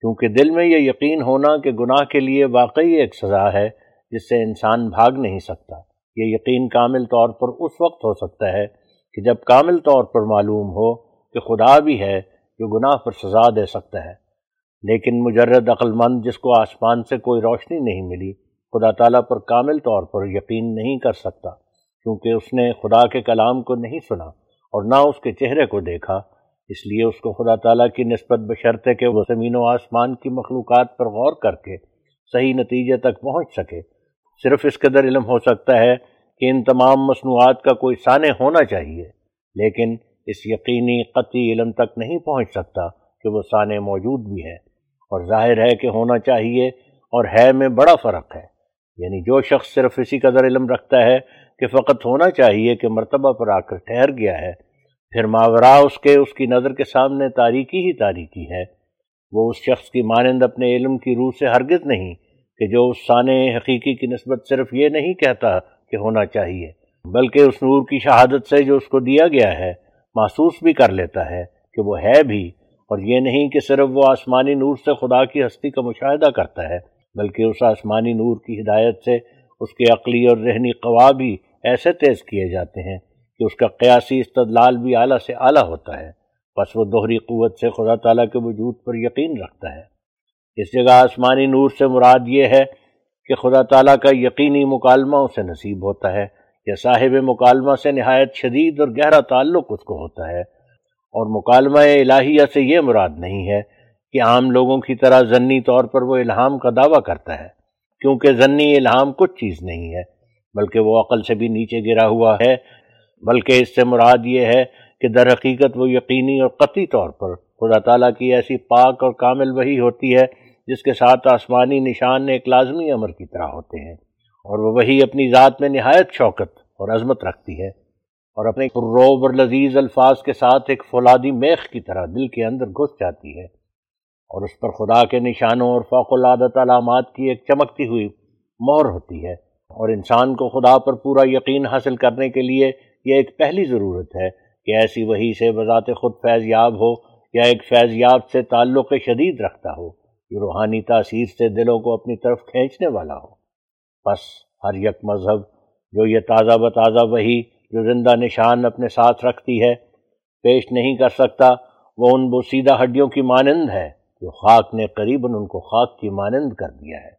کیونکہ دل میں یہ یقین ہونا کہ گناہ کے لیے واقعی ایک سزا ہے جس سے انسان بھاگ نہیں سکتا۔ یہ یقین کامل طور پر اس وقت ہو سکتا ہے کہ جب کامل طور پر معلوم ہو کہ خدا بھی ہے جو گناہ پر سزا دے سکتا ہے۔ لیکن مجرد عقل مند جس کو آسمان سے کوئی روشنی نہیں ملی، خدا تعالیٰ پر کامل طور پر یقین نہیں کر سکتا، کیونکہ اس نے خدا کے کلام کو نہیں سنا اور نہ اس کے چہرے کو دیکھا۔ اس لیے اس کو خدا تعالیٰ کی نسبت بشرطے کہ وہ زمین و آسمان کی مخلوقات پر غور کر کے صحیح نتیجے تک پہنچ سکے۔ صرف اس قدر علم ہو سکتا ہے کہ ان تمام مصنوعات کا کوئی سانے ہونا چاہیے، لیکن اس یقینی قطعی علم تک نہیں پہنچ سکتا کہ وہ سانے موجود بھی ہے اور ظاہر ہے کہ ہونا چاہیے اور ہے میں بڑا فرق ہے۔ یعنی جو شخص صرف اسی قدر علم رکھتا ہے کہ فقط ہونا چاہیے کہ مرتبہ پر آ کر ٹھہر گیا ہے، پھر ماورا اس کے، اس کی نظر کے سامنے تاریکی ہی تاریکی ہے۔ وہ اس شخص کی مانند اپنے علم کی روح سے ہرگز نہیں کہ جو اس سانے حقیقی کی نسبت صرف یہ نہیں کہتا کہ ہونا چاہیے، بلکہ اس نور کی شہادت سے جو اس کو دیا گیا ہے، محسوس بھی کر لیتا ہے کہ وہ ہے بھی۔ اور یہ نہیں کہ صرف وہ آسمانی نور سے خدا کی ہستی کا مشاہدہ کرتا ہے، بلکہ اس آسمانی نور کی ہدایت سے اس کے عقلی اور ذہنی قوا بھی ایسے تیز کیے جاتے ہیں کہ اس کا قیاسی استدلال بھی اعلیٰ سے اعلیٰ ہوتا ہے۔ بس وہ دوہری قوت سے خدا تعالیٰ کے وجود پر یقین رکھتا ہے۔ اس جگہ آسمانی نور سے مراد یہ ہے کہ خدا تعالیٰ کا یقینی مکالمہ اسے نصیب ہوتا ہے، یا صاحب مکالمہ سے نہایت شدید اور گہرا تعلق اس کو ہوتا ہے۔ اور مکالمہ الہیہ سے یہ مراد نہیں ہے کہ عام لوگوں کی طرح ضنی طور پر وہ الہام کا دعویٰ کرتا ہے، کیونکہ ضنی الہام کچھ چیز نہیں ہے، بلکہ وہ عقل سے بھی نیچے گرا ہوا ہے۔ بلکہ اس سے مراد یہ ہے کہ در حقیقت وہ یقینی اور قطعی طور پر خدا تعالیٰ کی ایسی پاک اور کامل وہی ہوتی ہے جس کے ساتھ آسمانی نشان ایک لازمی امر کی طرح ہوتے ہیں، اور وہ وہی اپنی ذات میں نہایت شوکت اور عظمت رکھتی ہے، اور اپنے روب اور لذیذ الفاظ کے ساتھ ایک فولادی میخ کی طرح دل کے اندر گھس جاتی ہے، اور اس پر خدا کے نشانوں اور فوق العادت علامات کی ایک چمکتی ہوئی مہر ہوتی ہے، اور انسان کو خدا پر پورا یقین حاصل کرنے کے لیے یہ ایک پہلی ضرورت ہے کہ ایسی وہی سے بذات خود فیض یاب ہو یا ایک فیض یاب سے تعلق شدید رکھتا ہو۔ جو روحانی تاثیر سے دلوں کو اپنی طرف کھینچنے والا ہو۔ بس ہر یک مذہب جو یہ تازہ بتازہ وہی جو زندہ نشان اپنے ساتھ رکھتی ہے، پیش نہیں کر سکتا، وہ ان بوسیدہ ہڈیوں کی مانند ہے جو خاک نے قریباً ان کو خاک کی مانند کر دیا ہے۔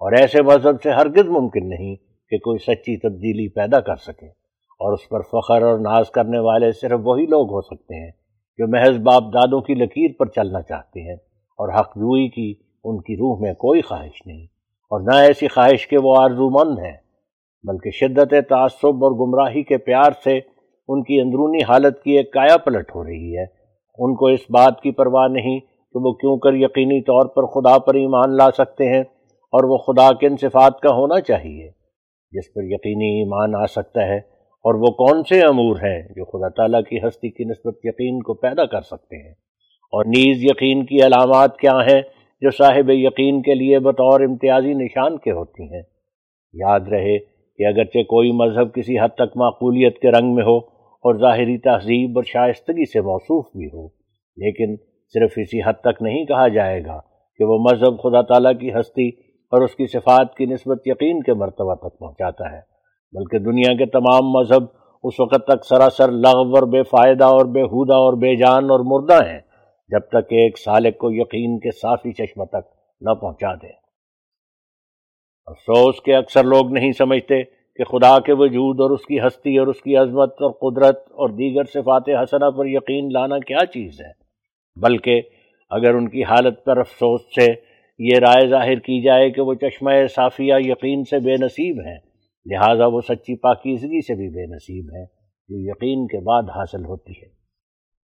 اور ایسے مذہب سے ہرگز ممکن نہیں کہ کوئی سچی تبدیلی پیدا کر سکے۔ اور اس پر فخر اور ناز کرنے والے صرف وہی لوگ ہو سکتے ہیں جو محض باپ دادوں کی لکیر پر چلنا چاہتے ہیں۔ اور حق جوئی کی ان کی روح میں کوئی خواہش نہیں اور نہ ایسی خواہش کہ وہ آرزو مند ہیں، بلکہ شدت تعصب اور گمراہی کے پیار سے ان کی اندرونی حالت کی ایک کایا پلٹ ہو رہی ہے۔ ان کو اس بات کی پرواہ نہیں کہ وہ کیوں کر یقینی طور پر خدا پر ایمان لا سکتے ہیں اور وہ خدا کے صفات کا ہونا چاہیے، جس پر یقینی ایمان آ سکتا ہے۔ اور وہ کون سے امور ہیں جو خدا تعالیٰ کی ہستی کی نسبت یقین کو پیدا کر سکتے ہیں؟ اور نیز یقین کی علامات کیا ہیں جو صاحب یقین کے لیے بطور امتیازی نشان کے ہوتی ہیں؟ یاد رہے کہ اگرچہ کوئی مذہب کسی حد تک معقولیت کے رنگ میں ہو اور ظاہری تہذیب اور شائستگی سے موصوف بھی ہو، لیکن صرف اسی حد تک نہیں کہا جائے گا کہ وہ مذہب خدا تعالیٰ کی ہستی اور اس کی صفات کی نسبت یقین کے مرتبہ تک پہنچاتا ہے، بلکہ دنیا کے تمام مذہب اس وقت تک سراسر لغو اور بے فائدہ اور بے حودہ اور بے جان اور مردہ ہیں۔ جب تک کہ ایک سالک کو یقین کے صافی چشمہ تک نہ پہنچا دے۔ افسوس کے اکثر لوگ نہیں سمجھتے کہ خدا کے وجود اور اس کی ہستی اور اس کی عظمت اور قدرت اور دیگر صفات حسنہ پر یقین لانا کیا چیز ہے؟ بلکہ اگر ان کی حالت پر افسوس سے یہ رائے ظاہر کی جائے کہ وہ چشمہ صافیہ یقین سے بے نصیب ہیں، لہٰذا وہ سچی پاکیزگی سے بھی بے نصیب ہیں، جو یقین کے بعد حاصل ہوتی ہے۔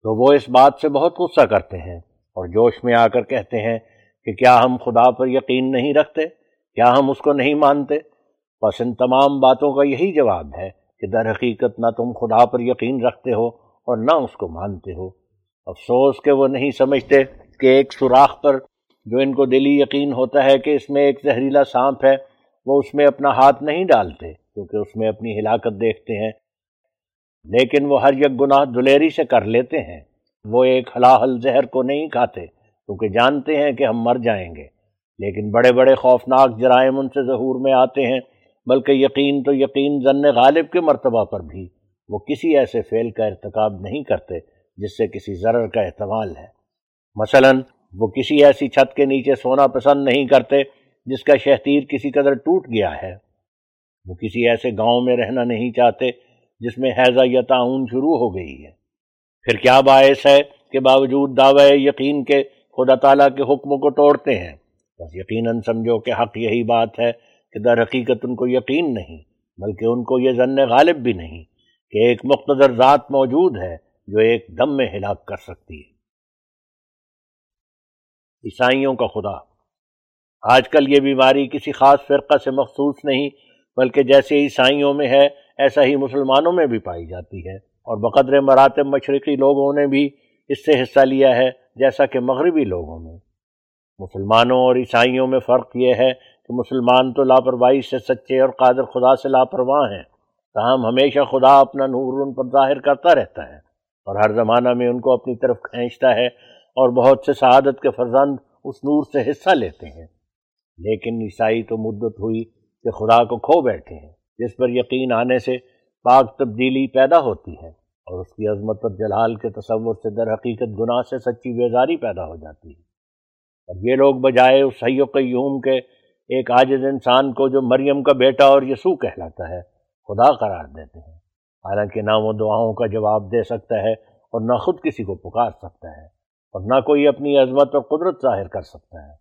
تو وہ اس بات سے بہت غصہ کرتے ہیں اور جوش میں آ کر کہتے ہیں کہ کیا ہم خدا پر یقین نہیں رکھتے؟ کیا ہم اس کو نہیں مانتے؟ بس ان تمام باتوں کا یہی جواب ہے کہ در حقیقت نہ تم خدا پر یقین رکھتے ہو اور نہ اس کو مانتے ہو۔ افسوس کہ وہ نہیں سمجھتے کہ ایک سوراخ پر جو ان کو دلی یقین ہوتا ہے کہ اس میں ایک زہریلا سانپ ہے، وہ اس میں اپنا ہاتھ نہیں ڈالتے کیونکہ اس میں اپنی ہلاکت دیکھتے ہیں۔ لیکن وہ ہر یک گناہ دلیری سے کر لیتے ہیں۔ وہ ایک حلاحل زہر کو نہیں کھاتے، کیونکہ جانتے ہیں کہ ہم مر جائیں گے۔ لیکن بڑے بڑے خوفناک جرائم ان سے ظہور میں آتے ہیں، بلکہ یقین تو یقین ضن غالب کے مرتبہ پر بھی۔ وہ کسی ایسے فعل کا ارتکاب نہیں کرتے جس سے کسی ضرر کا احتمال ہے۔ مثلا، وہ کسی ایسی چھت کے نیچے سونا پسند نہیں کرتے جس کا شہتیر کسی قدر ٹوٹ گیا ہے۔ وہ کسی ایسے گاؤں میں رہنا نہیں چاہتے جس میں حیضہ یا تعاون شروع ہو گئی ہے پھر کیا باعث ہے کہ باوجود دعوی یقین کے خدا تعالیٰ کے حکم کو توڑتے ہیں؟ بس یقیناً سمجھو کہ حق یہی بات ہے کہ در حقیقت ان کو یقین نہیں، بلکہ ان کو یہ ضن غالب بھی نہیں کہ ایک مقتدر ذات موجود ہے جو ایک دم میں ہلاک کر سکتی ہے۔ عیسائیوں کا خدا، آج کل یہ بیماری کسی خاص فرقہ سے مخصوص نہیں، بلکہ جیسے عیسائیوں میں ہے ایسا ہی مسلمانوں میں بھی پائی جاتی ہے۔ اور بقدر مراتب مشرقی لوگوں نے بھی اس سے حصہ لیا ہے جیسا کہ مغربی لوگوں میں مسلمانوں اور عیسائیوں میں فرق یہ ہے کہ مسلمان تو لاپرواہی سے سچے اور قادر خدا سے لاپرواہ ہیں۔ تاہم ہمیشہ خدا اپنا نور ان پر ظاہر کرتا رہتا ہے اور ہر زمانہ میں ان کو اپنی طرف کھینچتا ہے اور بہت سے سعادت کے فرزند اس نور سے حصہ لیتے ہیں۔ لیکن عیسائی تو مدت ہوئی کہ خدا کو کھو بیٹھے ہیں۔ جس پر یقین آنے سے پاک تبدیلی پیدا ہوتی ہے اور اس کی عظمت اور جلال کے تصور سے در حقیقت گناہ سے سچی بیزاری پیدا ہو جاتی ہے۔ اور یہ لوگ بجائے اس حی و قیوم کے ایک عاجز انسان کو جو مریم کا بیٹا اور یسوع کہلاتا ہے، خدا قرار دیتے ہیں۔ حالانکہ نہ وہ دعاؤں کا جواب دے سکتا ہے اور نہ خود کسی کو پکار سکتا ہے اور نہ کوئی اپنی عظمت اور قدرت ظاہر کر سکتا ہے۔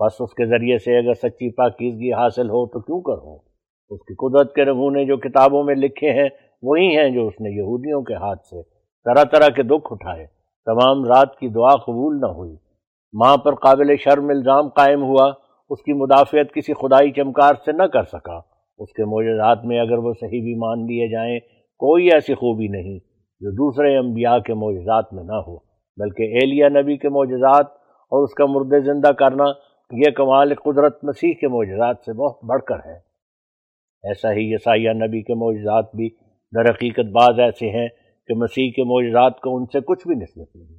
بس اس کے ذریعے سے اگر سچی پاکیزگی حاصل ہو تو کیوں کر ہو اس کی قدرت کے نمونے جو کتابوں میں لکھے ہیں، وہی ہیں جو اس نے یہودیوں کے ہاتھ سے طرح طرح کے دکھ اٹھائے۔ تمام رات کی دعا قبول نہ ہوئی۔ ماں پر قابل شرم الزام قائم ہوا۔ اس کی مدافعت کسی خدائی چمکار سے نہ کر سکا۔ اس کے معجزات میں اگر وہ صحیح بھی مان لیے جائیں، کوئی ایسی خوبی نہیں جو دوسرے انبیاء کے معجزات میں نہ ہو، بلکہ ایلیا نبی کے معجزات اور اس کا مرد زندہ کرنا، یہ کمال قدرت مسیح کے معجزات سے بہت بڑھ کر ہے۔ ایسا ہی یسائیہ نبی کے معجزات بھی در حقیقت بعض ایسے ہیں کہ مسیح کے معجزات کو ان سے کچھ بھی نسبت نہیں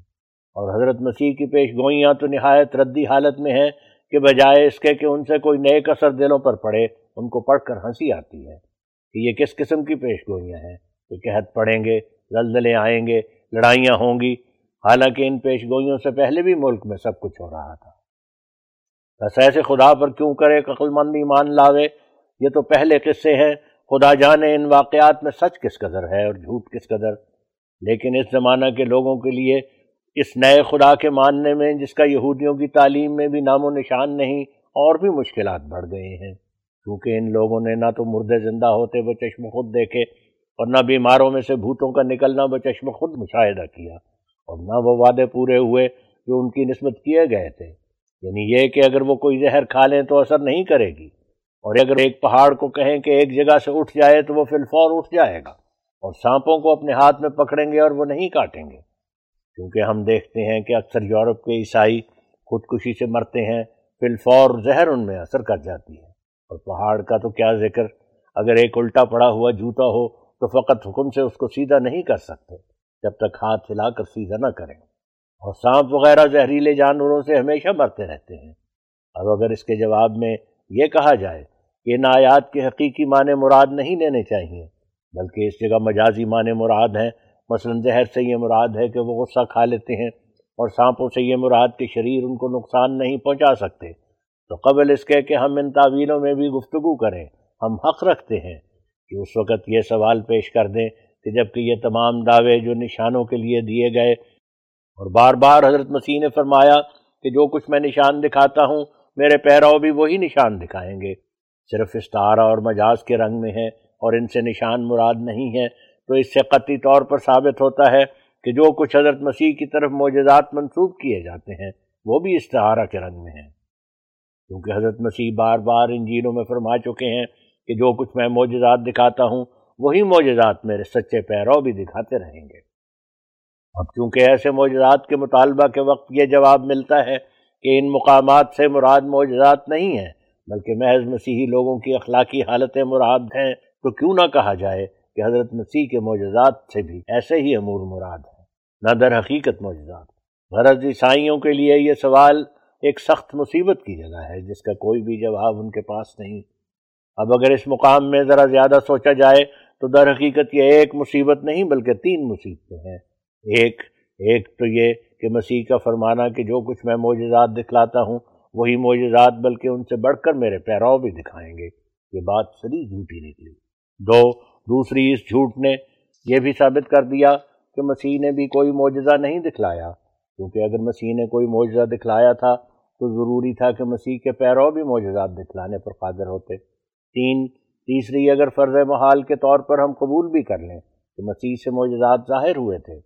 اور حضرت مسیح کی پیش گوئیاں تو نہایت ردی حالت میں ہیں کہ بجائے اس کے کہ ان سے کوئی نئے کثر دلوں پر پڑے، ان کو پڑھ کر ہنسی آتی ہے کہ یہ کس قسم کی پیش گوئیاں ہیں؟ کہ قحط پڑیں گے، زلزلے آئیں گے، لڑائیاں ہوں گی۔ حالانکہ ان پیش گوئیوں سے پہلے بھی ملک میں سب کچھ ہو رہا تھا۔ بس ایسے خدا پر کیوں کرے عقل مند ایمان لاوے؟ یہ تو پہلے قصے ہیں۔ خدا جانے ان واقعات میں سچ کس قدر ہے اور جھوٹ کس قدر۔ لیکن اس زمانہ کے لوگوں کے لیے اس نئے خدا کے ماننے میں، جس کا یہودیوں کی تعلیم میں بھی نام و نشان نہیں، اور بھی مشکلات بڑھ گئے ہیں۔ کیونکہ ان لوگوں نے نہ تو مردے زندہ ہوتے بچشم خود دیکھے، اور نہ بیماروں میں سے بھوتوں کا نکلنا بچشم خود مشاہدہ کیا، اور نہ وہ وعدے پورے ہوئے جو ان کی نسبت کیے گئے تھے۔ یعنی یہ کہ اگر وہ کوئی زہر کھا لیں تو اثر نہیں کرے گی۔ اور اگر ایک پہاڑ کو کہیں کہ ایک جگہ سے اٹھ جائے تو وہ فی الفور اٹھ جائے گا اور سانپوں کو اپنے ہاتھ میں پکڑیں گے اور وہ نہیں کاٹیں گے۔ کیونکہ ہم دیکھتے ہیں کہ اکثر یورپ کے عیسائی خودکشی سے مرتے ہیں فی الفور زہر ان میں اثر کر جاتی ہے۔ اور پہاڑ کا تو کیا ذکر؟ اگر ایک الٹا پڑا ہوا جوتا ہو تو فقط حکم سے اس کو سیدھا نہیں کر سکتے، جب تک ہاتھ ہلا کر سیدھا نہ کریں۔ اور سانپ وغیرہ زہریلے جانوروں سے ہمیشہ مرتے رہتے ہیں۔ اب اگر اس کے جواب میں یہ کہا جائے کہ ان آیات کے حقیقی معنی مراد نہیں لینے چاہیے، بلکہ اس جگہ مجازی معنی مراد ہیں۔ مثلا زہر سے یہ مراد ہے کہ وہ غصہ کھا لیتے ہیں اور سانپوں سے یہ مراد کے شریر ان کو نقصان نہیں پہنچا سکتے۔ تو قبل اس کے کہ ہم ان تعویلوں میں بھی گفتگو کریں، ہم حق رکھتے ہیں کہ اس وقت یہ سوال پیش کر دیں کہ جبکہ یہ تمام دعوے جو نشانوں کے لیے دیے گئے، اور بار بار حضرت مسیح نے فرمایا کہ جو کچھ میں نشان دکھاتا ہوں، میرے پیرو بھی وہی نشان دکھائیں گے۔ صرف استعارہ اور مجاز کے رنگ میں ہے اور ان سے نشان مراد نہیں ہے تو اس سے قطعی طور پر ثابت ہوتا ہے کہ جو کچھ حضرت مسیح کی طرف معجزات منسوخ کیے جاتے ہیں، وہ بھی استعارہ کے رنگ میں ہیں۔ کیونکہ حضرت مسیح بار بار انجیلوں میں فرما چکے ہیں کہ جو کچھ میں معجزات دکھاتا ہوں، وہی معجزات میرے سچے پیرو بھی دکھاتے رہیں گے۔ اب چونکہ ایسے معجزات کے مطالبہ کے وقت یہ جواب ملتا ہے کہ ان مقامات سے مراد معجزات نہیں ہیں بلکہ محض مسیحی لوگوں کی اخلاقی حالتیں مراد ہیں، تو کیوں نہ کہا جائے کہ حضرت مسیح کے معجزات سے بھی ایسے ہی امور مراد ہیں۔ نہ در حقیقت معجزات۔ غرض عیسائیوں کے لیے یہ سوال ایک سخت مصیبت کی جگہ ہے، جس کا کوئی بھی جواب ان کے پاس نہیں۔ اب اگر اس مقام میں ذرا زیادہ سوچا جائے، تو در حقیقت یہ ایک مصیبت نہیں، بلکہ تین مصیبتیں ہیں۔ ایک ایک تو یہ کہ مسیح کا فرمانا کہ جو کچھ میں معجزات دکھلاتا ہوں وہی معجزات بلکہ ان سے بڑھ کر میرے پیرو بھی دکھائیں گے۔ یہ بات سری جھوٹی نکلی۔ دو، دوسری اس جھوٹ نے یہ بھی ثابت کر دیا کہ مسیح نے بھی کوئی معجزہ نہیں دکھلایا۔ کیونکہ اگر مسیح نے کوئی معجزہ دکھلایا تھا، تو ضروری تھا کہ مسیح کے پیرو بھی معجزات دکھلانے پر قادر ہوتے۔ تین، تیسری، اگر فرض محال کے طور پر ہم قبول بھی کر لیں کہ مسیح سے معجزات ظاہر ہوئے تھے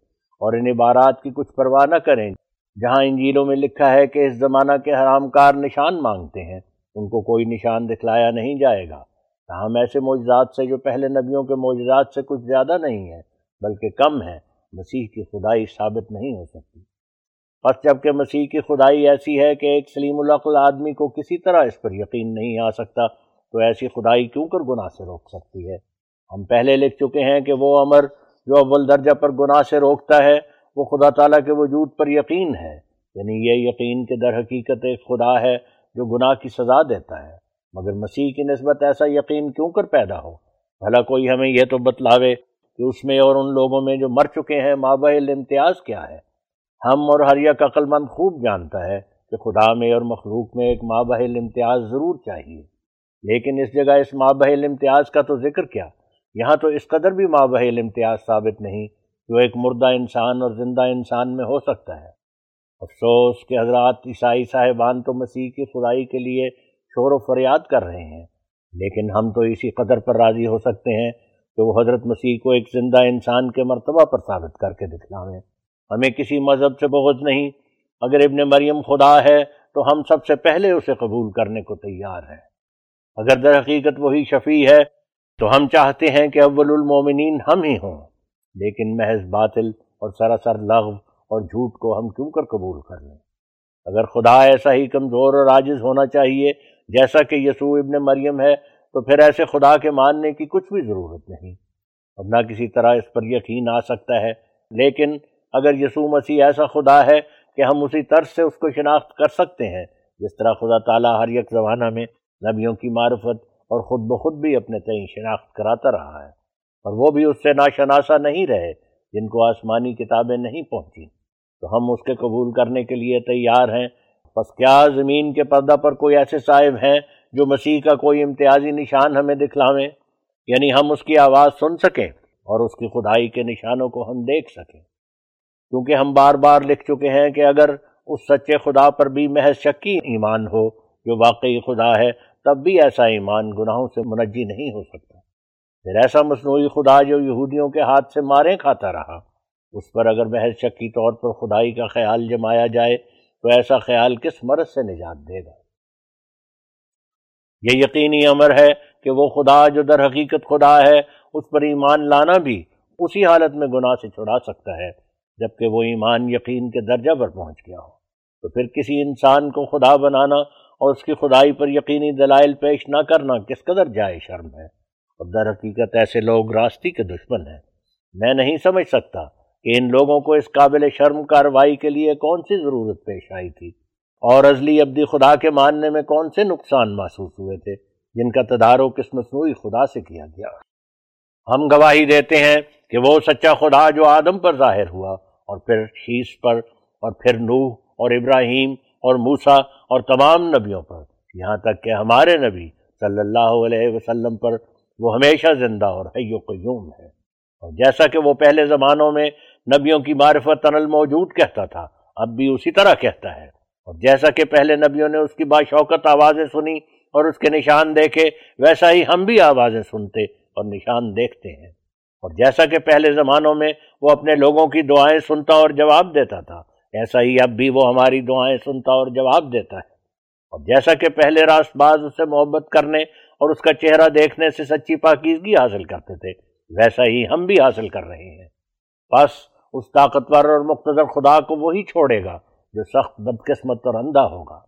اور ان عبارات کی کچھ پرواہ نہ کریں۔ جہاں انجیلوں میں لکھا ہے کہ اس زمانہ کے حرام کار نشان مانگتے ہیں، ان کو کوئی نشان دکھلایا نہیں جائے گا۔ تاہم ایسے معجزات سے جو پہلے نبیوں کے معجزات سے کچھ زیادہ نہیں ہے بلکہ کم ہے مسیح کی خدائی ثابت نہیں ہو سکتی۔ اور جبکہ مسیح کی خدائی ایسی ہے کہ ایک سلیم العقل آدمی کو کسی طرح اس پر یقین نہیں آ سکتا، تو ایسی خدائی کیوں کر گناہ سے روک سکتی ہے؟ ہم پہلے لکھ چکے ہیں کہ وہ امر جو اول درجہ پر گناہ سے روکتا ہے وہ خدا تعالیٰ کے وجود پر یقین ہے یعنی یہ یقین کے در حقیقت ایک خدا ہے جو گناہ کی سزا دیتا ہے۔ مگر مسیح کی نسبت ایسا یقین کیوں کر پیدا ہو؟ بھلا کوئی ہمیں یہ تو بتلاوے کہ اس میں اور ان لوگوں میں جو مر چکے ہیں، مابع امتیاز کیا ہے؟ ہم اور ہر یک عقل مند خوب جانتا ہے کہ خدا میں اور مخلوق میں ایک مابع امتیاز ضرور چاہیے۔ لیکن اس جگہ اس مابع امتیاز کا تو ذکر کیا؟ یہاں تو اس قدر بھی مابع امتیاز ثابت نہیں جو ایک مردہ انسان اور زندہ انسان میں ہو سکتا ہے۔ افسوس کہ حضرات عیسائی صاحبان تو مسیح کی خدائی کے لیے شور و فریاد کر رہے ہیں، لیکن ہم تو اسی قدر پر راضی ہو سکتے ہیں کہ وہ حضرت مسیح کو ایک زندہ انسان کے مرتبہ پر ثابت کر کے دکھلاویں۔ ہمیں کسی مذہب سے بغض نہیں، اگر ابن مریم خدا ہے تو ہم سب سے پہلے اسے قبول کرنے کو تیار ہیں۔ اگر در حقیقت وہی شفیع ہے تو ہم چاہتے ہیں کہ اول المومنین ہم ہی ہوں۔ لیکن محض باطل اور سراسر لغو اور جھوٹ کو ہم کیوں کر قبول کر لیں؟ اگر خدا ایسا ہی کمزور اور عاجز ہونا چاہیے جیسا کہ یسوع ابن مریم ہے، تو پھر ایسے خدا کے ماننے کی کچھ بھی ضرورت نہیں۔ اب نہ کسی طرح اس پر یقین آ سکتا ہے، لیکن اگر یسوع مسیح ایسا خدا ہے کہ ہم اسی طرز سے اس کو شناخت کر سکتے ہیں، جس طرح خدا تعالیٰ ہر یک زمانہ میں نبیوں کی معرفت اور خود بخود بھی اپنے تئیں شناخت کراتا رہا ہے۔ اور وہ بھی اس سے ناشناسا نہیں رہے جن کو آسمانی کتابیں نہیں پہنچی تو ہم اس کے قبول کرنے کے لیے تیار ہیں۔ بس کیا زمین کے پردہ پر کوئی ایسے صاحب ہیں جو مسیح کا کوئی امتیازی نشان ہمیں دکھلاویں؟ یعنی ہم اس کی آواز سن سکیں اور اس کی خدائی کے نشانوں کو ہم دیکھ سکیں۔ کیونکہ ہم بار بار لکھ چکے ہیں کہ اگر اس سچے خدا پر بھی محض شکی ایمان ہو، جو واقعی خدا ہے، تب بھی ایسا ایمان گناہوں سے منجی نہیں ہو سکتا۔ پھر ایسا مصنوعی خدا جو یہودیوں کے ہاتھ سے مارے کھاتا رہا، اس پر اگر محض شکی طور پر خدائی کا خیال جمایا جائے، تو ایسا خیال کس مرض سے نجات دے گا؟ یہ یقینی امر ہے کہ وہ خدا جو در حقیقت خدا ہے، اس پر ایمان لانا بھی اسی حالت میں گناہ سے چھڑا سکتا ہے، جبکہ وہ ایمان یقین کے درجہ پر پہنچ گیا ہو۔ تو پھر کسی انسان کو خدا بنانا اور اس کی خدائی پر یقینی دلائل پیش نہ کرنا کس قدر جائے شرم ہے؟ اور در حقیقت ایسے لوگ راستی کے دشمن ہیں۔ میں نہیں سمجھ سکتا کہ ان لوگوں کو اس قابل شرم کاروائی کے لیے کون سی ضرورت پیش آئی تھی۔ اور ازلی ابدی خدا کے ماننے میں کون سے نقصان محسوس ہوئے تھے جن کا تدارک اس مصنوعی خدا سے کیا گیا؟ ہم گواہی دیتے ہیں کہ وہ سچا خدا جو آدم پر ظاہر ہوا اور پھر شیش پر اور پھر نوح اور ابراہیم اور موسا اور تمام نبیوں پر۔ یہاں تک کہ ہمارے نبی صلی اللہ علیہ وسلم پر وہ ہمیشہ زندہ اور حی و قیوم ہے۔ اور جیسا کہ وہ پہلے زمانوں میں نبیوں کی معرفت تنل موجود کہتا تھا، اب بھی اسی طرح کہتا ہے۔ اور جیسا کہ پہلے نبیوں نے اس کی باشوقت آوازیں سنی اور اس کے نشان دیکھے، ویسا ہی ہم بھی آوازیں سنتے اور نشان دیکھتے ہیں۔ اور جیسا کہ پہلے زمانوں میں وہ اپنے لوگوں کی دعائیں سنتا اور جواب دیتا تھا، ایسا ہی اب بھی وہ ہماری دعائیں سنتا اور جواب دیتا ہے۔ اور جیسا کہ پہلے راست باز اس سے محبت کرنے اور اس کا چہرہ دیکھنے سے سچی پاکیزگی حاصل کرتے تھے، ویسا ہی ہم بھی حاصل کر رہے ہیں۔ بس، اس طاقتور اور مقتدر خدا کو وہی چھوڑے گا جو سخت بدقسمت اور اندھا ہوگا۔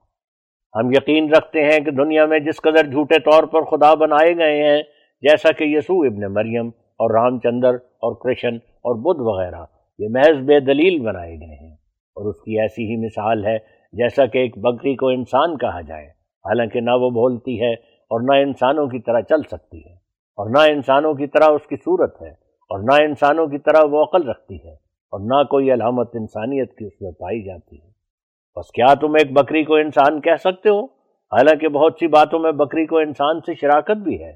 ہم یقین رکھتے ہیں کہ دنیا میں جس قدر جھوٹے طور پر خدا بنائے گئے ہیں، جیسا کہ یسوع ابن مریم اور رام چندر اور کرشن اور بدھ وغیرہ، یہ محض بے دلیل بنائے گئے ہیں۔ اور اس کی ایسی ہی مثال ہے، جیسا کہ ایک بکری کو انسان کہا جائے، حالانکہ نہ وہ بولتی ہے اور نہ انسانوں کی طرح چل سکتی ہے، اور نہ انسانوں کی طرح اس کی صورت ہے، اور نہ انسانوں کی طرح وہ عقل رکھتی ہے، اور نہ کوئی علامت انسانیت کی اس میں پائی جاتی ہے۔ بس کیا تم ایک بکری کو انسان کہہ سکتے ہو؟ حالانکہ بہت سی باتوں میں بکری کو انسان سے شراکت بھی ہے۔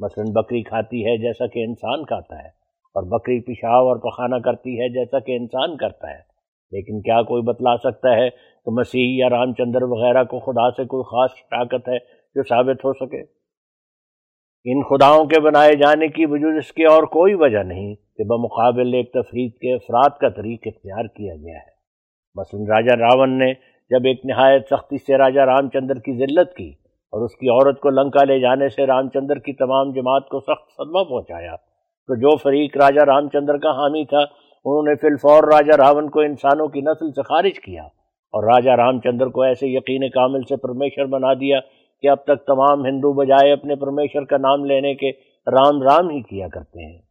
مثلا بکری کھاتی ہے جیسا کہ انسان کھاتا ہے، اور بکری پیشاب اور پخانہ کرتی ہے جیسا کہ انسان کرتا ہے۔ لیکن کیا کوئی بتلا سکتا ہے کہ مسیح یا رام چندر وغیرہ کو خدا سے کوئی خاص شراکت ہے جو ثابت ہو سکے۔ ان خداؤں کے بنائے جانے کی وجود اس کی اور کوئی وجہ نہیں کہ بمقابل ایک تفریح کے افراد کا طریق اختیار کیا گیا ہے۔ مثلا راجہ راون نے جب ایک نہایت سختی سے راجہ رام چندر کی ذلت کی اور اس کی عورت کو لنکا لے جانے سے رام چندر کی تمام جماعت کو سخت صدمہ پہنچایا تو جو فریق راجہ رام چندر کا حامی تھا، انہوں نے فی الفور راجہ راون کو انسانوں کی نسل سے خارج کیا اور راجہ رام چندر کو ایسے یقین کامل سے پرمیشر بنا دیا کہ اب تک تمام ہندو بجائے اپنے پرمیشر کا نام لینے کے رام رام ہی کیا کرتے ہیں۔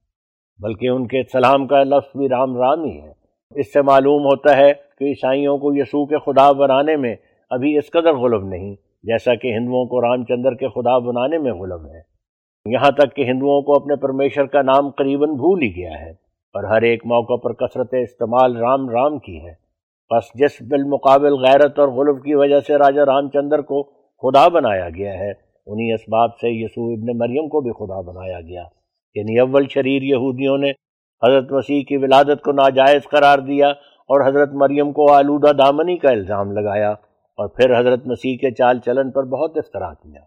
بلکہ ان کے سلام کا لفظ بھی رام رام ہی ہے۔ اس سے معلوم ہوتا ہے کہ عیسائیوں کو یسوع کے خدا بنانے میں ابھی اس قدر غلب نہیں، جیسا کہ ہندوؤں کو رام چندر کے خدا بنانے میں غلب ہے۔ یہاں تک کہ ہندوؤں کو اپنے پرمیشر کا نام قریباً بھول ہی گیا ہے اور ہر ایک موقع پر کثرت استعمال رام رام کی ہے۔ بس جس بالمقابل غیرت اور غلب کی وجہ سے راجہ رام چندر کو خدا بنایا گیا ہے۔ انہی اسباب سے یسوع ابن مریم کو بھی خدا بنایا گیا۔ یعنی اول شریر یہودیوں نے حضرت مسیح کی ولادت کو ناجائز قرار دیا اور حضرت مریم کو آلودہ دامنی کا الزام لگایا اور پھر حضرت مسیح کے چال چلن پر بہت افطرا کیا۔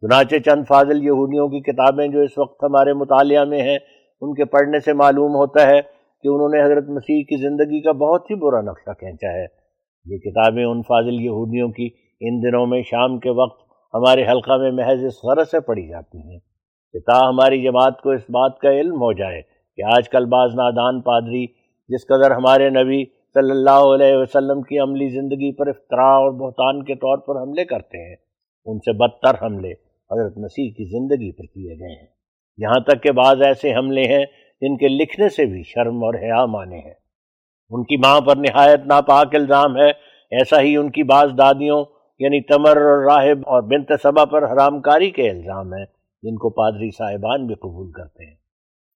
چنانچہ چند فاضل یہودیوں کی کتابیں جو اس وقت ہمارے مطالعہ میں ہیں، ان کے پڑھنے سے معلوم ہوتا ہے کہ انہوں نے حضرت مسیح کی زندگی کا بہت ہی برا نقشہ کھینچا ہے۔ یہ کتابیں ان فاضل یہودیوں کی ان دنوں میں شام کے وقت ہمارے حلقہ میں محض اس غرض سے پڑھی جاتی ہیں کہ تا ہماری جماعت کو اس بات کا علم ہو جائے کہ آج کل بعض نادان پادری جس قدر ہمارے نبی صلی اللہ علیہ وسلم کی عملی زندگی پر افطراء اور بہتان کے طور پر حملے کرتے ہیں، ان سے بدتر حملے حضرت مسیح کی زندگی پر کیے گئے ہیں۔ یہاں تک کہ بعض ایسے حملے ہیں جن کے لکھنے سے بھی شرم اور حیا مانے ہیں۔ ان کی ماں پر نہایت ناپاک الزام ہے، ایسا ہی ان کی بعض دادیوں یعنی تمر اور راہب اور بنت صبا پر حرام کاری کے الزام ہیں، جن کو پادری صاحبان بھی قبول کرتے ہیں۔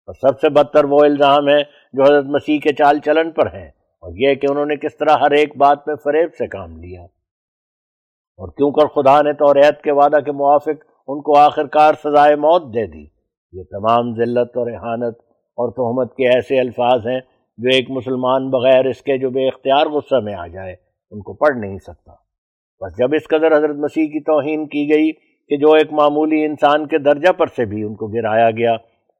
اور سب سے بدتر وہ الزام ہے جو حضرت مسیح کے چال چلن پر ہیں۔ اور یہ کہ انہوں نے کس طرح ہر ایک بات میں فریب سے کام لیا۔ اور کیوں کر خدا نے تو ریت کے وعدہ کے موافق ان کو آخر کار سزائے موت دے دی؟ یہ تمام ذلت اور احانت اور تہمت کے ایسے الفاظ ہیں جو ایک مسلمان بغیر اس کے جو بے اختیار غصہ میں آ جائے، ان کو پڑھ نہیں سکتا۔ بس جب اس قدر حضرت مسیح کی توہین کی گئی کہ جو ایک معمولی انسان کے درجہ پر سے بھی ان کو گرایا گیا،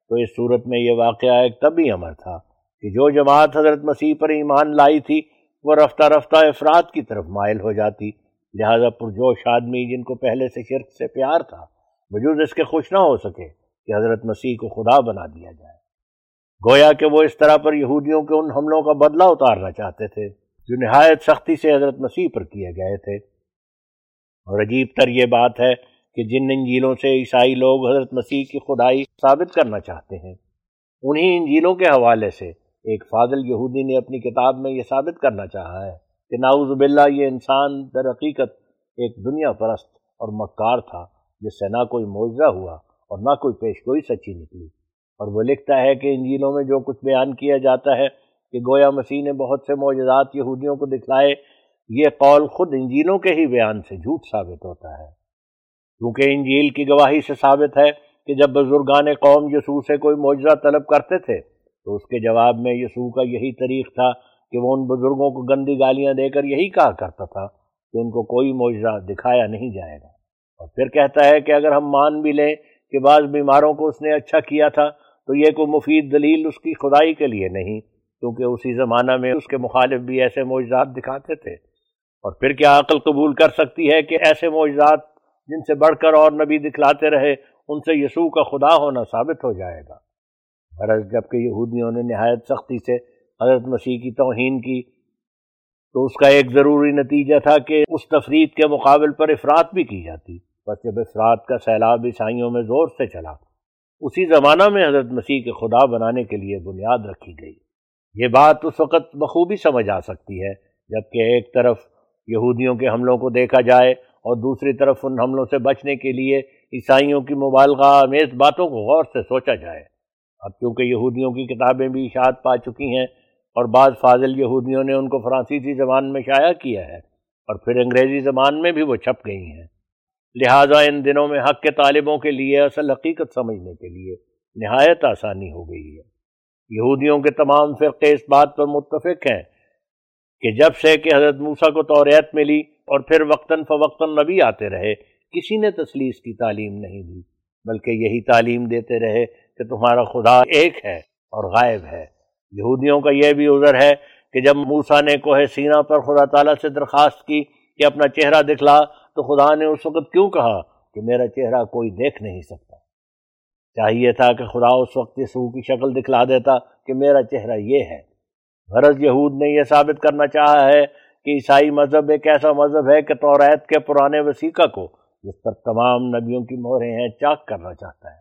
تو اس صورت میں یہ واقعہ ایک طبی عمر تھا کہ جو جماعت حضرت مسیح پر ایمان لائی تھی، وہ رفتہ رفتہ افراد کی طرف مائل ہو جاتی۔ لہذا پرجوش آدمی جن کو پہلے سے شرک سے پیار تھا وجود اس کے خوش نہ ہو سکے کہ حضرت مسیح کو خدا بنا دیا جائے۔ گویا کہ وہ اس طرح پر یہودیوں کے ان حملوں کا بدلہ اتارنا چاہتے تھے، جو نہایت سختی سے حضرت مسیح پر کیے گئے تھے۔ اور عجیب تر یہ بات ہے کہ جن انجیلوں سے عیسائی لوگ حضرت مسیح کی خدائی ثابت کرنا چاہتے ہیں انہی انجیلوں کے حوالے سے ایک فاضل یہودی نے اپنی کتاب میں یہ ثابت کرنا چاہا ہے کہ ناؤز باللہ یہ انسان در حقیقت ایک دنیا پرست اور مکار تھا جس سے نہ کوئی معجزہ ہوا اور نہ کوئی پیش گوئی سچی نکلی۔ اور وہ لکھتا ہے کہ انجیلوں میں جو کچھ بیان کیا جاتا ہے کہ گویا مسیح نے بہت سے معجزات یہودیوں کو دکھلائے یہ قول خود انجیلوں کے ہی بیان سے جھوٹ ثابت ہوتا ہے۔ کیونکہ انجیل کی گواہی سے ثابت ہے کہ جب بزرگان قوم یسوع سے کوئی معجزہ طلب کرتے تھے، تو اس کے جواب میں یسوع کا یہی طریق تھا کہ وہ ان بزرگوں کو گندی گالیاں دے کر یہی کہا کرتا تھا کہ ان کو کوئی معجزہ دکھایا نہیں جائے گا۔ اور پھر کہتا ہے کہ اگر ہم مان بھی لیں کہ بعض بیماروں کو اس نے اچھا کیا تھا، تو یہ کوئی مفید دلیل اس کی خدائی کے لیے نہیں، کیونکہ اسی زمانہ میں اس کے مخالف بھی ایسے معجزات دکھاتے تھے۔ اور پھر کیا عقل قبول کر سکتی ہے کہ ایسے معجزات جن سے بڑھ کر اور نبی دکھلاتے رہے، ان سے یسوع کا خدا ہونا ثابت ہو جائے گا۔ غرض جبکہ یہودیوں نے نہایت سختی سے حضرت مسیح کی توہین کی، تو اس کا ایک ضروری نتیجہ تھا کہ اس تفرید کے مقابل پر افراد بھی کی جاتی۔ بس جب افراد کا سیلاب عیسائیوں میں زور سے چلا، اسی زمانہ میں حضرت مسیح کے خدا بنانے کے لیے بنیاد رکھی گئی۔ یہ بات اس وقت بخوبی سمجھ آ سکتی ہے، جبکہ ایک طرف یہودیوں کے حملوں کو دیکھا جائے اور دوسری طرف ان حملوں سے بچنے کے لیے عیسائیوں کی مبالغہ آمیز باتوں کو غور سے سوچا جائے۔ اب کیونکہ یہودیوں کی کتابیں بھی اشاعت پا چکی ہیں اور بعض فاضل یہودیوں نے ان کو فرانسیسی زبان میں شائع کیا ہے، اور پھر انگریزی زبان میں بھی وہ چھپ گئی ہیں۔ لہٰذا ان دنوں میں حق کے طالبوں کے لیے اصل حقیقت سمجھنے کے لیے نہایت آسانی ہو گئی ہے۔ یہودیوں کے تمام فرقے اس بات پر متفق ہیں کہ جب سے کہ حضرت موسیٰ کو توریت ملی اور پھر وقتاً فوقتاً نبی آتے رہے، کسی نے تسلیس کی تعلیم نہیں دی، بلکہ یہی تعلیم دیتے رہے کہ تمہارا خدا ایک ہے اور غائب ہے۔ یہودیوں کا یہ بھی عذر ہے کہ جب موسیٰ نے کوہ سینہ پر خدا تعالیٰ سے درخواست کی کہ اپنا چہرہ دکھلا، تو خدا نے اس وقت کیوں کہا کہ میرا چہرہ کوئی دیکھ نہیں سکتا؟ چاہیے تھا کہ خدا اس وقت یسوع کی شکل دکھلا دیتا کہ میرا چہرہ یہ ہے۔ غرض یہود نے یہ ثابت کرنا چاہا ہے کہ عیسائی مذہب ایک ایسا مذہب ہے کہ توریت کے پرانے وسیقہ کو جس پر تمام نبیوں کی مہریں ہیں چاک کرنا چاہتا ہے۔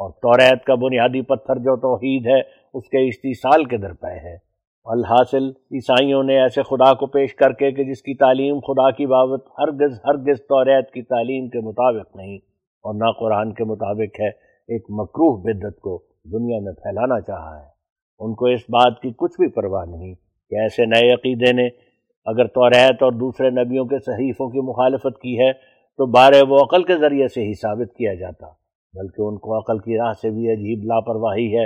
اور توریت کا بنیادی پتھر جو توحید ہے، اس کے استیصال کے درپے ہے۔ الحاصل عیسائیوں نے ایسے خدا کو پیش کر کے کہ جس کی تعلیم خدا کی بابت ہرگز ہرگز توریت کی تعلیم کے مطابق نہیں، اور نہ قرآن کے مطابق ہے، ایک مکروح بدت کو دنیا میں پھیلانا چاہا ہے۔ ان کو اس بات کی کچھ بھی پرواہ نہیں کہ ایسے نئے عقیدے نے اگر توریت اور دوسرے نبیوں کے صحیفوں کی مخالفت کی ہے تو بارے وہ عقل کے ذریعے سے ہی ثابت کیا جاتا، بلکہ ان کو عقل کی راہ سے بھی عجیب لاپرواہی ہے۔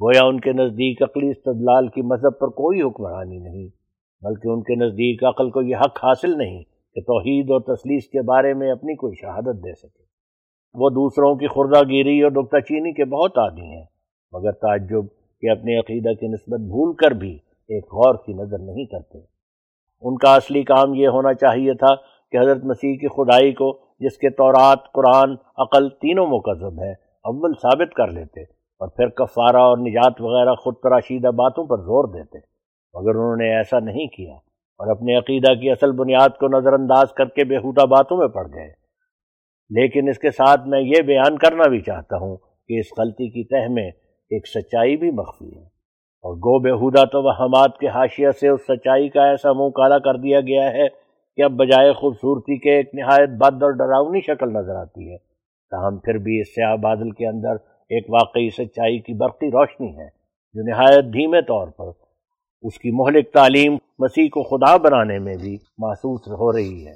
گویا ان کے نزدیک عقلی استدلال کی مذہب پر کوئی حکمرانی نہیں، بلکہ ان کے نزدیک عقل کو یہ حق حاصل نہیں کہ توحید اور تسلیس کے بارے میں اپنی کوئی شہادت دے سکے۔ وہ دوسروں کی خوردہ گیری اور نکتہ چینی کے بہت عادی ہیں، مگر تعجب کہ اپنے عقیدہ کی نسبت بھول کر بھی ایک غور کی نظر نہیں کرتے۔ ان کا اصلی کام یہ ہونا چاہیے تھا کہ حضرت مسیح کی خدائی کو، جس کے تورات، قرآن، عقل تینوں مقذب ہے اول ثابت کر لیتے اور پھر کفارہ اور نجات وغیرہ خود تراشیدہ باتوں پر زور دیتے۔ مگر انہوں نے ایسا نہیں کیا اور اپنے عقیدہ کی اصل بنیاد کو نظر انداز کر کے بےحودہ باتوں میں پڑ گئے۔ لیکن اس کے ساتھ میں یہ بیان کرنا بھی چاہتا ہوں کہ اس غلطی کی تہ میں ایک سچائی بھی مخفی ہے۔ اور گو بےحودہ تو وہمات کے حاشیہ سے اس سچائی کا ایسا منہ کالا کر دیا گیا ہے کہ اب بجائے خوبصورتی کے ایک نہایت بد اور ڈراؤنی شکل نظر آتی ہے۔ تاہم پھر بھی اس سیاہ بادل کے اندر ایک واقعی سچائی کی برقی روشنی ہے، جو نہایت دھیمے طور پر اس کی مہلک تعلیم مسیح کو خدا بنانے میں بھی محسوس ہو رہی ہے۔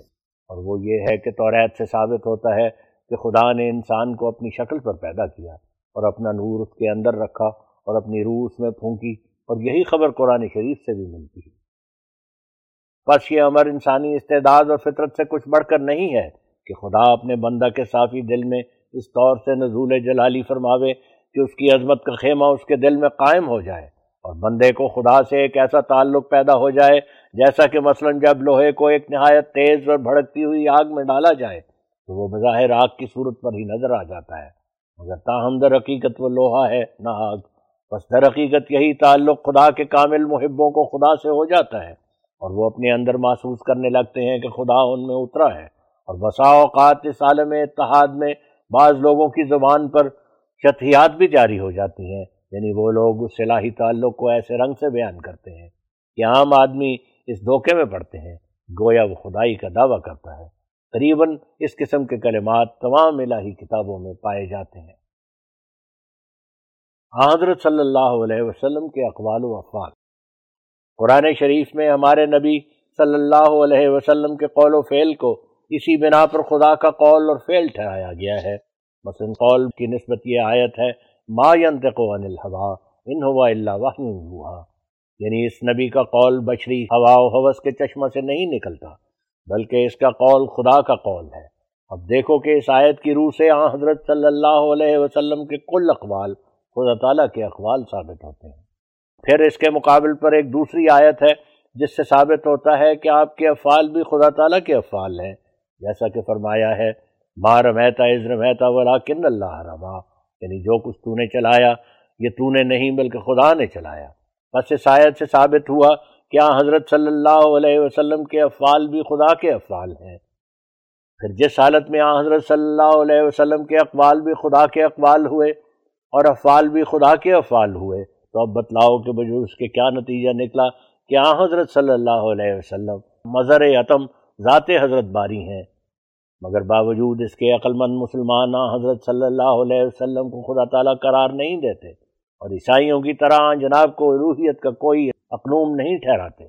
اور وہ یہ ہے کہ توریت سے ثابت ہوتا ہے کہ خدا نے انسان کو اپنی شکل پر پیدا کیا۔ اور اپنا نور اس کے اندر رکھا اور اپنی روح اس میں پھونکی اور یہی خبر قرآن شریف سے بھی ملتی ہے۔ بس یہ امر انسانی استعداد اور فطرت سے کچھ بڑھ کر نہیں ہے کہ خدا اپنے بندہ کے صافی دل میں اس طور سے نزول جلالی فرماوے کہ اس کی عظمت کا خیمہ اس کے دل میں قائم ہو جائے اور بندے کو خدا سے ایک ایسا تعلق پیدا ہو جائے جیسا کہ مثلا جب لوہے کو ایک نہایت تیز اور بھڑکتی ہوئی آگ میں ڈالا جائے تو وہ بظاہر آگ کی صورت پر ہی نظر آ جاتا ہے۔ مگر تاہم در حقیقت وہ لوہا ہے، نہ آگ۔ بس در حقیقت یہی تعلق خدا کے کامل محبوں کو خدا سے ہو جاتا ہے، اور وہ اپنے اندر محسوس کرنے لگتے ہیں کہ خدا ان میں اترا ہے۔ اور بسا اوقات اس عالم اتحاد میں بعض لوگوں کی زبان پر شتحیات بھی جاری ہو جاتی ہیں۔ یعنی وہ لوگ اس صلاحی تعلق کو ایسے رنگ سے بیان کرتے ہیں کہ عام آدمی اس دھوکے میں پڑتے ہیں، گویا وہ خدائی کا دعویٰ کرتا ہے۔ قریباً اس قسم کے کلمات تمام الہی کتابوں میں پائے جاتے ہیں۔ حضرت صلی اللہ علیہ وسلم کے اقوال و افعال۔ قرآن شریف میں ہمارے نبی صلی اللہ علیہ وسلم کے قول و فعل کو اسی بنا پر خدا کا قول اور فعل ٹھہرایا گیا ہے۔ مثلا قول کی نسبت یہ آیت ہے، ما ينطق عن الحوا ان ہوا اللہ وحی یعنی اس نبی کا قول بشری ہوا و حوث کے چشمہ سے نہیں نکلتا۔ بلکہ اس کا قول خدا کا قول ہے۔ اب دیکھو کہ اس آیت کی روح سے آن حضرت صلی اللہ علیہ وسلم کے کل اقوال خدا تعالیٰ کے اقوال ثابت ہوتے ہیں۔ پھر اس کے مقابل پر ایک دوسری آیت ہے، جس سے ثابت ہوتا ہے کہ آپ کے افعال بھی خدا تعالیٰ کے افعال ہیں۔ جیسا کہ فرمایا ہے ماں رمیتا عزر مہتا ولا کن اللہ رما یعنی جو کچھ تو نے چلایا، یہ تو نے نہیں بلکہ خدا نے چلایا۔ بس اس آیت سے ثابت ہوا کہ ہاں حضرت صلی اللہ علیہ وسلم کے افعال بھی خدا کے افعال ہیں؟ پھر جس حالت میں آ حضرت صلی اللہ علیہ وسلم کے اقوال بھی خدا کے اقوال ہوئے اور افعال بھی خدا کے افعال ہوئے، تو اب بتلاؤ کہ بجو اس کے کیا نتیجہ نکلا کہ آ حضرت صلی اللہ علیہ وسلم مظہر عتم ذات حضرت باری ہیں۔ مگر باوجود اس کے عقل مند مسلمان آ حضرت صلی اللہ علیہ وسلم کو خدا تعالیٰ قرار نہیں دیتے اور عیسائیوں کی طرح جناب کو روحیت کا کوئی اقنوم نہیں ٹھہراتے۔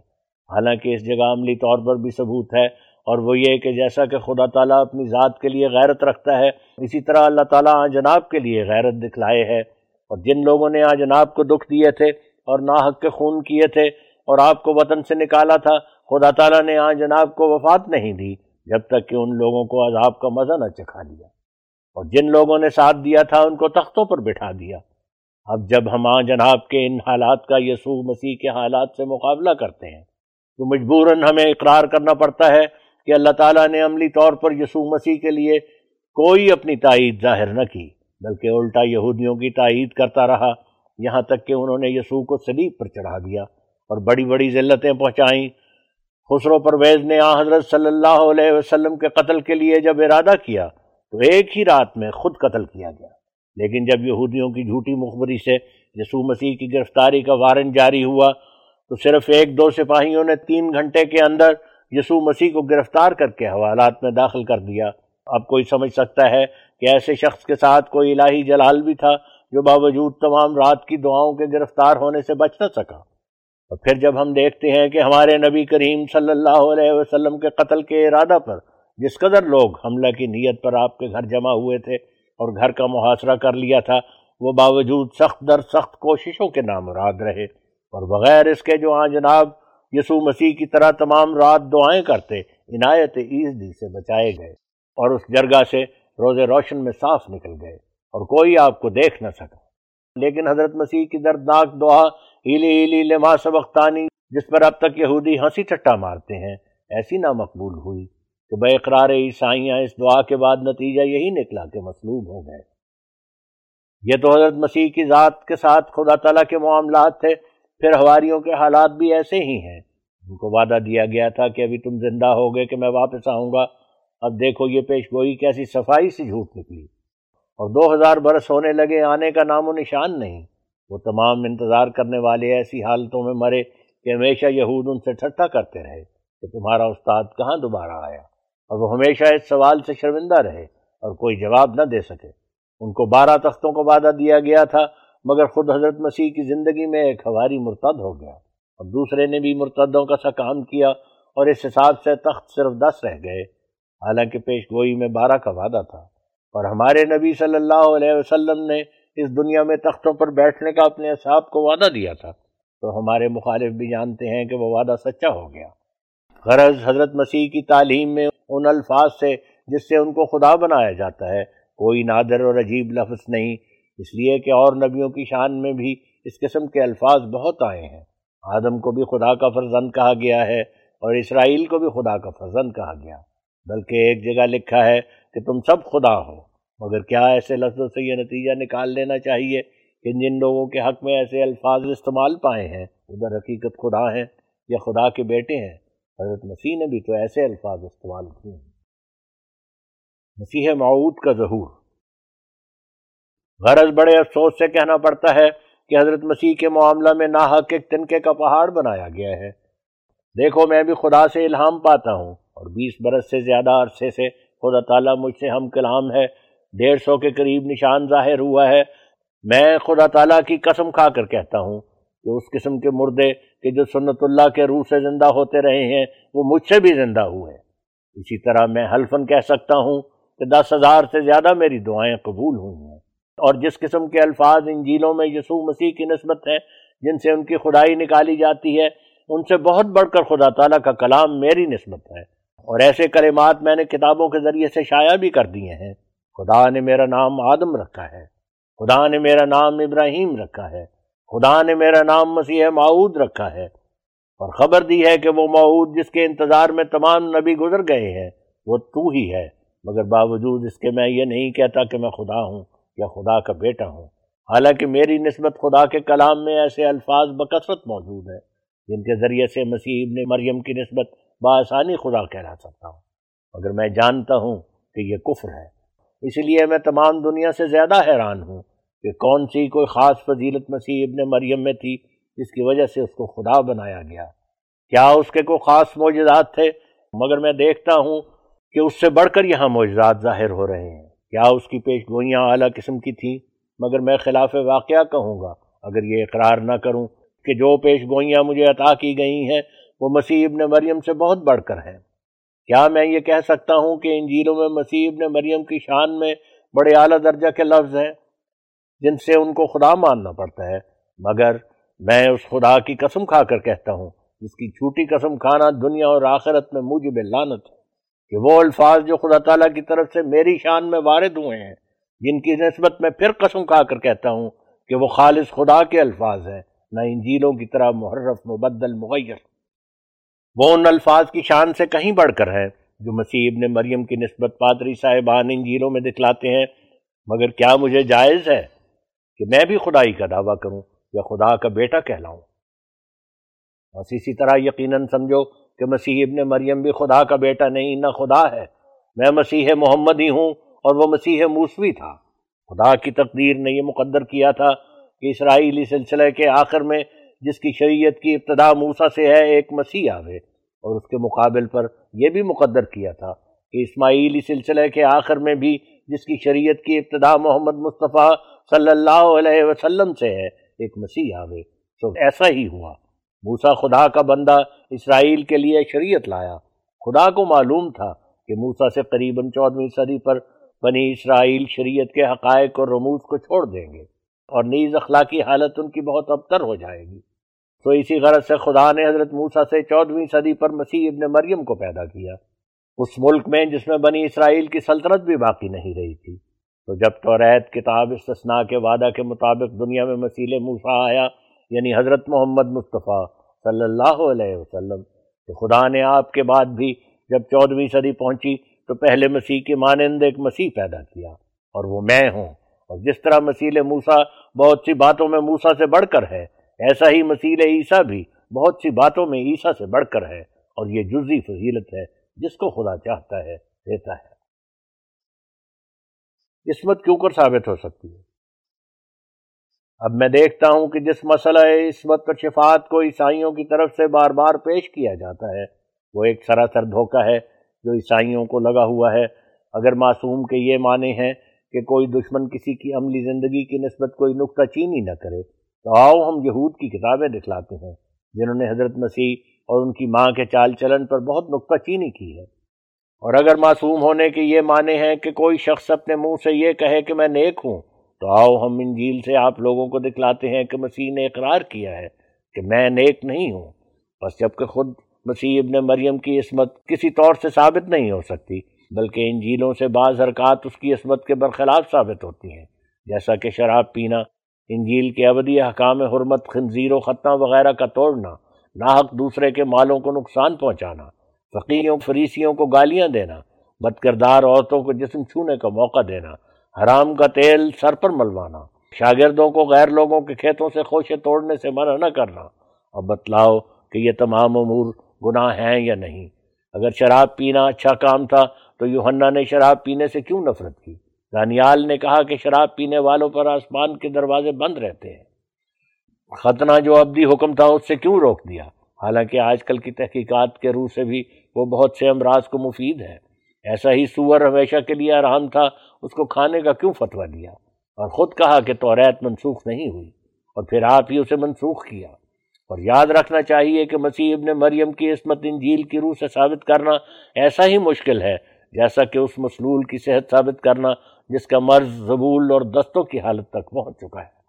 حالانکہ اس جگہ عملی طور پر بھی ثبوت ہے، اور وہ یہ کہ جیسا کہ خدا تعالیٰ اپنی ذات کے لیے غیرت رکھتا ہے، اسی طرح اللہ تعالیٰ آ جناب کے لیے غیرت دکھلائے ہے۔ اور جن لوگوں نے آ جناب کو دکھ دیے تھے اور ناحق کے خون کیے تھے اور آپ کو وطن سے نکالا تھا، خدا تعالیٰ نے آ جناب کو وفات نہیں دی، جب تک کہ ان لوگوں کو عذاب کا مزہ نہ چکھا لیا۔ اور جن لوگوں نے ساتھ دیا تھا، ان کو تختوں پر بٹھا دیا۔ اب جب ہم آ جناب کے ان حالات کا یسوع مسیح کے حالات سے مقابلہ کرتے ہیں، تو مجبوراً ہمیں اقرار کرنا پڑتا ہے کہ اللہ تعالیٰ نے عملی طور پر یسوع مسیح کے لیے کوئی اپنی تائید ظاہر نہ کی، بلکہ الٹا یہودیوں کی تائید کرتا رہا، یہاں تک کہ انہوں نے یسوع کو سلیب پر چڑھا دیا اور بڑی بڑی ذلتیں پہنچائیں۔ خسرو پرویز نے آ حضرت صلی اللہ علیہ وسلم کے قتل کے لیے جب ارادہ کیا، تو ایک ہی رات میں خود قتل کیا گیا۔ لیکن جب یہودیوں کی جھوٹی مخبری سے یسوع مسیح کی گرفتاری کا وارن جاری ہوا، تو صرف ایک دو سپاہیوں نے تین گھنٹے کے اندر یسوع مسیح کو گرفتار کر کے حوالات میں داخل کر دیا۔ اب کوئی سمجھ سکتا ہے کہ ایسے شخص کے ساتھ کوئی الہی جلال بھی تھا جو باوجود تمام رات کی دعاؤں کے گرفتار ہونے سے بچ نہ سکا۔ اور پھر جب ہم دیکھتے ہیں کہ ہمارے نبی کریم صلی اللہ علیہ وسلم کے قتل کے ارادہ پر جس قدر لوگ حملہ کی نیت پر آپ کے گھر جمع ہوئے تھے اور گھر کا محاصرہ کر لیا تھا، وہ باوجود سخت در سخت کوششوں کے نامراد رہے۔ اور بغیر اس کے جو ہاں جناب یسوع مسیح کی طرح تمام رات دعائیں کرتے، عنایت عیزدی سے بچائے گئے اور اس جرگہ سے روز روشن میں صاف نکل گئے اور کوئی آپ کو دیکھ نہ سکا۔ لیکن حضرت مسیح کی دردناک دعا ہیلی ہیلی لما سبختانی جس پر اب تک یہودی ہنسی ٹٹا مارتے ہیں، ایسی نہ مقبول ہوئی۔ کہ بے اقرار عیسائیاں اس دعا کے بعد نتیجہ یہی نکلا کہ مصلوب ہو گئے۔ یہ تو حضرت مسیح کی ذات کے ساتھ خدا تعالیٰ کے معاملات تھے، پھر ہواریوں کے حالات بھی ایسے ہی ہیں۔ ان کو وعدہ دیا گیا تھا کہ ابھی تم زندہ ہو گئے کہ میں واپس آؤں گا۔ اب دیکھو یہ پیش گوئی کیسی صفائی سے جھوٹ نکلی۔ اور دو ہزار برس ہونے لگے، آنے کا نام و نشان نہیں۔ وہ تمام انتظار کرنے والے ایسی حالتوں میں مرے کہ ہمیشہ یہود ان سے ٹھٹھا کرتے رہے کہ تمہارا استاد کہاں دوبارہ آیا۔ اور وہ ہمیشہ اس سوال سے شرمندہ رہے اور کوئی جواب نہ دے سکے۔ ان کو بارہ تختوں کو وعدہ دیا گیا تھا، مگر خود حضرت مسیح کی زندگی میں ایک ہواری مرتد ہو گیا اور دوسرے نے بھی مرتدوں کا سا کام کیا اور اس حساب سے تخت صرف دس رہ گئے۔ حالانکہ پیش گوئی میں بارہ کا وعدہ تھا۔ اور ہمارے نبی صلی اللہ علیہ وسلم نے اس دنیا میں تختوں پر بیٹھنے کا اپنے اصحاب کو وعدہ دیا تھا۔ تو ہمارے مخالف بھی جانتے ہیں کہ وہ وعدہ سچا ہو گیا۔ غرض حضرت مسیح کی تعلیم میں ان الفاظ سے جس سے ان کو خدا بنایا جاتا ہے، کوئی نادر اور عجیب لفظ نہیں، اس لیے کہ اور نبیوں کی شان میں بھی اس قسم کے الفاظ بہت آئے ہیں۔ آدم کو بھی خدا کا فرزند کہا گیا ہے اور اسرائیل کو بھی خدا کا فرزند کہا گیا۔ بلکہ ایک جگہ لکھا ہے کہ تم سب خدا ہو۔ مگر کیا ایسے لفظوں سے یہ نتیجہ نکال لینا چاہیے کہ جن لوگوں کے حق میں ایسے الفاظ استعمال پائے ہیں؟ ادھر حقیقت خدا ہیں یا خدا کے بیٹے ہیں؟ حضرت مسیح نے بھی تو ایسے الفاظ استعمال کیے ہیں۔ مسیح معود کا ظہور۔ غرض بڑے افسوس سے کہنا پڑتا ہے کہ حضرت مسیح کے معاملہ میں ناحق ایک تنکے کا پہاڑ بنایا گیا ہے۔ دیکھو، میں بھی خدا سے الہام پاتا ہوں اور بیس برس سے زیادہ عرصے سے خدا تعالیٰ مجھ سے ہم کلام ہے۔ ڈیڑھ سو کے قریب نشان ظاہر ہوا ہے۔ میں خدا تعالیٰ کی قسم کھا کر کہتا ہوں۔ کہ اس قسم کے مردے کہ جو سنت اللہ کے روح سے زندہ ہوتے رہے ہیں، وہ مجھ سے بھی زندہ ہوئے اسی طرح میں حلفن کہہ سکتا ہوں کہ دس ہزار سے زیادہ میری دعائیں قبول ہوئی ہیں۔ اور جس قسم کے الفاظ انجیلوں میں یسوع مسیح کی نسبت ہے جن سے ان کی خدائی نکالی جاتی ہے، ان سے بہت بڑھ کر خدا تعالیٰ کا کلام میری نسبت ہے۔ اور ایسے کلمات میں نے کتابوں کے ذریعے سے شائع بھی کر دیے ہیں۔ خدا نے میرا نام آدم رکھا ہے۔ خدا نے میرا نام ابراہیم رکھا ہے۔ خدا نے میرا نام مسیح معود رکھا ہے۔ اور خبر دی ہے کہ وہ معود جس کے انتظار میں تمام نبی گزر گئے ہیں، وہ تو ہی ہے۔ مگر باوجود اس کے میں یہ نہیں کہتا کہ میں خدا ہوں یا خدا کا بیٹا ہوں۔ حالانکہ میری نسبت خدا کے کلام میں ایسے الفاظ بکثرت موجود ہیں، جن کے ذریعے سے مسیح ابن مریم کی نسبت بآسانی خدا کہلا سکتا ہوں۔ مگر میں جانتا ہوں کہ یہ کفر ہے۔ اس لیے میں تمام دنیا سے زیادہ حیران ہوں۔ کہ کون سی کوئی خاص فضیلت مسیح ابن مریم میں تھی جس کی وجہ سے اس کو خدا بنایا گیا؟ کیا اس کے کوئی خاص معجزات تھے؟ مگر میں دیکھتا ہوں کہ اس سے بڑھ کر یہاں معجزات ظاہر ہو رہے ہیں۔ کیا اس کی پیش گوئیاں اعلیٰ قسم کی تھیں؟ مگر میں خلاف واقعہ کہوں گا، اگر یہ اقرار نہ کروں کہ جو پیش گوئیاں مجھے عطا کی گئی ہیں، وہ مسیح ابن مریم سے بہت بڑھ کر ہیں۔ کیا میں یہ کہہ سکتا ہوں کہ انجیلوں میں مسیح ابن مریم کی شان میں بڑے اعلیٰ درجہ کے لفظ ہیں؟ جن سے ان کو خدا ماننا پڑتا ہے، مگر میں اس خدا کی قسم کھا کر کہتا ہوں، جس کی چھوٹی قسم کھانا دنیا اور آخرت میں موجب لانت ہے، کہ وہ الفاظ جو خدا تعالیٰ کی طرف سے میری شان میں وارد ہوئے ہیں، جن کی نسبت میں پھر قسم کھا کر کہتا ہوں کہ وہ خالص خدا کے الفاظ ہیں، نہ انجیلوں کی طرح محرف، مبدل، مغیر۔ وہ ان الفاظ کی شان سے کہیں بڑھ کر ہے جو مسیح ابن مریم کی نسبت پادری صاحبان انجیلوں میں دکھلاتے ہیں، مگر کیا مجھے جائز ہے؟ کہ میں بھی خدائی کا دعویٰ کروں یا خدا کا بیٹا کہلاؤں۔ بس اسی طرح یقیناً سمجھو کہ مسیح ابن مریم بھی خدا کا بیٹا نہیں، نہ خدا ہے۔ میں مسیح محمد ہی ہوں اور وہ مسیح موسوی تھا۔ خدا کی تقدیر نے یہ مقدر کیا تھا کہ اسرائیلی سلسلے کے آخر میں جس کی شریعت کی ابتدا موسا سے ہے، ایک مسیح آوے۔ اور اس کے مقابل پر یہ بھی مقدر کیا تھا کہ اسماعیلی سلسلے کے آخر میں بھی جس کی شریعت کی ابتدا محمد مصطفیٰ صلی اللہ علیہ وسلم سے ہے، ایک مسیح آوے۔ تو ایسا ہی ہوا۔ موسا خدا کا بندہ اسرائیل کے لیے شریعت لایا۔ خدا کو معلوم تھا کہ موسا سے قریب چودہویں صدی پر بنی اسرائیل شریعت کے حقائق اور رموز کو چھوڑ دیں گے اور نیز اخلاقی حالت ان کی بہت ابتر ہو جائے گی۔ تو اسی غرض سے خدا نے حضرت موسا سے چودہویں صدی پر مسیح ابن مریم کو پیدا کیا۔ اس ملک میں، جس میں بنی اسرائیل کی سلطنت بھی باقی نہیں رہی تھی۔ تو جب توریت کتاب استثناء کے وعدہ کے مطابق دنیا میں مسیل موسا آیا یعنی حضرت محمد مصطفیٰ صلی اللہ علیہ وسلم، تو خدا نے آپ کے بعد بھی جب چودہویں صدی پہنچی، تو پہلے مسیح کے مانند ایک مسیح پیدا کیا، اور وہ میں ہوں۔ اور جس طرح مسیل موسا بہت سی باتوں میں موسا سے بڑھ کر ہے، ایسا ہی مسیل عیسیٰ بھی بہت سی باتوں میں عیسیٰ سے بڑھ کر ہے، اور یہ جزی فضیلت ہے جس کو خدا چاہتا ہے، دیتا ہے۔ عصمت کیوں کر ثابت ہو سکتی ہے۔ اب میں دیکھتا ہوں کہ جس مسئلہ عصمت پر شفاعت کو عیسائیوں کی طرف سے بار بار پیش کیا جاتا ہے، وہ ایک سراسر دھوکہ ہے جو عیسائیوں کو لگا ہوا ہے۔ اگر معصوم کے یہ معنی ہیں کہ کوئی دشمن کسی کی عملی زندگی کی نسبت کوئی نقطہ چینی نہ کرے، تو آؤ ہم یہود کی کتابیں دکھلاتے ہیں، جنہوں نے حضرت مسیح اور ان کی ماں کے چال چلن پر بہت نقطہ چینی کی ہے۔ اور اگر معصوم ہونے کے یہ معنی ہیں کہ کوئی شخص اپنے منہ سے یہ کہے کہ میں نیک ہوں، تو آؤ ہم انجیل سے آپ لوگوں کو دکھلاتے ہیں کہ مسیح نے اقرار کیا ہے کہ میں نیک نہیں ہوں۔ بس جبکہ خود مسیح ابن مریم کی عصمت کسی طور سے ثابت نہیں ہو سکتی، بلکہ انجیلوں سے بعض حرکات اس کی عصمت کے برخلاف ثابت ہوتی ہیں۔ جیسا کہ شراب پینا، انجیل کے ابدی حکام حرمت، خنزیر و ختنہ وغیرہ کا توڑنا، ناحق دوسرے کے مالوں کو نقصان پہنچانا فقیروں، فریسیوں کو گالیاں دینا بد کردار عورتوں کو جسم چھونے کا موقع دینا، حرام کا تیل سر پر ملوانا، شاگردوں کو غیر لوگوں کے کھیتوں سے خوشے توڑنے سے منع نہ کرنا۔ اور بتلاؤ کہ یہ تمام امور گناہ ہیں یا نہیں؟ اگر شراب پینا اچھا کام تھا تو یوہنا نے شراب پینے سے کیوں نفرت کی؟ دانیال نے کہا کہ شراب پینے والوں پر آسمان کے دروازے بند رہتے ہیں۔ ختنہ جو ابدی حکم تھا اس سے کیوں روک دیا؟ حالانکہ آج کل کی تحقیقات کے روح سے بھی وہ بہت سے امراض کو مفید ہے ایسا ہی سور ہمیشہ کے لیے آرام تھا، اس کو کھانے کا کیوں فتویٰ دیا؟ اور خود کہا کہ توریت منسوخ نہیں ہوئی، اور پھر آپ ہی اسے منسوخ کیا۔ اور یاد رکھنا چاہیے کہ مسیح ابن مریم کی عصمت انجیل کی روح سے ثابت کرنا ایسا ہی مشکل ہے جیسا کہ اس مسلول کی صحت ثابت کرنا جس کا مرض زبول اور دستوں کی حالت تک پہنچ چکا ہے۔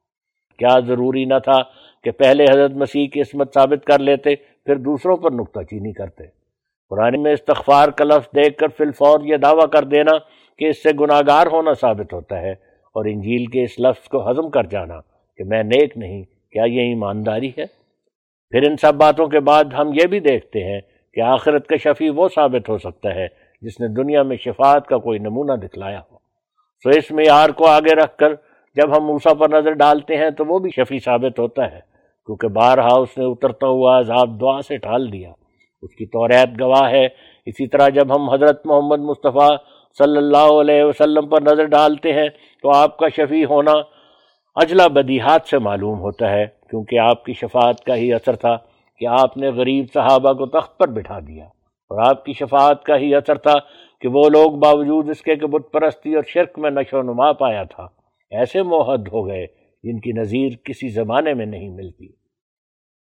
کیا ضروری نہ تھا کہ پہلے حضرت مسیح کی عصمت ثابت کر لیتے، پھر دوسروں پر نکتہ چینی کرتے۔ قرآن میں استغفار کا لفظ دیکھ کر فی الفور یہ دعویٰ کر دینا کہ اس سے گناہ گار ہونا ثابت ہوتا ہے اور انجیل کے اس لفظ کو ہضم کر جانا کہ میں نیک نہیں، کیا یہ ایمانداری ہے؟ پھر ان سب باتوں کے بعد ہم یہ بھی دیکھتے ہیں کہ آخرت کا شفیع وہ ثابت ہو سکتا ہے جس نے دنیا میں شفاعت کا کوئی نمونہ دکھلایا ہو۔ سو اس معیار کو آگے رکھ کر جب ہم موسا پر نظر ڈالتے ہیں تو وہ بھی شفیع ثابت ہوتا ہے۔ کیونکہ بارہا اس نے اترتا ہوا عذاب دعا سے ٹھال دیا۔ اس کی توریت گواہ ہے۔ اسی طرح جب ہم حضرت محمد مصطفیٰ صلی اللہ علیہ وسلم پر نظر ڈالتے ہیں تو آپ کا شفیع ہونا اجلا بدیہات سے معلوم ہوتا ہے، کیونکہ آپ کی شفاعت کا ہی اثر تھا کہ آپ نے غریب صحابہ کو تخت پر بٹھا دیا۔ اور آپ کی شفاعت کا ہی اثر تھا کہ وہ لوگ باوجود اس کے کہ بت پرستی اور شرک میں نشو و نما پایا تھا۔ ایسے موحد ہو گئے جن کی نظیر کسی زمانے میں نہیں ملتی۔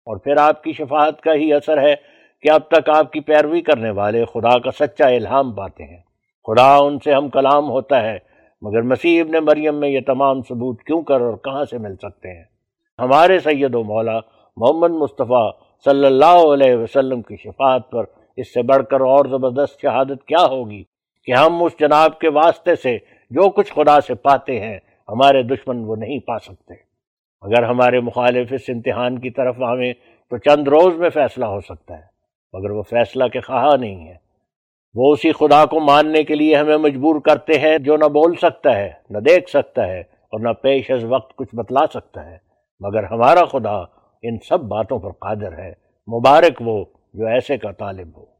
اور پھر آپ کی شفاعت کا ہی اثر ہے کہ اب تک آپ کی پیروی کرنے والے خدا کا سچا الہام پاتے ہیں۔ خدا ان سے ہم کلام ہوتا ہے، مگر مسیح ابن مریم میں یہ تمام ثبوت کیوں کر اور کہاں سے مل سکتے ہیں؟ ہمارے سید و مولا محمد مصطفیٰ صلی اللہ علیہ وسلم کی شفاعت پر اس سے بڑھ کر اور زبردست شہادت کیا ہوگی کہ ہم اس جناب کے واسطے سے جو کچھ خدا سے پاتے ہیں ہمارے دشمن وہ نہیں پا سکتے۔ اگر ہمارے مخالف اس امتحان کی طرف آویں تو چند روز میں فیصلہ ہو سکتا ہے، مگر وہ فیصلہ کے خواہاں نہیں ہے وہ اسی خدا کو ماننے کے لیے ہمیں مجبور کرتے ہیں جو نہ بول سکتا ہے، نہ دیکھ سکتا ہے اور نہ پیش از وقت کچھ بتلا سکتا ہے۔ مگر ہمارا خدا ان سب باتوں پر قادر ہے۔ مبارک وہ جو ایسے کا طالب ہو۔